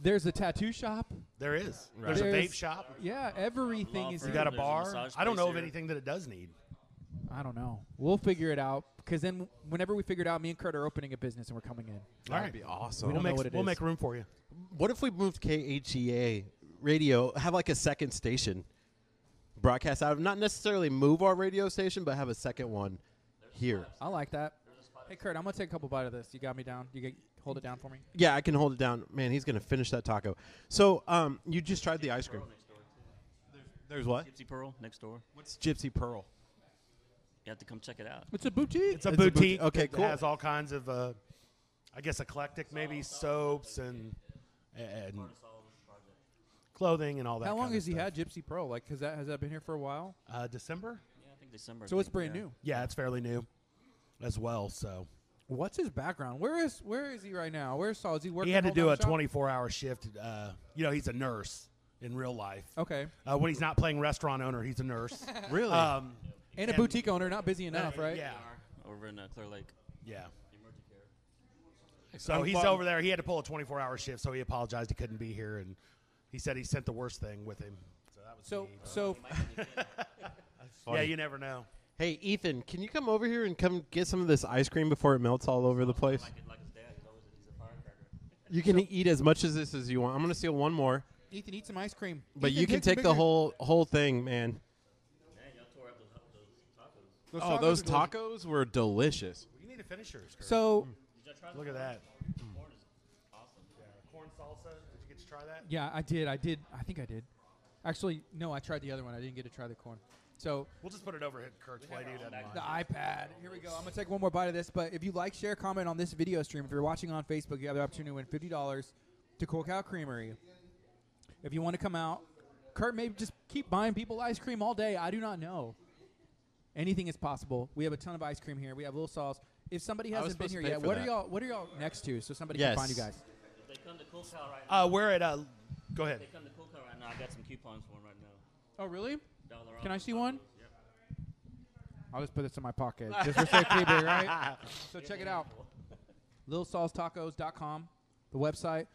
There's a tattoo shop. there is. Right. There's a There's- vape shop. Yeah, everything is. You got a There's a bar. massage I don't place know of here. anything that it does need. I don't know. We'll figure it out because then whenever we figure it out, me and Kurt are opening a business and we're coming in. All That'd right. be We awesome. don't We'll know make what it we'll is. make room for you. What if we moved KHEA radio, have like a second station broadcast out of, not necessarily move our radio station, but have a second one here? I like that. Hey Kurt, I'm gonna take a couple bite of this. You got me down. You get, hold it down for me. Yeah, I can hold it down. Man, he's going to finish that taco. So, um, you just tried the ice cream. Pearl next door, too. There's what? Gypsy Pearl next door. What's Gypsy Pearl? You have to come check it out. It's a boutique. It's a It's a boutique. boutique. Okay, that cool. Has all kinds of, uh, I guess, eclectic maybe soaps and and clothing and all that. How long kind of has he stuff. had Gypsy Pearl? Like, has that has that been here for a while? Uh, December. Yeah, I think December. So it's brand yeah. new. Yeah, it's fairly new, as well. So What's his background? Where is where is he right now? Where's Saul? Is he working? he had to do a shop? 24-hour shift. Uh, you know, he's a nurse in real life. Okay, Uh, when he's not playing restaurant owner, he's a nurse. Really? um, and a And- boutique owner, not busy enough, uh, right? Yeah, Over in uh, Clear Lake. yeah. Emergency care. So he's over there. He had to pull a 24-hour shift, so he apologized he couldn't be here, and he said he sent the worst thing with him. So that was So me, so yeah, you never know. Hey, Ethan, can you come over here and come get some of this ice cream before it melts all over the place? Like, like his dad, he's always he's a firecracker. You can eat as much of this as you want. I'm going to steal one more, Ethan, eat some ice cream. but Ethan, you can some take the bigger- whole whole thing, man. Dang, y'all tore up those, those tacos. oh, those are delicious. tacos were delicious. You need to finish yours. So mm. Did look at that. the corn? Is awesome. Yeah, corn salsa. Did you get to try that? yeah, I did. I did. I think I did. Actually, no, I tried the other one. I didn't get to try the corn. So We'll just put it over at Kurt's plate. He doesn't the iPad. Here we go. I'm gonna take one more bite of this. But if you like, share, comment on this video stream. If you're watching on Facebook, you have the opportunity to win fifty dollars to Cool Cow Creamery. If you want to come out, Kurt may just keep buying people ice cream all day. I do not know. Anything is possible. We have a ton of ice cream here. We have little sauce. If somebody hasn't been here yet, for what are y'all? What are y'all next to, so somebody Yes. can find you guys? If they come to Cool Cow right now, Uh, we're at. Uh, go ahead. if they come to Cool Cow right now, I got some coupons for them right now. Oh, really? Dollar Can I see one? Yep. I'll just put this in my pocket just for safekeeping, right? So check it out. LilSalsTacos.com. The website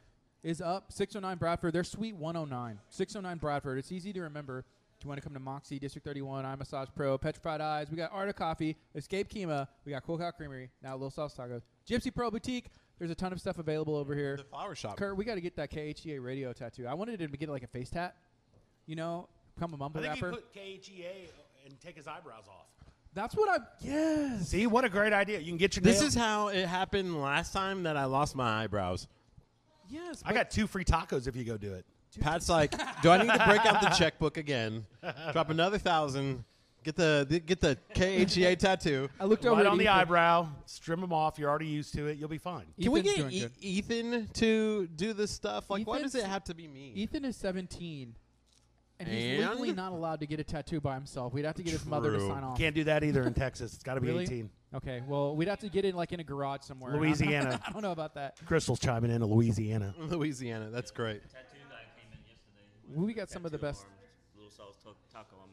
is up. 609 Bradford. They're Suite 109. 609 Bradford. It's easy to remember. Do you want to come to Moxie, District 31, iMassage Pro, Petrified Eyes, we got Art of Coffee, Escape Kemah, we got Cool Cow Creamery, now Little Sauce Tacos, Gypsy Pearl Boutique. There's a ton of stuff available over here. The flower shop. Kurt, we got to get that KHEA radio tattoo. I wanted to get it like a face tat, you know, become a I mumble think rapper. he put KHEA and take his eyebrows off. That's what I. Yes. See, what a great idea. You can get your This nail- is how it happened last time that I lost my eyebrows. Yes. I but- got two free tacos if you go do it. Pat's like, do I need to break out the checkbook again? Drop another thousand. Get the, the get the KHEA tattoo. I looked over Right at on the Ethan. eyebrow, trim them off. You're already used to it. You'll be fine. Can we Ethan's get doing E- good. Ethan to do this stuff? Like, why does it have to be me? Ethan is 17, and he's And? legally not allowed to get a tattoo by himself. We'd have to get his mother to True. sign off. Can't do that either in Texas. It's got to be Really? 18. Okay, well, we'd have to get it like in a garage somewhere. and I- Louisiana. I don't know about that. Crystal's chiming in to Louisiana. Louisiana. That's great. Tattoo guy came in yesterday. We got some of the best- arms, Little Sauce to- taco on my arm.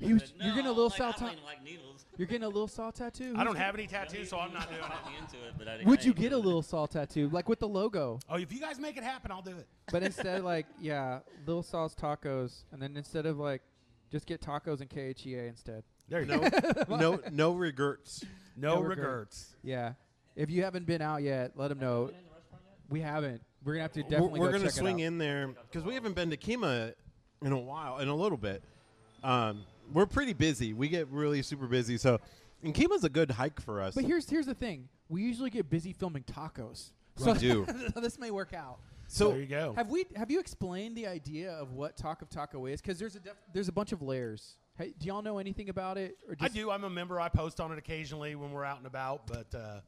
He was- But you're getting a I little like, Sal I ta- like needles. You're getting a little saw tattoo. I don't have any tattoos, so I'm not doing it. into it, but I Would I you get a little saw tattoo, like with the logo? Oh, if you guys make it happen, I'll do it. But instead, like, yeah, little sauce tacos, and then instead of like, just get tacos and KHEA instead. There you go. no, no regrets. No, No regrets. Yeah. If you haven't been out yet, let them know. We haven't. We're gonna have to We're- definitely. We're, go gonna check it swing out. in there because we haven't been to Kemah in a while, in a little bit. Um, we're pretty busy. We get really super busy. So, and Kemah's a good hike for us. But here's here's the thing. We usually get busy filming tacos. We So do. this may work out. so there you go. Have we have you explained the idea of what talk of taco is? Because there's a def- there's a bunch of layers. Hey, do y'all know anything about it? Or I do. I'm a member. I post on it occasionally when we're out and about, but uh,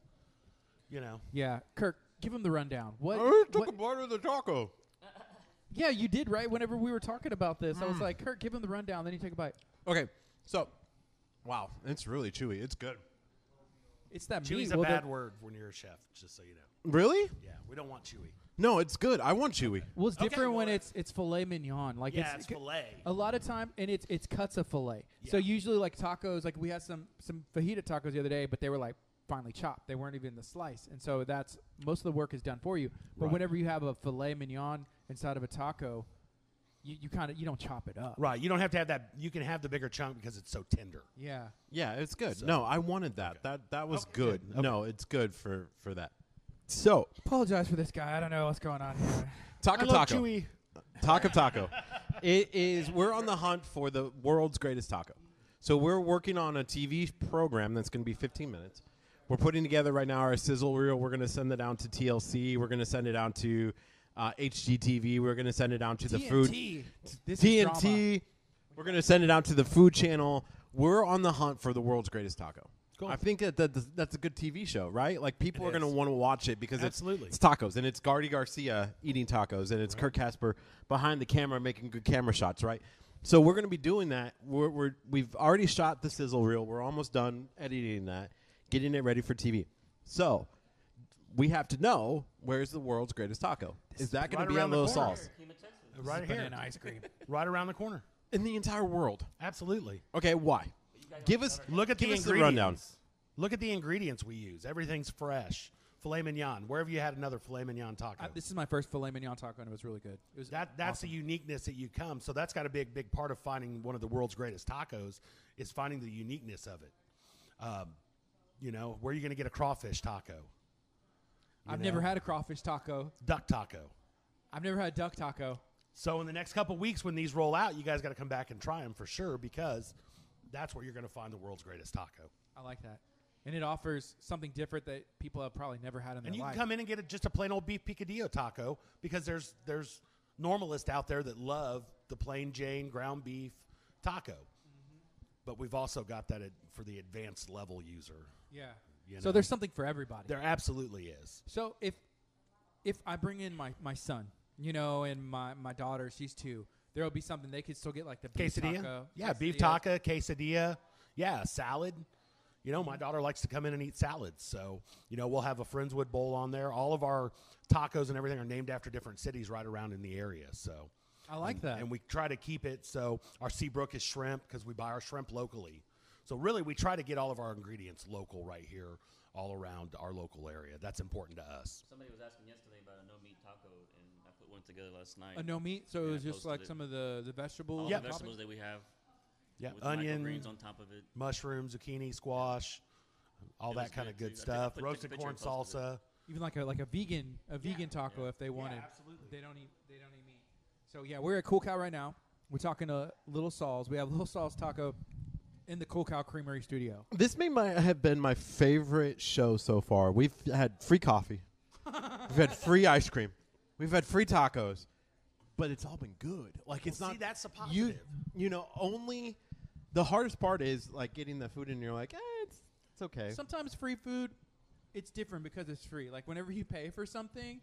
you know, Yeah, Kirk, give him the rundown. What? I took what- a bite of the taco. yeah, you did right. Whenever we were talking about this, I was Mm. like, Kirk, give him the rundown. Then you take a bite. Okay, so wow, it's really chewy. It's good. It's that chewy's meat. a Well, bad the- word when you're a chef. Just so you know. Really? Yeah, we don't want chewy. No, it's good. I want chewy. Well, it's Okay, different when it's it's filet mignon. Like yeah, it's, it's fillet. A lot of time, and it's it's cuts of fillet. So Yeah. usually, like tacos, like we had some some fajita tacos the other day, but they were like finely chopped. They weren't even the slice, and so that's most of the work is done for you. But Right. whenever you have a filet mignon inside of a taco, you, you kind of you don't chop it up. Right. You don't have to have that. You can have the bigger chunk because it's so tender. Yeah. Yeah, it's good. So- no, I wanted that. That that was Okay, good. good. Okay. No, it's good for for that. So, Apologize for this guy. I don't know what's going on here. taco I love taco. chewy. Taco Taco. it is. We're on the hunt for the world's greatest taco. So we're working on a TV program that's going to be 15 minutes. We're putting together right now our sizzle reel. We're going to send it down to TLC. We're going to send it down to uh, HGTV. We're going to send it down to the food TNT. This is. TNT. We're going to send it out to the Food Channel. We're on the hunt for the world's greatest taco. Cool. I think that, that that's a good TV show, right? Like people It are going to is. want to watch it because Absolutely. it's, it's tacos and it's Gardy Garcia eating tacos and it's Kurt Casper behind the camera making good camera shots, right? So we're going to be doing that. We're, we're we've already shot the sizzle reel. We're almost done editing that, getting it ready for TV. So we have to know where's the world's greatest taco. Is that going right to be around on the Little corner. Sauce Kemah, Right here. Banana ice cream. Right around the corner. in the entire world? Absolutely. Okay, why? Give us Look at give the us ingredients. the rundown. Look at the ingredients we use. Everything's fresh. Filet mignon. Where have you had another filet mignon taco? Uh, this is my first filet mignon taco, and it was really good. It was that that's awesome. the uniqueness that you come. So that's got to be a big part of finding one of the world's greatest tacos is finding the uniqueness of it. Um, you know, where are you going to get a crawfish taco? I've know? never had a crawfish taco. duck taco. I've never had a duck taco. So in the next couple weeks when these roll out, you guys got to come back and try them for sure because that's where you're going to find the world's greatest taco. I like that. And it offers something different that people have probably never had in their life. And you life. can come in and get a, just a plain old beef picadillo taco because there's there's normalists out there that love the plain Jane ground beef taco. Mm-hmm. But we've also got that for the advanced level user. yeah. You So there's something for everybody. There absolutely is. So if if I bring in my, my son, you know, and my, my daughter, she's two, there will be something they could still get like the beef Quesadilla? taco. Yeah, beef taco, quesadilla. Yeah, salad. You know, my daughter likes to come in and eat salads. So, you know, we'll have a Friendswood Bowl on there. All of our tacos and everything are named after different cities right around in the area. So, I like that. and we try to keep it so our Seabrook is shrimp because we buy our shrimp locally. So, really, we try to get all of our ingredients local right here, all around our local area. That's important to us. Somebody was asking yesterday about a no meat taco, and I put one together last night. A no meat, so Yeah, it I was just like it. some of the the vegetables. All Yeah. the vegetables that we have. Yeah, with onion, microgreens on top of it. mushrooms, zucchini, squash, all It that kind of good, good too. Stuff. put- took a Roasted corn and posted it. salsa. even like a like a vegan a vegan taco yeah. if they wanted. absolutely. They don't eat they don't eat meat. So yeah, we're at Cool Cow right now. We're talking to Little Saul's. We have Little Saul's Taco in the Cool Cow Creamery studio. This may my, have been my favorite show so far. We've had free coffee, we've had free ice cream, we've had free tacos, but it's all been good. Like it's Well, not see, that's a you. positive. You know, only the hardest part is like getting the food, and you're like, eh, it's it's okay. Sometimes free food, it's different because it's free. Like whenever you pay for something,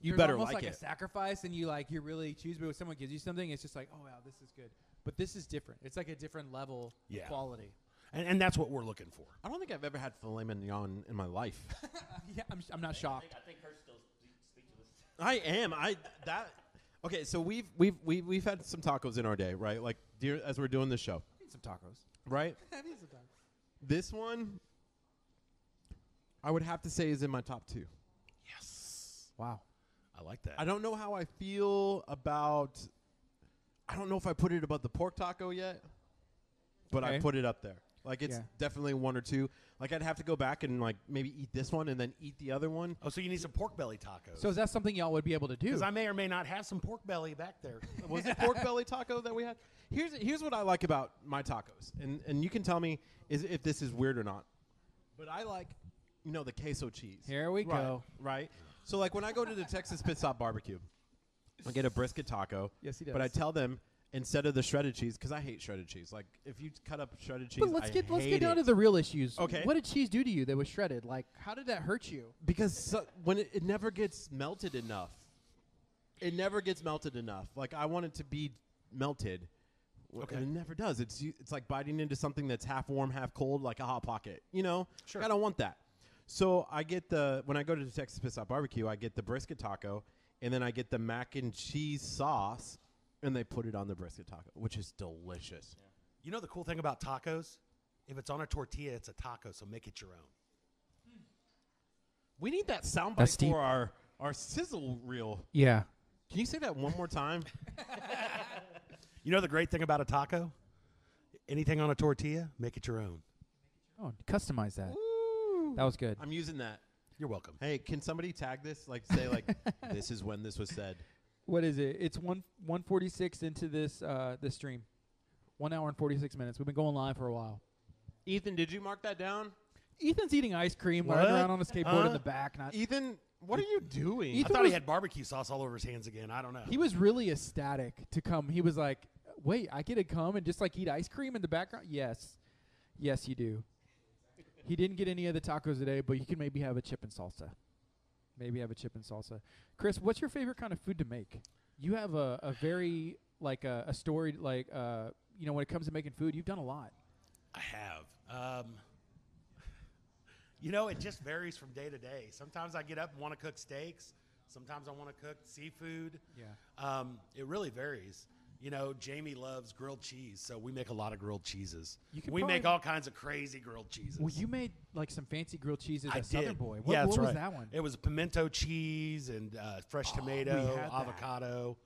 You there's better almost like like it. a sacrifice, and you like you really choose. But when someone gives you something, it's just like, oh wow, this is good. But this is different. It's like a different level Yeah. of quality. And, and that's what we're looking for. I don't think I've ever had filet mignon in my life. yeah, I'm, I'm not shocked. I think Kurt's still speechless. I am. I that. Okay, so we've we've we've we've had some tacos in our day, right? Like dear, as we're doing this show, I need some tacos. right? I need some tacos. This one, I would have to say, is in my top two. Yes. Wow. I like that. I don't know how I feel about. I don't know if I put it above the pork taco yet, but I Okay. put it up there. Like it's Yeah. definitely one or two. Like I'd have to go back and like maybe eat this one and then eat the other one. oh, so you need some pork belly tacos. So is that something y'all would be able to do? because I may or may not have some pork belly back there. was it pork belly taco that we had? Here's here's what I like about my tacos, and and you can tell me is if this is weird or not. But I like, you know, the queso cheese. Here we Right, go. Right. So like when I go to the Texas Pit Stop Barbecue, I get a brisket taco. Yes, he But I tell them instead of the shredded cheese because I hate shredded cheese. Like if you cut up shredded cheese, But let's I get let's get down it. to the real issues. Okay. What did cheese do to you that was shredded? Like, how did that hurt you? because so, when it, it never gets melted enough. It never gets melted enough. Like I want it to be melted. w- Okay. And it never does. It's you- it's like biting into something that's half warm, half cold, like a hot pocket. You know, Sure. I don't want that. So I get the when I go to the Texas Pit Stop Barbecue, I get the brisket taco, and then I get the mac and cheese sauce, and they put it on the brisket taco, which is delicious. you know the cool thing about tacos? If it's on a tortilla, it's a taco. So make it your own. We need that soundbite That's deep. for our our sizzle reel. Yeah. Can you say that one more time? You know the great thing about a taco? Anything on a tortilla, make it your own. Oh, customize that. That was good. I'm using that. You're welcome. Hey, can somebody tag this? Like say like this is when this was said. What is it? It's one one forty six into this uh this stream. One hour and forty six minutes. We've been going live for a while. Ethan, did you mark that down? Ethan's eating ice cream, What? riding around on a skateboard in Huh? the back. Not Ethan, what are you doing? I Ethan thought was- he had barbecue sauce all over his hands again. I don't know. he was really ecstatic to come. He was like, "Wait, I get to come and just like eat ice cream in the background?" Yes, yes, you do. He didn't get any of the tacos today, but you can maybe have a chip and salsa. Maybe have a chip and salsa. Chris, what's your favorite kind of food to make? You have a, a very like a, a story like uh you know when it comes to making food, you've done a lot. I have. Um, you know, it just varies from day to day. Sometimes I get up and want to cook steaks. Sometimes I want to cook seafood. Yeah. Um, it really varies. You know, Jamie loves grilled cheese, so we make a lot of grilled cheeses. You we make all kinds of crazy grilled cheeses. Well, you made like some fancy grilled cheeses I at Southern did. Boy. What, yeah, what that's was right. that one? It was pimento cheese and uh, fresh Oh, tomato, had that. avocado.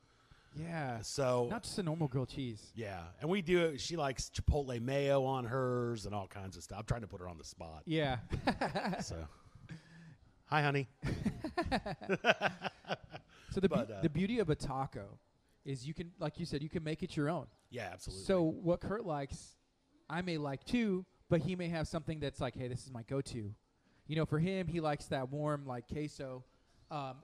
yeah. So Not just a normal grilled cheese. yeah, and we do it. She likes chipotle mayo on hers and all kinds of stuff. I'm trying to put her on the spot. Yeah. So, hi, honey. So the, But, beau- uh, the beauty of a taco is you can, like you said, you can make it your own. Yeah, absolutely. So what Kurt likes, I may like too, but he may have something that's like, hey, this is my go-to. You know, for him, he likes that warm like queso. Um,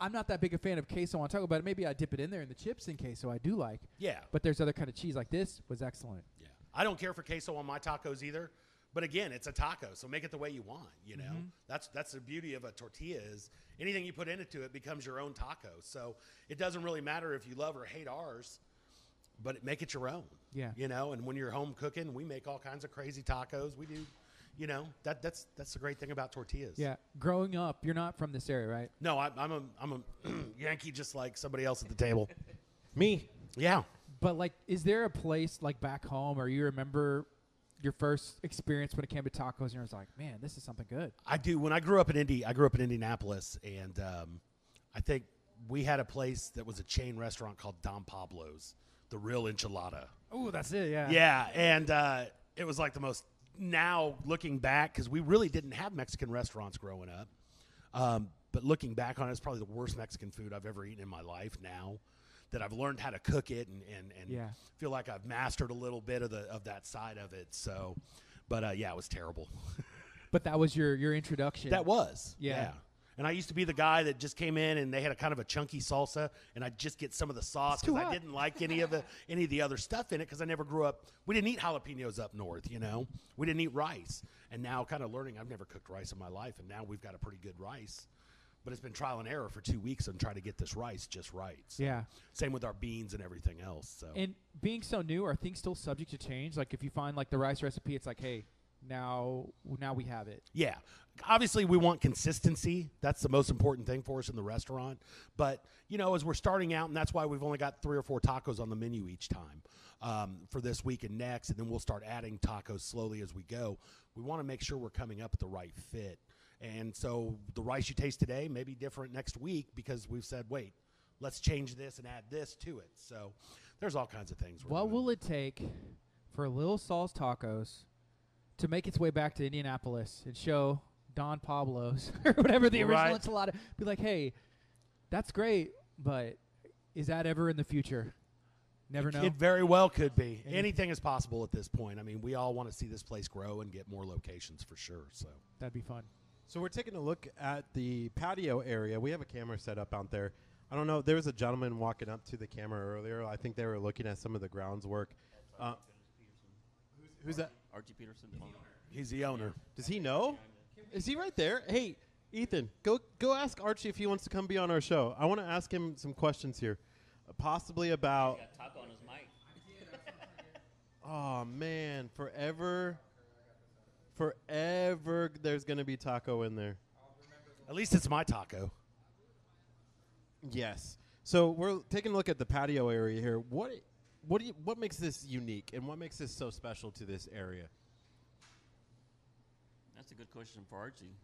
I'm not that big a fan of queso on taco, but maybe I dip it in there in the chips in queso. I do like, yeah, but there's other kind of cheese like this was excellent. yeah. I don't care for queso on my tacos either. But again, it's a taco, so make it the way you want. You know, Mm-hmm. that's that's the beauty of a tortilla is anything you put into it becomes your own taco. So it doesn't really matter if you love or hate ours, but make it your own. Yeah. You know, and when you're home cooking, we make all kinds of crazy tacos. We do, you know, that that's that's the great thing about tortillas. Yeah. Growing up, you're not from this area, right? No, I, I'm a I'm a Yankee, just like somebody else at the table. Me. Yeah. But like, is there a place like back home, or you remember your first experience when it came to tacos, and I was like, man, this is something good. I do. When I grew up in Indy, I grew up in Indianapolis, and um, I think we had a place that was a chain restaurant called Don Pablo's, the real enchilada. Oh, that's it. Yeah. Yeah, and uh, it was like the most. Now looking back, because we really didn't have Mexican restaurants growing up, um, but looking back on it, it's probably the worst Mexican food I've ever eaten in my life. Now that I've learned how to cook it and and, and Yeah. feel like I've mastered a little bit of the of that side of it. So, but uh, yeah, it was terrible. But that was your your introduction. That was. Yeah. And I used to be the guy that just came in and they had a kind of a chunky salsa, and I'd just get some of the sauce because I didn't like any of the any of the other stuff in it because I never grew up. We didn't eat jalapenos up north, you know. We didn't eat rice, and now kind of learning. I've never cooked rice in my life, and now we've got a pretty good rice. But it's been trial and error for two weeks on trying to get this rice just right. So, Yeah. Same with our beans and everything else. So And being so new, are things still subject to change? Like if you find like the rice recipe, it's like, hey, now now we have it. Yeah. Obviously, we want consistency. That's the most important thing for us in the restaurant. But, you know, as we're starting out, and that's why we've only got three or four tacos on the menu each time um, for this week and next, and then we'll start adding tacos slowly as we go. We want to make sure we're coming up with the right fit. And so the rice you taste today may be different next week because we've said, wait, let's change this and add this to it. So there's all kinds of things. What doing. will it take for Little Saul's Tacos to make its way back to Indianapolis and show Don Pablo's or whatever the original Right. enchilada? Be like, hey, that's great, but is that ever in the future? Never know. It very well could be. Anything is possible at this point. I mean, we all want to see this place grow and get more locations for sure. So That'd be fun. So we're taking a look at the patio area. We have a camera set up out there. I don't know. There was a gentleman walking up to the camera earlier. I think they were looking at some of the grounds work. Uh, who's, who's that? Archie Peterson. the owner. he's the owner. Does he know? Is he right there? Hey, Ethan, go go ask Archie if he wants to come be on our show. I want to ask him some questions here, uh, possibly about. Got taco on his mic. Oh man, forever, forever. There's gonna be taco in there. At least it's my taco. Yes. So we're taking a look at the patio area here. What what do you, what makes this unique and what makes this so special to this area? That's a good question for Archie.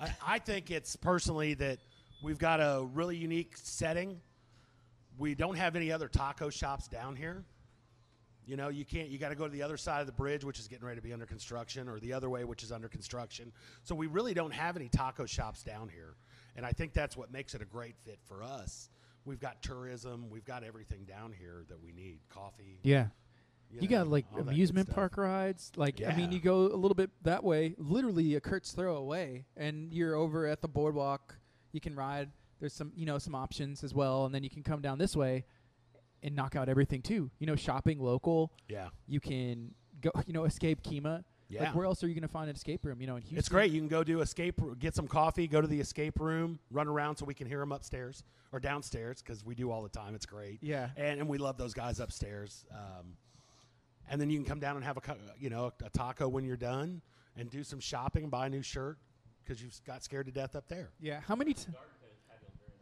I, I think it's personally that we've got a really unique setting. We don't have any other taco shops down here. You know, you can't. You got to go to the other side of the bridge, which is getting ready to be under construction, or the other way, which is under construction. So we really don't have any taco shops down here, and I think that's what makes it a great fit for us. We've got tourism. We've got everything down here that we need. Coffee. Yeah. You, know, got like all that good amusement park rides. Like I mean, you go a little bit that way, literally a Kurt's throw away, and you're over at the boardwalk. You can ride. There's some you know some options as well, and then you can come down this way and knock out everything too. You know, shopping local. Yeah. You can go. You know, escape Kemah. Yeah. Like where else are you gonna find an escape room? You know, in Houston. It's great. You can go do escape, get some coffee, go to the escape room, run around so we can hear them upstairs or downstairs because we do all the time. It's great. Yeah. and, and we love those guys upstairs. Um, and then you can come down and have a you know a taco when you're done, and do some shopping, buy a new shirt because you got scared to death up there. Yeah. How many? T-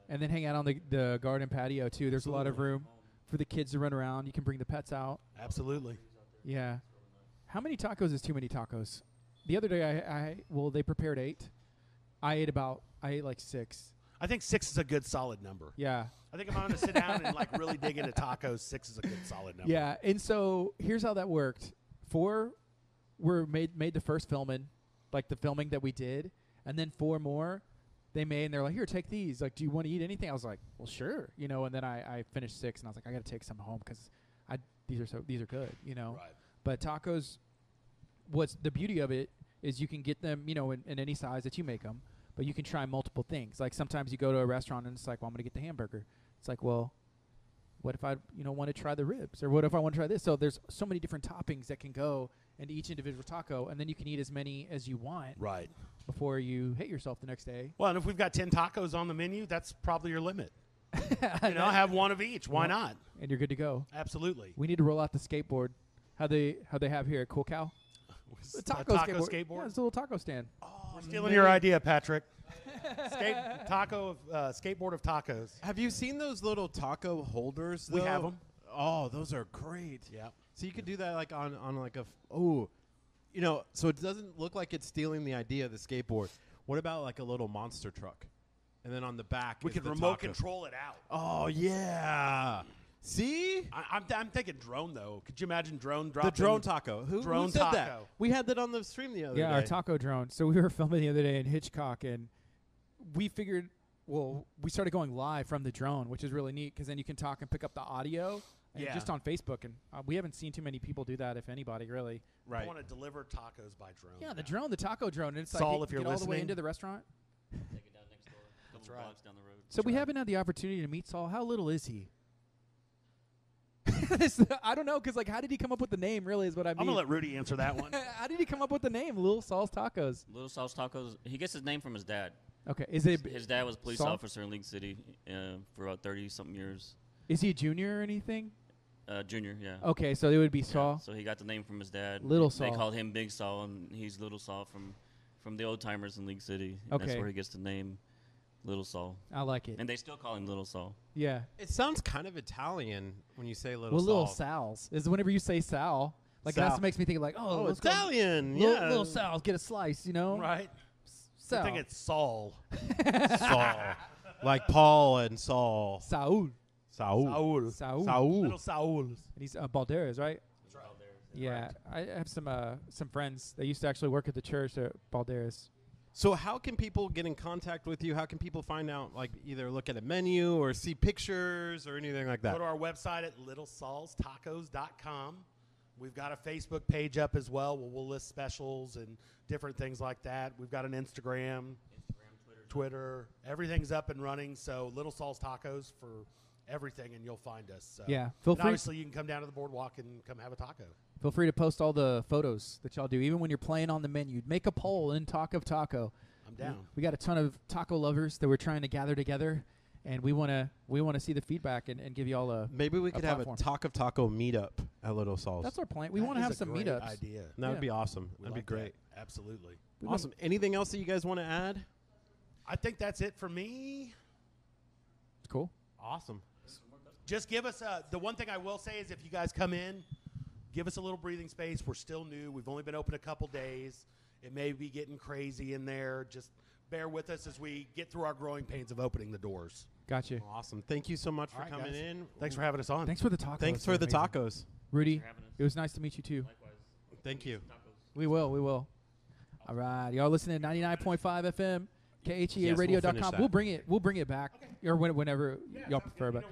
and then hang out on the the garden patio too. There's a lot of room for the kids to run around. You can bring the pets out. Absolutely. Yeah. How many tacos is too many tacos? The other day, I, I well, they prepared eight. I ate about, I ate like six. I think six is a good solid number. Yeah. I think if I'm to sit down and like really dig into tacos, six is a good solid number. Yeah. And so here's how that worked. Four were made made the first filming, like the filming that we did, and then four more they made, and they're like, "Here, take these. Like, do you want to eat anything?" I was like, "Well, sure." You know. And then I, I finished six, and I was like, "I got to take some home because I these are so these are good." You know. Right. But tacos, what's the beauty of it is you can get them, you know, in, in any size that you make them, but you can try multiple things. Like sometimes you go to a restaurant and it's like, well, I'm going to get the hamburger. It's like, well, what if I, you know, want to try the ribs or what if I want to try this? So there's so many different toppings that can go into each individual taco, and then you can eat as many as you want Right. before you hit yourself the next day. Well, and if we've got ten tacos on the menu, that's probably your limit. You know, have one of each. Why Well- not? and you're good to go. Absolutely. We need to roll out the skateboard. How they how they have here at Cool Cow? The taco, taco skateboard. skateboard? Yeah, it's a little taco stand. Oh, We're stealing your idea, Patrick. Skate, taco, of, uh, skateboard of tacos. Have you seen those little taco holders? We have have 'em. Oh, those are great. Yeah. So you could do that like on on like a f- oh, you know, so it doesn't look like it's stealing the idea of the skateboard. What about like a little monster truck? and then on the back We is could the remote taco. control it out. Oh yeah. See I, I'm, I'm thinking drone though. Could you imagine drone dropping? the dropping? drone taco. Who, who Drone said that? taco. We had that on the stream the other day. Yeah, day. our taco drone. So we were filming the other day in Hitchcock, and we figured, well, we started going live from the drone, which is really neat because then you can talk and pick up the audio. Yeah. just on Facebook, and uh, we haven't seen too many people do that, if anybody really. I right. want to deliver tacos by drone. Yeah, the now. drone, the taco drone, and it's Saul, like if you're get all the way into the restaurant. Take it down next door. A couple right. blocks down the road. So we right. haven't had the opportunity to meet Saul. How little is he? I don't know, because like, how did he come up with the name? Really, is what I mean. I'm gonna let Rudy answer that one. how did he come up with the name, Little Saul's Tacos? Little Sauce Tacos. He gets his name from his dad. Okay, is it His dad was a police Saul? officer in League City uh, for about 30 something years. is he a junior or anything? Uh, junior, yeah. Okay, so it would be Yeah, Saul. So he got the name from his dad. Little Saul. They called him Big Saul, and he's Little Saul from from the old timers in League City. Okay. That's where he gets the name Little Saul. I like it. And they still call him Little Saul. Yeah. It sounds kind of Italian when you say little. well, little Saul. Sal's is whenever you say Sal, like Sal. that makes me think like, oh, Oh, let's go- Italian. Little, yeah. little Sal's, get a slice, you know? right? Sal. I think it's Saul. Saul. like Paul and Saul. Saul. Saul. Saul. Saul. Saul. Little Sauls. And he's uh, Balderas, right? Yeah, I have some uh, some friends. They used to actually work at the church at Balderas. So how can people get in contact with you? How can people find out, like either look at a menu or see pictures or anything like that? Go to our website at littlesalstacos.com. We've got a Facebook page up as well where we'll list specials and different things like that. We've got an Instagram, Twitter. Everything's up and running. So Little Saul's Tacos for everything, and you'll find us. So. Yeah, feel And free- obviously, you can come down to the boardwalk and come have a taco. Feel free to post all the photos that y'all do, even when you're playing on the menu. Make a poll and talk of taco. I'm down. We got a ton of taco lovers that we're trying to gather together, and we want to we want to see the feedback and, and give you all a. Maybe we a could have a platform. talk of taco meetup at Little Saul's. That's our plan. We want to have a some great meetups. Idea. that yeah. would be awesome. We That'd be like that. great. Absolutely. We Awesome. Anything else that you guys want to add? I think that's it for me. Cool. Awesome. Just give us a, the one thing I will say is if you guys come in, give us a little breathing space. We're still new. We've only been open a couple days. It may be getting crazy in there. Just bear with us as we get through our growing pains of opening the doors. Got you. Awesome. Thank you so much for All right, coming guys. in. Thanks for having us on. Thanks for the tacos. Thanks for the amazing. tacos. Rudy. for having us. It was nice to meet you too. Likewise. Thank you. We will. We will. All right, y'all listening to 99.5 FM, Yes, we'll KHEARadio.com. finish that. we'll bring it. We'll bring it back, or when, whenever y'all prefer. But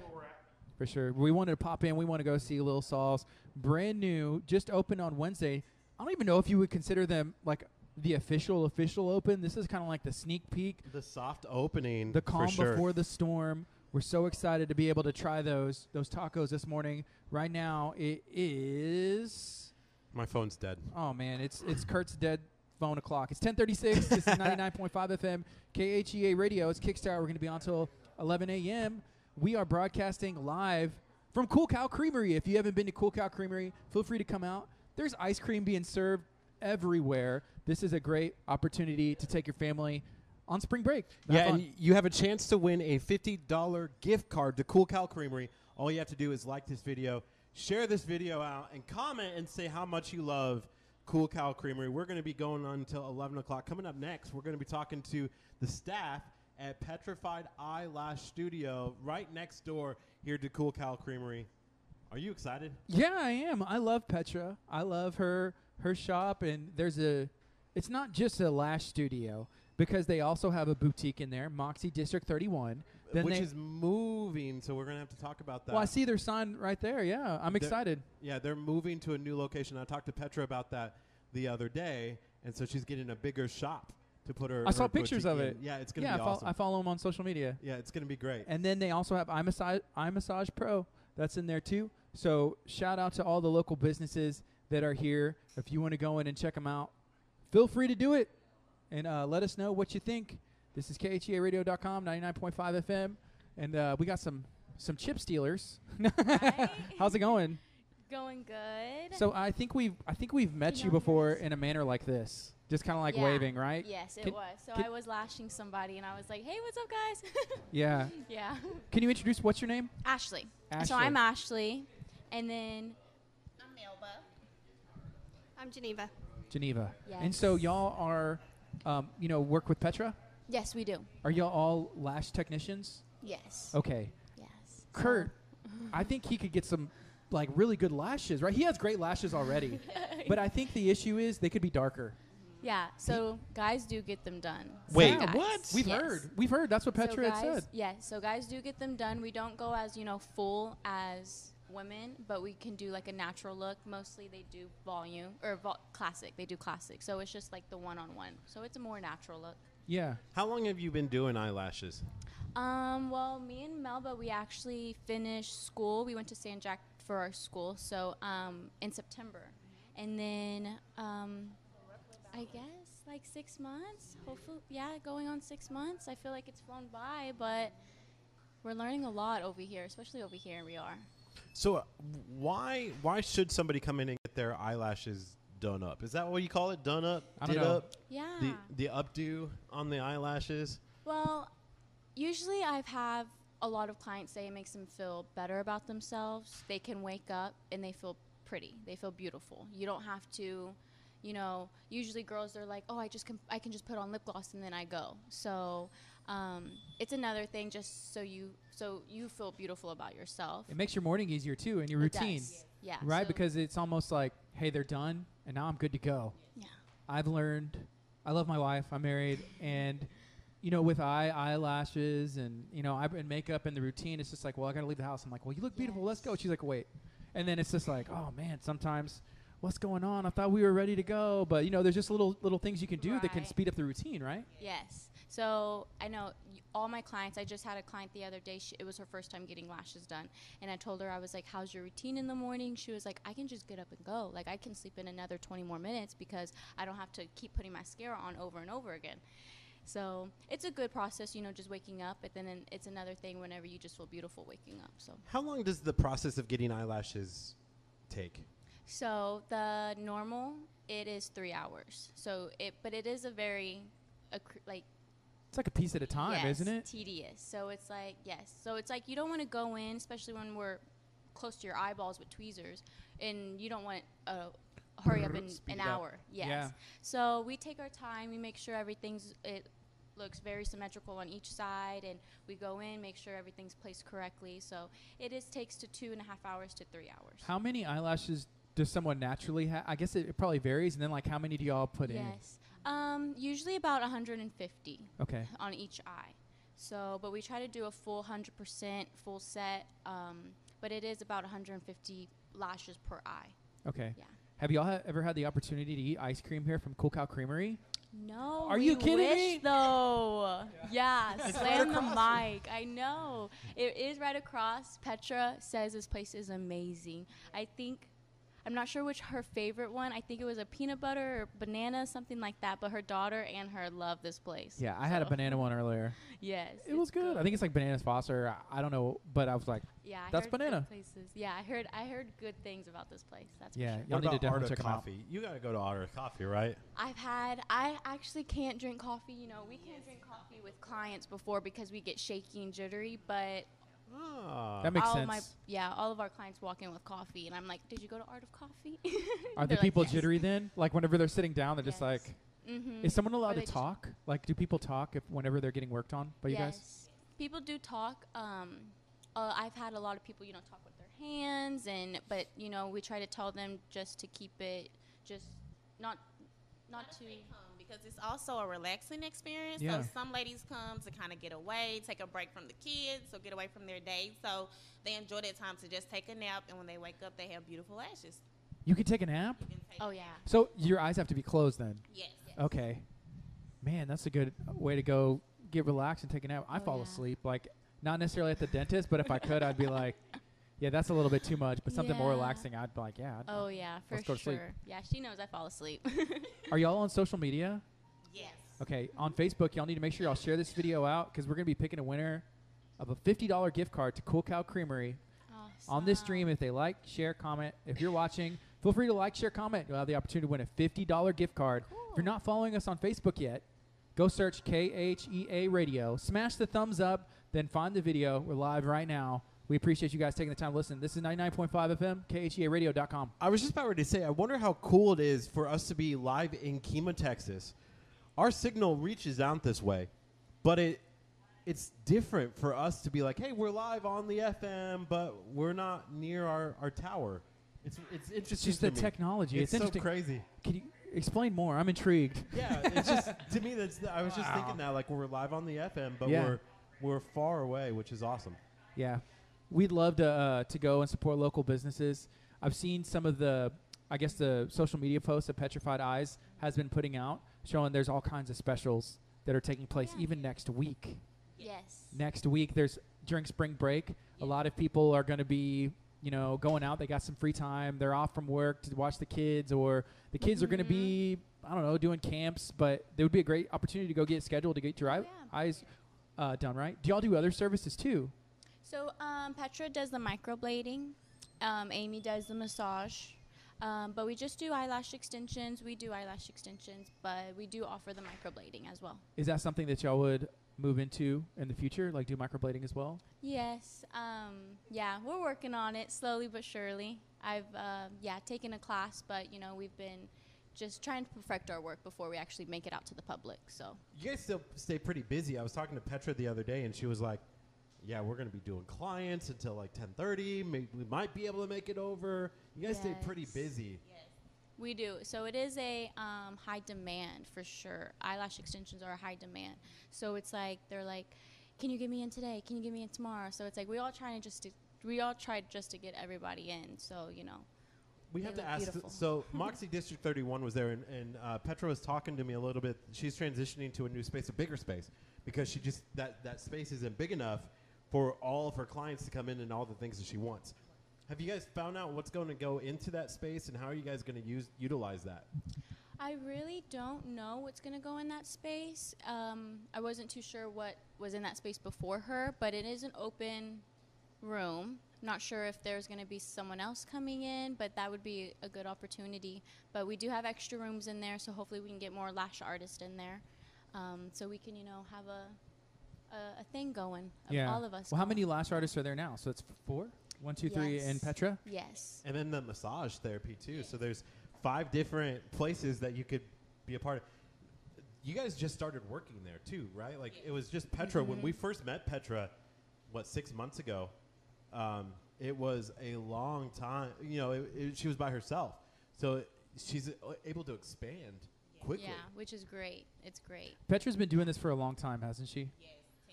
for sure, we wanted to pop in. We want to go see Little Saul's brand new, just opened on Wednesday. I don't even know if you would consider them like the official official open. This is kind of like the sneak peek, The soft opening. the calm sure. before the storm. We're so excited to be able to try those those tacos this morning. Right now, it is. My phone's dead. Oh man, it's it's Kurt's dead phone o'clock. It's 10:36. this is 99.5 FM KHEA Radio. It's Kickstarter. We're going to be on till 11 a.m. We are broadcasting live from Cool Cow Creamery. If you haven't been to Cool Cow Creamery, feel free to come out. There's ice cream being served everywhere. This is a great opportunity to take your family on spring break. Have Yeah, fun. and you have a chance to win a $50 gift card to Cool Cow Creamery. All you have to do is like this video, share this video out, and comment and say how much you love Cool Cow Creamery. We're going to be going on until 11 o'clock. Coming up next, we're going to be talking to the staff at Petrified Eyelash Studio right next door here to Cool Cow Creamery. Are you excited? Yeah, I am. I love Petra. I love her her shop and there's a it's not just a lash studio because they also have a boutique in there, Moxie District 31. Then Which is moving, so we're going to have to talk about that. Well, I see their sign right there. Yeah, I'm They're- excited. Yeah, they're moving to a new location. I talked to Petra about that the other day, and so she's getting a bigger shop to put her. I saw pictures of in. it. Yeah, it's gonna yeah, be I, awesome. I follow them on social media. yeah, it's gonna be great. And then they also have iMassage, iMassage Pro. That's in there too. So shout out to all the local businesses that are here. If you want to go in and check them out, feel free to do it. And uh, let us know what you think. This is KHEARadio.com, 99.5 FM. And uh, we got some some chip stealers. Hi. How's it going? Going good. So I think we've I think we've met you before in a manner like this. Just kind of like Yeah. waving, right? yes, it Can- was. So can- I was lashing somebody, and I was like, "Hey, what's up, guys?" Yeah. yeah. Can you introduce what's your name? Ashley. So I'm Ashley, and then. I'm Geneva. Geneva. And so y'all are, um, you know, work with Petra. Yes, we do. Are y'all all lash technicians? Yes. Okay. Yes. Kurt, I think he could get some like really good lashes, right? He has great lashes already. but I think the issue is they could be darker. Yeah. So guys do get them done. Wait, guys. what? We've Yes. heard. We've heard. That's what Petra so had said. Yeah, so guys do get them done. We don't go as, you know, full as women, but we can do like a natural look. Mostly they do volume or vol- classic. They do classic. So it's just like the one on one. So it's a more natural look. Yeah. How long have you been doing eyelashes? Um, well, me and Melba, we actually finished school. We went to San Jack for our school, so um, in September, and then um, I guess like six months. Hopefully, yeah, going on six months. I feel like it's flown by, but we're learning a lot over here, especially over here in Riar. So uh, why why should somebody come in and get their eyelashes done up? Is that what you call it? Done up? I don't Did know. up? Yeah. The the updo on the eyelashes? Well, usually I've have a lot of clients say it makes them feel better about themselves. They can wake up and they feel pretty. They feel beautiful. You don't have to, you know. Usually girls they're like, oh, I just can I can just put on lip gloss and then I go. So um, it's another thing just so you so you feel beautiful about yourself. It makes your morning easier too and your It routine. does. Yeah. Right? so- because it's almost like, hey, they're done and now I'm good to go. yeah. I've learned I love my wife, I'm married, and you know, with eye eyelashes and you know, I've been makeup and the routine, it's just like, well, I gotta leave the house. I'm like, well, you look beautiful, let's go. She's like, wait, and then it's just like, oh man, sometimes. What's going on? I thought we were ready to go, but you know, there's just little little things you can do that can speed up the routine, right? Yes. So I know all my clients. I just had a client the other day. She, it was her first time getting lashes done, and I told her I was like, "How's your routine in the morning?" She was like, "I can just get up and go. Like I can sleep in another 20 more minutes because I don't have to keep putting mascara on over and over again." So it's a good process, you know, just waking up. But then it's another thing whenever you just feel beautiful waking up. So How long does the process of getting eyelashes take? So the normal it is three hours. So it, but it is a very, like It's like a piece at a time, yes, isn't it? Tedious. So it's like yes. So it's like you don't want to go in, especially when we're close to your eyeballs with tweezers, and you don't want uh, hurry up in Speed an up. hour. Yes. Yeah. So we take our time. We make sure everything's it looks very symmetrical on each side, and we go in, make sure everything's placed correctly. So it is takes to two and a half hours to three hours. How many eyelashes does someone naturally have? I guess it, it probably varies. And then, like, how many do y'all put in? yes. Um, usually about 150. Okay. on each eye. So, but we try to do a full 100% full set, um, but it is about 150 lashes per eye. Okay. Yeah. Have y'all ha- ever had the opportunity to eat ice cream here from Cool Cow Creamery? No. Are you kidding wish me? Though. Yeah. It's slam right the mic. I know. It is right across. Petra says this place is amazing. I think. I'm not sure which her favorite one. I think it was a peanut butter or banana, something like that. But her daughter and her love this place. Yeah, I had a banana one earlier. Yes. It was it's good. I think it's like bananas Foster. I, I don't know, but I was like, Yeah, I That's banana. Places. Yeah, I heard I heard good things about this place. That's yeah, for sure. y'all need to about definitely Art of check them out. Coffee? You gotta go to Art of Coffee, right? I've had I actually can't drink coffee. You know, we can't drink coffee with clients before because we get shaky and jittery. But Ah. That makes all sense. my yeah, all of our clients walk in with coffee, and I'm like, "Did you go to Art of Coffee?" Are the They're like, people "Yes." jittery then? Like whenever they're sitting down, they're just Yes. like, Mhm. is someone allowed to talk? Like, do people talk if whenever they're getting worked on by you guys? yes. People do talk. Um, uh, I've had a lot of people, you know, talk with their hands, and but you know, we try to tell them just to keep it, just not, not too. Come because it's also a relaxing experience. Yeah. So some ladies come to kind of get away, take a break from the kids, or get away from their day. So they enjoy that time to just take a nap, and when they wake up, they have beautiful lashes. You can take a nap. Take Oh yeah. So your eyes have to be closed then. Yes. Okay. Man, that's a good way to go get relaxed and take a nap. I Oh, fall yeah. asleep, like not necessarily at the dentist, but if I could, I'd be like, yeah, that's a little bit too much. But something more Yeah. relaxing, I'd be like, yeah. I'd- Oh yeah, for Let's go to sure. sleep. Yeah, she knows I fall asleep. Are y'all on social media? Yes. Okay, on Facebook, y'all need to make sure y'all share this video out because we're gonna be picking a winner of a $50 gift card to Cool Cow Creamery on this stream. If they like, share, comment. If you're watching, feel free to like, share, comment. You'll have the opportunity to win a $50 gift card. If you're not following us on Facebook yet, go search KHEA Radio. Smash the thumbs up, then find the video. We're live right now. We appreciate you guys taking the time to listen. This is 99.5 FM, KHEARadio.com. I was just about ready to say, I wonder how cool it is for us to be live in Kemah, Texas. Our signal reaches out this way. but it it's different for us to be like, hey, we're live on the FM, but we're not near our, our tower. It's it's interesting. It's just the me. technology. It's, It's, so crazy. Can you explain more? I'm intrigued. Yeah, it's just to me that's I was just thinking that like we're live on the FM, but Yeah. we're we're far away, which is awesome. Yeah, we'd love to uh, to go and support local businesses. I've seen some of the, I guess the social media posts that Petrified Eyes has been putting out, showing there's all kinds of specials that are taking place Yeah. even next week. Yes. Next week, there's during spring break, a lot of people are going to be, you know, going out. They got some free time. They're off from work to watch the kids, or the kids are going to be, I don't know, doing camps. But there would be a great opportunity to go get scheduled to get your yeah. eyes uh, done right. Do y'all do other services too? So um, Petra does the microblading. Um, Amy does the massage. Um, but we just do eyelash extensions. We do eyelash extensions, but we do offer the microblading as well. Is that something that y'all would move into in the future, like do microblading as well? Yes. Um, yeah, we're working on it slowly but surely. I've uh, yeah taken a class, but you know we've been just trying to perfect our work before we actually make it out to the public. So You guys still stay pretty busy. I was talking to Petra the other day, and she was like, "Yeah, we're going to be doing clients until like 10:30. Maybe we might be able to make it over. You guys stay pretty Yes. busy." We do. So it is a um, high demand for sure. Eyelash extensions are a high demand. So it's like they're like, "Can you get me in today? Can you get me in tomorrow?" So it's like we all trying to just to, we all tried just to get everybody in. So you know, We They have to look ask. beautiful. So Moxie District 31 was there, and, and uh, Petra was talking to me a little bit. She's transitioning to a new space, a bigger space, because she just that that space isn't big enough for all of her clients to come in and all the things that she wants. Have you guys found out what's going to go into that space, and how are you guys going to use utilize that? I really don't know what's gonna go in that space. Um, I wasn't too sure what was in that space before her, but it is an open room. Not sure if there's gonna be someone else coming in, but that would be a good opportunity. But we do have extra rooms in there, so hopefully we can get more lash artists in there, um, so we can you know have a a, a thing going of all of us. Well, how many lash artists are there now? So it's f- four. One, two, three, and Yes. Petra. Yes. And then the massage therapy too. So there's five different places that you could be a part of. You guys just started working there too, right? Like it was just Petra. When we first met Petra, what six months ago, um, it was a long time. You know, it, it, she was by herself, so she's able to expand quickly. Yeah, which is great. It's great. Petra's been doing this for a long time, hasn't she?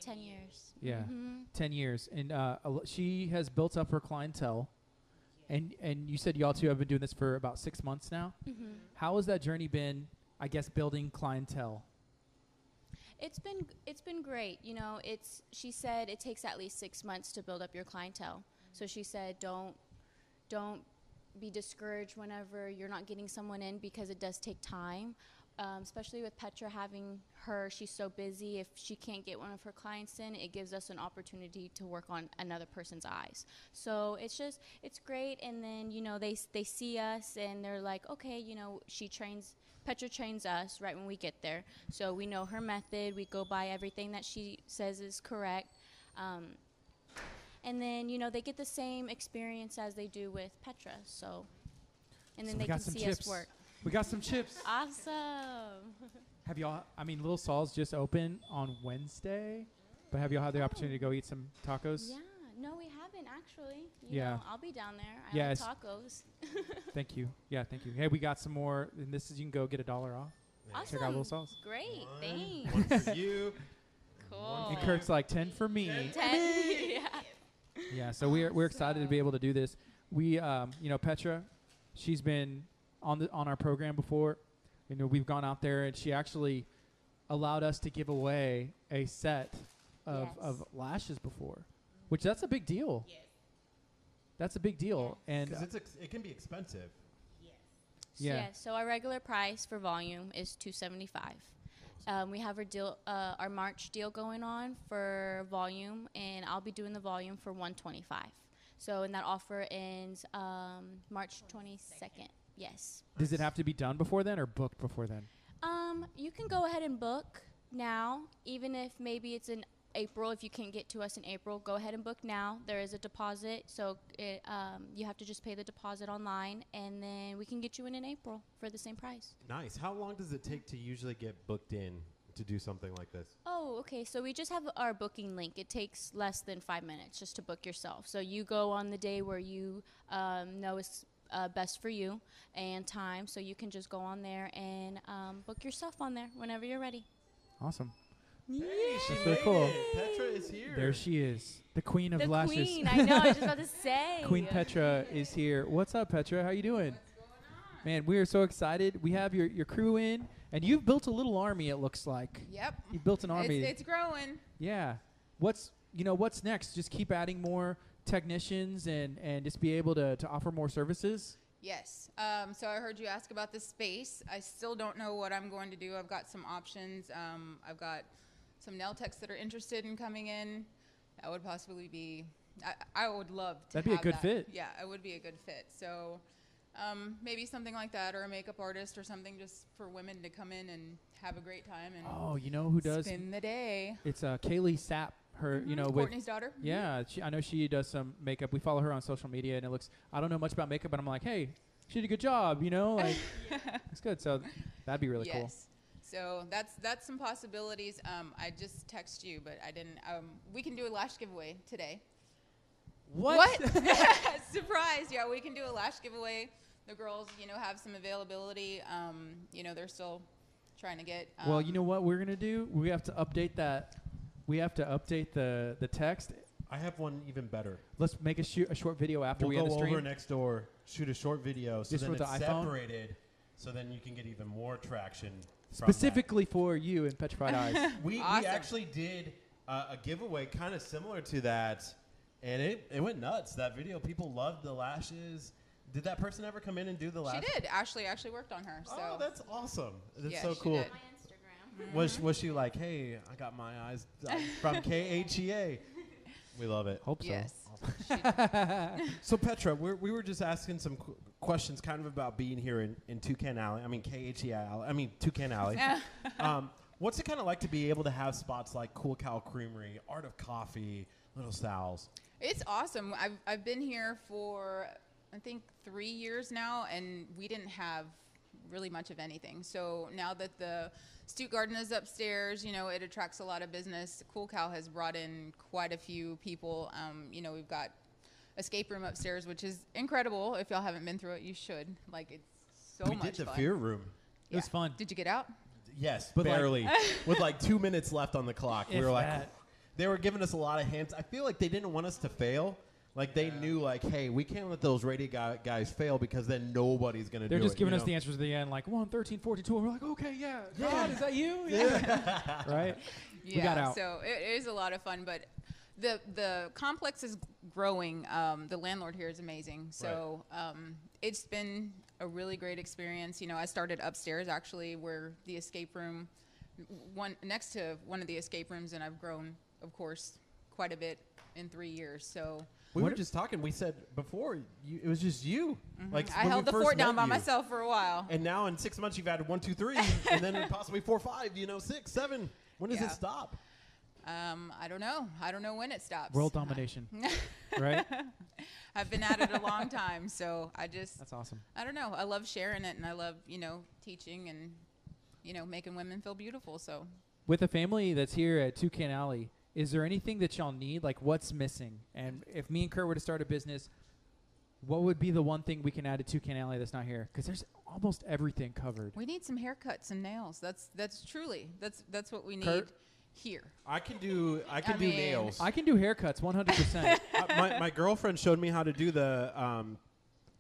Ten years. Yeah, Mhm. ten years, and uh, she has built up her clientele. And and you said y'all two have been doing this for about six months now. Mhm. How has that journey been? I guess building clientele. It's been it's been great. You know, it's she said it takes at least six months to build up your clientele. So she said don't don't be discouraged whenever you're not getting someone in because it does take time. Um, especially with Petra having her, she's so busy. If she can't get one of her clients in, it gives us an opportunity to work on another person's eyes. So it's just it's great. And then you know they they see us and they're like, okay, you know she trains. Petra trains us right when we get there, so we know her method. We go by everything that she says is correct. Um, and then you know they get the same experience as they do with Petra. So, and then So they can see chips. us work. We got some chips. Awesome. Have y'all? I mean, Little Saul's just open on Wednesday, but have y'all had the opportunity to go eat some tacos? Yeah. No, we haven't actually. You Yeah. Know, I'll be down there. I Yeah, like tacos. Thank you. Yeah, thank you. Hey, we got some more, and this is you can go get a dollar off. Awesome. Check out Little Saul's. Great. One, Thanks. one for you. cool. And Kurt's like ten for me. Ten. yeah. Yeah, so we're we're excited to be able to do this. We, um, you know, Petra, she's been on the on our program before. You know, we've gone out there, and she actually allowed us to give away a set of Yes. of lashes before, which that's a big deal. Yes. That's a big deal, and Because it's ex- it can be expensive. Yes. Yeah. So our regular price for volume is two seventy five. Um, we have our deal, uh, our March deal going on for volume, and I'll be doing the volume for one twenty five. So and that offer ends um, March twenty second. Yes. does it have to be done before then or booked before then? Um, you can go ahead and book now, even if maybe it's in April. If you can't get to us in April, go ahead and book now. There is a deposit, so it, um, you have to just pay the deposit online, and then we can get you in in April for the same price. Nice. How long does it take to usually get booked in to do something like this? Oh, okay. So we just have our booking link. It takes less than five minutes just to book yourself. So you go on the day where you um, know is uh, best for you and time. So you can just go on there and um, book yourself on there whenever you're ready. Awesome. Hey, she That's so made cool. it. Petra is here. There she is, the queen of the lashes. queen. I know. I was just about to say. Queen Petra is here. What's up, Petra? How you doing? Man, we are so excited. We have your, your crew in, and you've built a little army. It looks like Yep. you built an It's, army. it's growing. yeah. What's you know what's next? Just keep adding more technicians and and just be able to to offer more services. Yes. Um, so I heard you ask about the space. I still don't know what I'm going to do. I've got some options. Um, I've got some nail techs that are interested in coming in. That would possibly be. I, I would love to. That'd be a good that. fit. Yeah, it would be a good fit. So. Um, maybe something like that, or a makeup artist, or something just for women to come in and have a great time and Oh, you know who does? spend the day. It's uh, Kaylee Sapp. Her, you know, with Courtney's daughter. yeah, she, I know she does some makeup. We follow her on social media, and it looks. I don't know much about makeup, but I'm like, hey, she did a good job. You know, like it's good. So that'd be really cool. yes. So that's that's some possibilities. Um, I just text you, but I didn't. Um, we can do a lash giveaway today. What? what? Surprise! Yeah, we can do a lash giveaway. The girls, you know, have some availability. Um, you know, they're still trying to get. Um, well, you know what we're gonna do? We have to update that. We have to update the the text. I have one even better. Let's make a shoot a short video after we'll we go end the stream. over next door, shoot a short video, so Just then with it's the iPhone? separated, so then you can get even more traction. from that. specifically for you and Petrified Eyes. we, we actually did uh, a giveaway kind of similar to that, and it, it went nuts. That video, people loved the lashes. Did that person ever come in and do the lashes? she lashes? did. Ashley actually worked on her. So Oh, that's awesome. That's Yeah, so she cool. did. Was was she like, hey, I got my eyes from KHEA? We love it. Hope so. yes. So Petra, we're, we were just asking some qu- questions, kind of about being here in, in Toucan Alley. I mean KHEA Alley. I mean Toucan Alley. um, what's it kind of like to be able to have spots like Cool Cow Creamery, Art of Coffee, Little Sal's? It's awesome. I've, I've been here for, I think, three years now, and we didn't have really much of anything. So now that the Stute Garden is upstairs, you know, it attracts a lot of business. Cool Cow has brought in quite a few people. Um, you know, we've got escape room upstairs, which is incredible. If y'all haven't been through it, you should. Like, it's so we much did the fun. Fear Room. It was fun. Did you get out? Yes, But like- barely. with like two minutes left on the clock. we were like, that. they were giving us a lot of hints. I feel like they didn't want us to fail. Like they knew, like, hey, we can't let those radio guy- guys fail because then nobody's gonna They're do just it. giving you us know? the answers at the end, like 1, 13, 42. And we're like, okay, yeah. God, is that you? Yeah. right? Yeah, got out. so it is a lot of fun, but the the complex is growing. Um, the landlord here is amazing, so um, it's been a really great experience. You know, I started upstairs actually, where the escape room, one next to one of the escape rooms, and I've grown, of course, quite a bit in three years. So We What- were just talking. We said before you, it was just you. Like Mm-hmm. I when we held the fort down by you. myself for a while. And now in six months you've added one, two, three, and then possibly four, five. You know, six, seven. When does Yeah. it stop? Um, I don't know. I don't know when it stops. World domination. right? I've been at it a long time, so I just That's awesome. I don't know. I love sharing it, and I love you know teaching and you know making women feel beautiful. So With a family that's here at Toucan Alley, is there anything that y'all need? Like, what's missing? And if me and Kurt were to start a business, what would be the one thing we can add to Toucan Alley that's not here? Because there's almost everything covered. we need some haircuts and nails. That's that's truly that's that's what we need Kurt? here. I can do. I can I do mean- nails. I can do haircuts 100%. Uh, my, my girlfriend showed me how to do the um,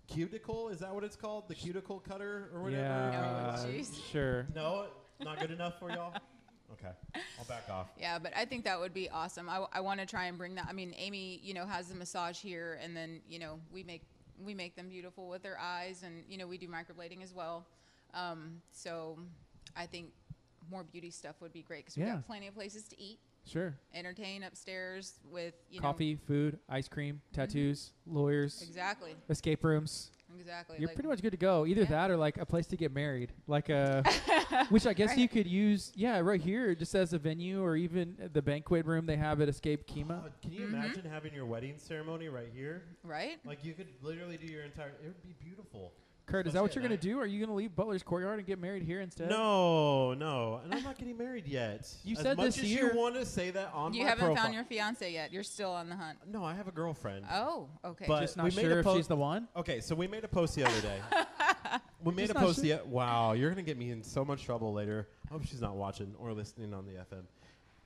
cuticle. Is that what it's called? The cuticle cutter or whatever. yeah, No, jeez. sure. No, not good enough for y'all. Okay, I'll back off. Yeah, but I think that would be awesome. I, I want to try and bring that. I mean, Amy, you know, has the massage here, and then you know we make we make them beautiful with their eyes, and you know we do microblading as well. Um, so I think more beauty stuff would be great because we Yeah. got plenty of places to eat, Sure. entertain upstairs with you Coffee, food, ice cream, tattoos, lawyers, exactly, escape rooms. Exactly. You're like- pretty much good to go. Either Yeah. that or like a place to get married, like a, which I guess Right. you could use. Yeah, right here, just as a venue, or even the banquet room they have at Escape Kemah. Oh, can you Mhm. imagine having your wedding ceremony right here? right. Like you could literally do your entire. It would be beautiful. Kurt, is that what you're gonna do? Are you gonna leave Butler's Courtyard and get married here instead? No, no, and I'm not getting married yet. You as said much this as year. you want to say that on the book. You my haven't profile. found your fiance yet. You're still on the hunt. No, I have a girlfriend. Oh, okay. But Just not we made sure a if po- she's the one. Okay, so we made a post the other day. we made Just a not post sure. the wow, you're gonna get me in so much trouble later. I hope she's not watching or listening on the FM.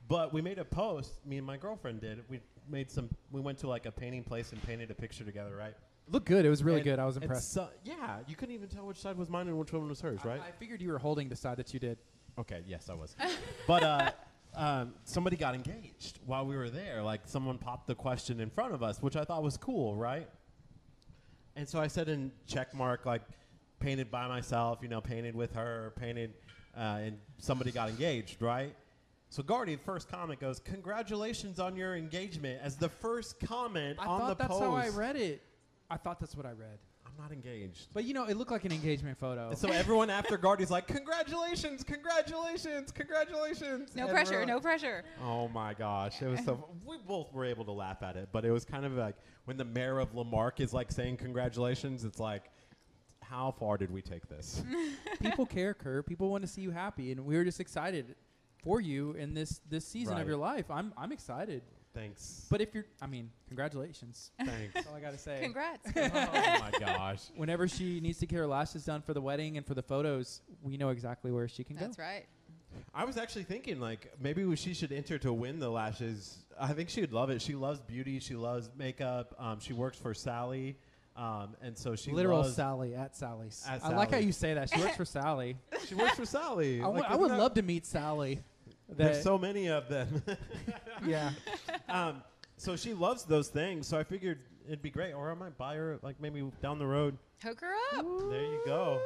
But we made a post. Me and my girlfriend did. We made some. We went to like a painting place and painted a picture together, right? Looked good. It was really And- good. I was impressed. so- yeah, you couldn't even tell which side was mine and which one was hers, right? I figured you were holding the side that you did. Okay, yes, I was. but uh, um, somebody got engaged while we were there. Like someone popped the question in front of us, which I thought was cool, right? And so I said in check mark, like painted by myself, you know, painted with her, painted, uh, and somebody got engaged, right? So Guardy, the first comment goes, "Congratulations on your engagement." As the first comment I on thought that's how I read it. I thought that's what I read. I'm not engaged. But you know, it looked like an engagement photo. So everyone after Guardy's like, "Congratulations, congratulations, congratulations!" no And pressure. we're No pressure. Oh my gosh, it was so. we both were able to laugh at it, but it was kind of like when the mayor of La Marque is like saying congratulations. It's like, how far did we take this? People care, Kurt. People want to see you happy, and we were just excited for you in this this season Right. of your life. I'm I'm excited. Thanks. But if you're, I mean, congratulations. Thanks. That's all I gotta say. Congrats. oh my gosh. Whenever she needs to get her lashes done for the wedding and for the photos, we know exactly where she can That's go. That's right. I was actually thinking like maybe we, she should enter to win the lashes. I think she would love it. She loves beauty. She loves makeup. Um, she works for Sally, um, and so she Literal loves, Sally at Sally's. At I like how Sally's. you say that. She works for Sally. She works for Sally. I Like, would- I isn't would that- love to meet Sally. There's That- so many of them. yeah. Um, so she loves those things. So I figured it'd be great, or I might buy her like maybe down the road. Hook her up. There you go.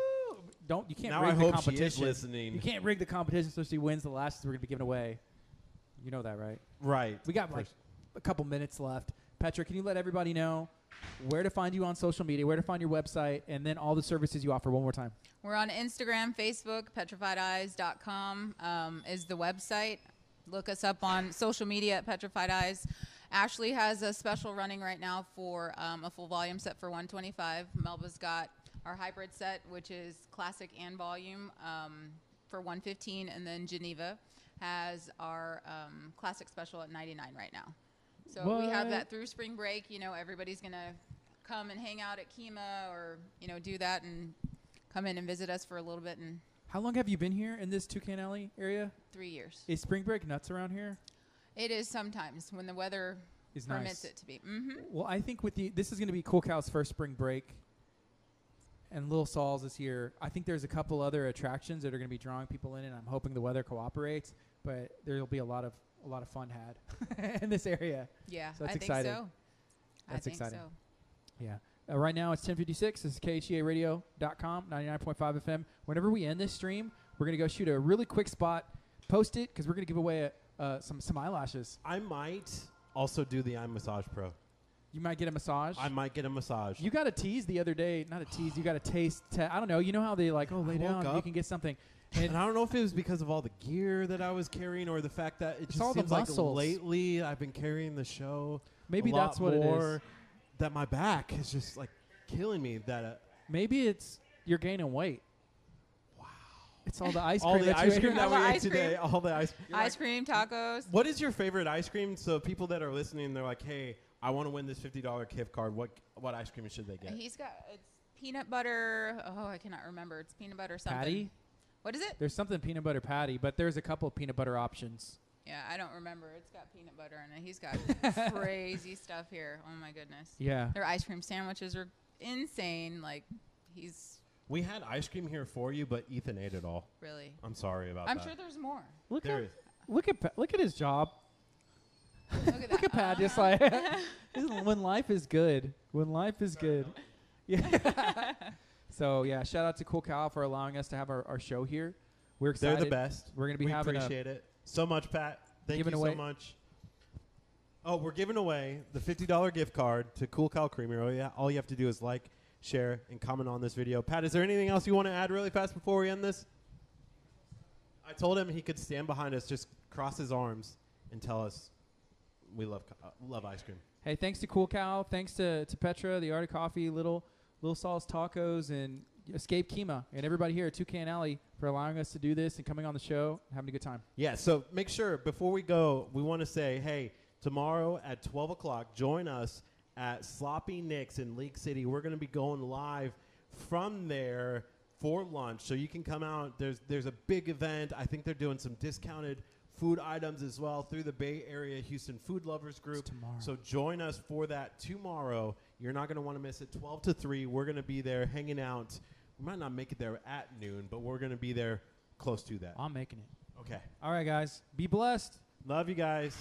Don't you can't Now rig I the hope she competition. is listening. You can't rig the competition so she wins the lashes we're gonna be giving away. You know that, right? Right. We got like a couple minutes left. Petra, can you let everybody know where to find you on social media, where to find your website, and then all the services you offer one more time? We're on Instagram, Facebook, petrifiedeyes.com um, is the website. Look us up on social media at Petrified Eyes. Ashley has a special running right now for um, a full volume set for 125. Melba's got our hybrid set, which is classic and volume um, for 115, and then Geneva has our um, classic special at 99 right now. So we have that through spring break. You know, everybody's gonna come and hang out at Kemah or you know do that and come in and visit us for a little bit in How long have you been here in this Toucan Alley area? three years. Is spring break nuts around here? It is sometimes when the weather Is permits nice. it to be. hmm Well, I think with the this is going to be Cool Cow's first spring break, and Little Saul's is here. I think there's a couple other attractions that are going to be drawing people in, and I'm hoping the weather cooperates. But there'll be a lot of a lot of fun had in this area. Yeah, So that's I think exciting. so. I That's think exciting. so. Yeah. Uh, right now it's 1056. This is KHEARadio.com, 99.5 FM. Whenever we end this stream, we're going to go shoot a really quick spot, post it, because we're going to give away a, uh, some, some eyelashes. I might also do the iMassage Pro. You might get a massage. I might get a massage. You got a tease the other day. Not a tease. You got a taste. Te- I don't know. You know how they like, oh, lay down. You can get something. and I don't know if it was because of all the gear that I was carrying or the fact that it It's just seems like lately I've been carrying the show. Maybe that's what it more, is. That my back is just like killing me. That uh, Maybe it's you're gaining weight. Wow. It's all the ice all cream the that you ice ate. cream that All we the ate ice today, cream. all the ice. Ice cream, tacos. What is your favorite ice cream? So people that are listening, they're like, "Hey, I want to win this fifty dollar gift card. What what ice cream should they get?" He's got it's peanut butter. Oh, I cannot remember. It's peanut butter something. Patty. What is it? There's something peanut butter patty, but there's a couple of peanut butter options. Yeah, I don't remember. It's got peanut butter in it. He's got crazy stuff here. Oh my goodness. Yeah. Their ice cream sandwiches are insane. Like he's We had ice cream here for you, but Ethan ate it all. really. I'm sorry about that. I'm that. sure there's more. Look There at is. look at Pa- look at his job. Look at that. Look at Pat, just like when life is good. When life is good. Yeah. so yeah, shout out to Cool Cow for allowing us to have our, our show here. We're excited. They're the best. We're gonna be we having a- appreciate it so much, Pat. Thank Giving you away- so much. Oh, we're giving away the fifty dollar gift card to Cool Cow Creamery. All you, all you have to do is like, share, and comment on this video. Pat, is there anything else you want to add really fast before we end this? I told him he could stand behind us, just cross his arms, and tell us we love co- uh, love ice cream. Hey, thanks to Cool Cow, thanks to, to Petra, the Art of Coffee, Little Little Saul's Tacos, and Escape Kemah and everybody here at Two Toucan Alley for allowing us to do this and coming on the show, having a good time. Yeah, so make sure before we go, we want to say, hey, tomorrow at 12 o'clock, join us at Sloppy Nick's in League City. We're going to be going live from there for lunch, so you can come out. There's there's a big event. I think they're doing some discounted food items as well through the Bay Area Houston Food Lovers Group. tomorrow. So join us for that tomorrow. You're not going to want to miss it. 12 to 3, we're going to be there hanging out. We might not make it there at noon, but we're going to be there close to that. I'm making it. Okay. All right, guys. Be blessed. Love you guys.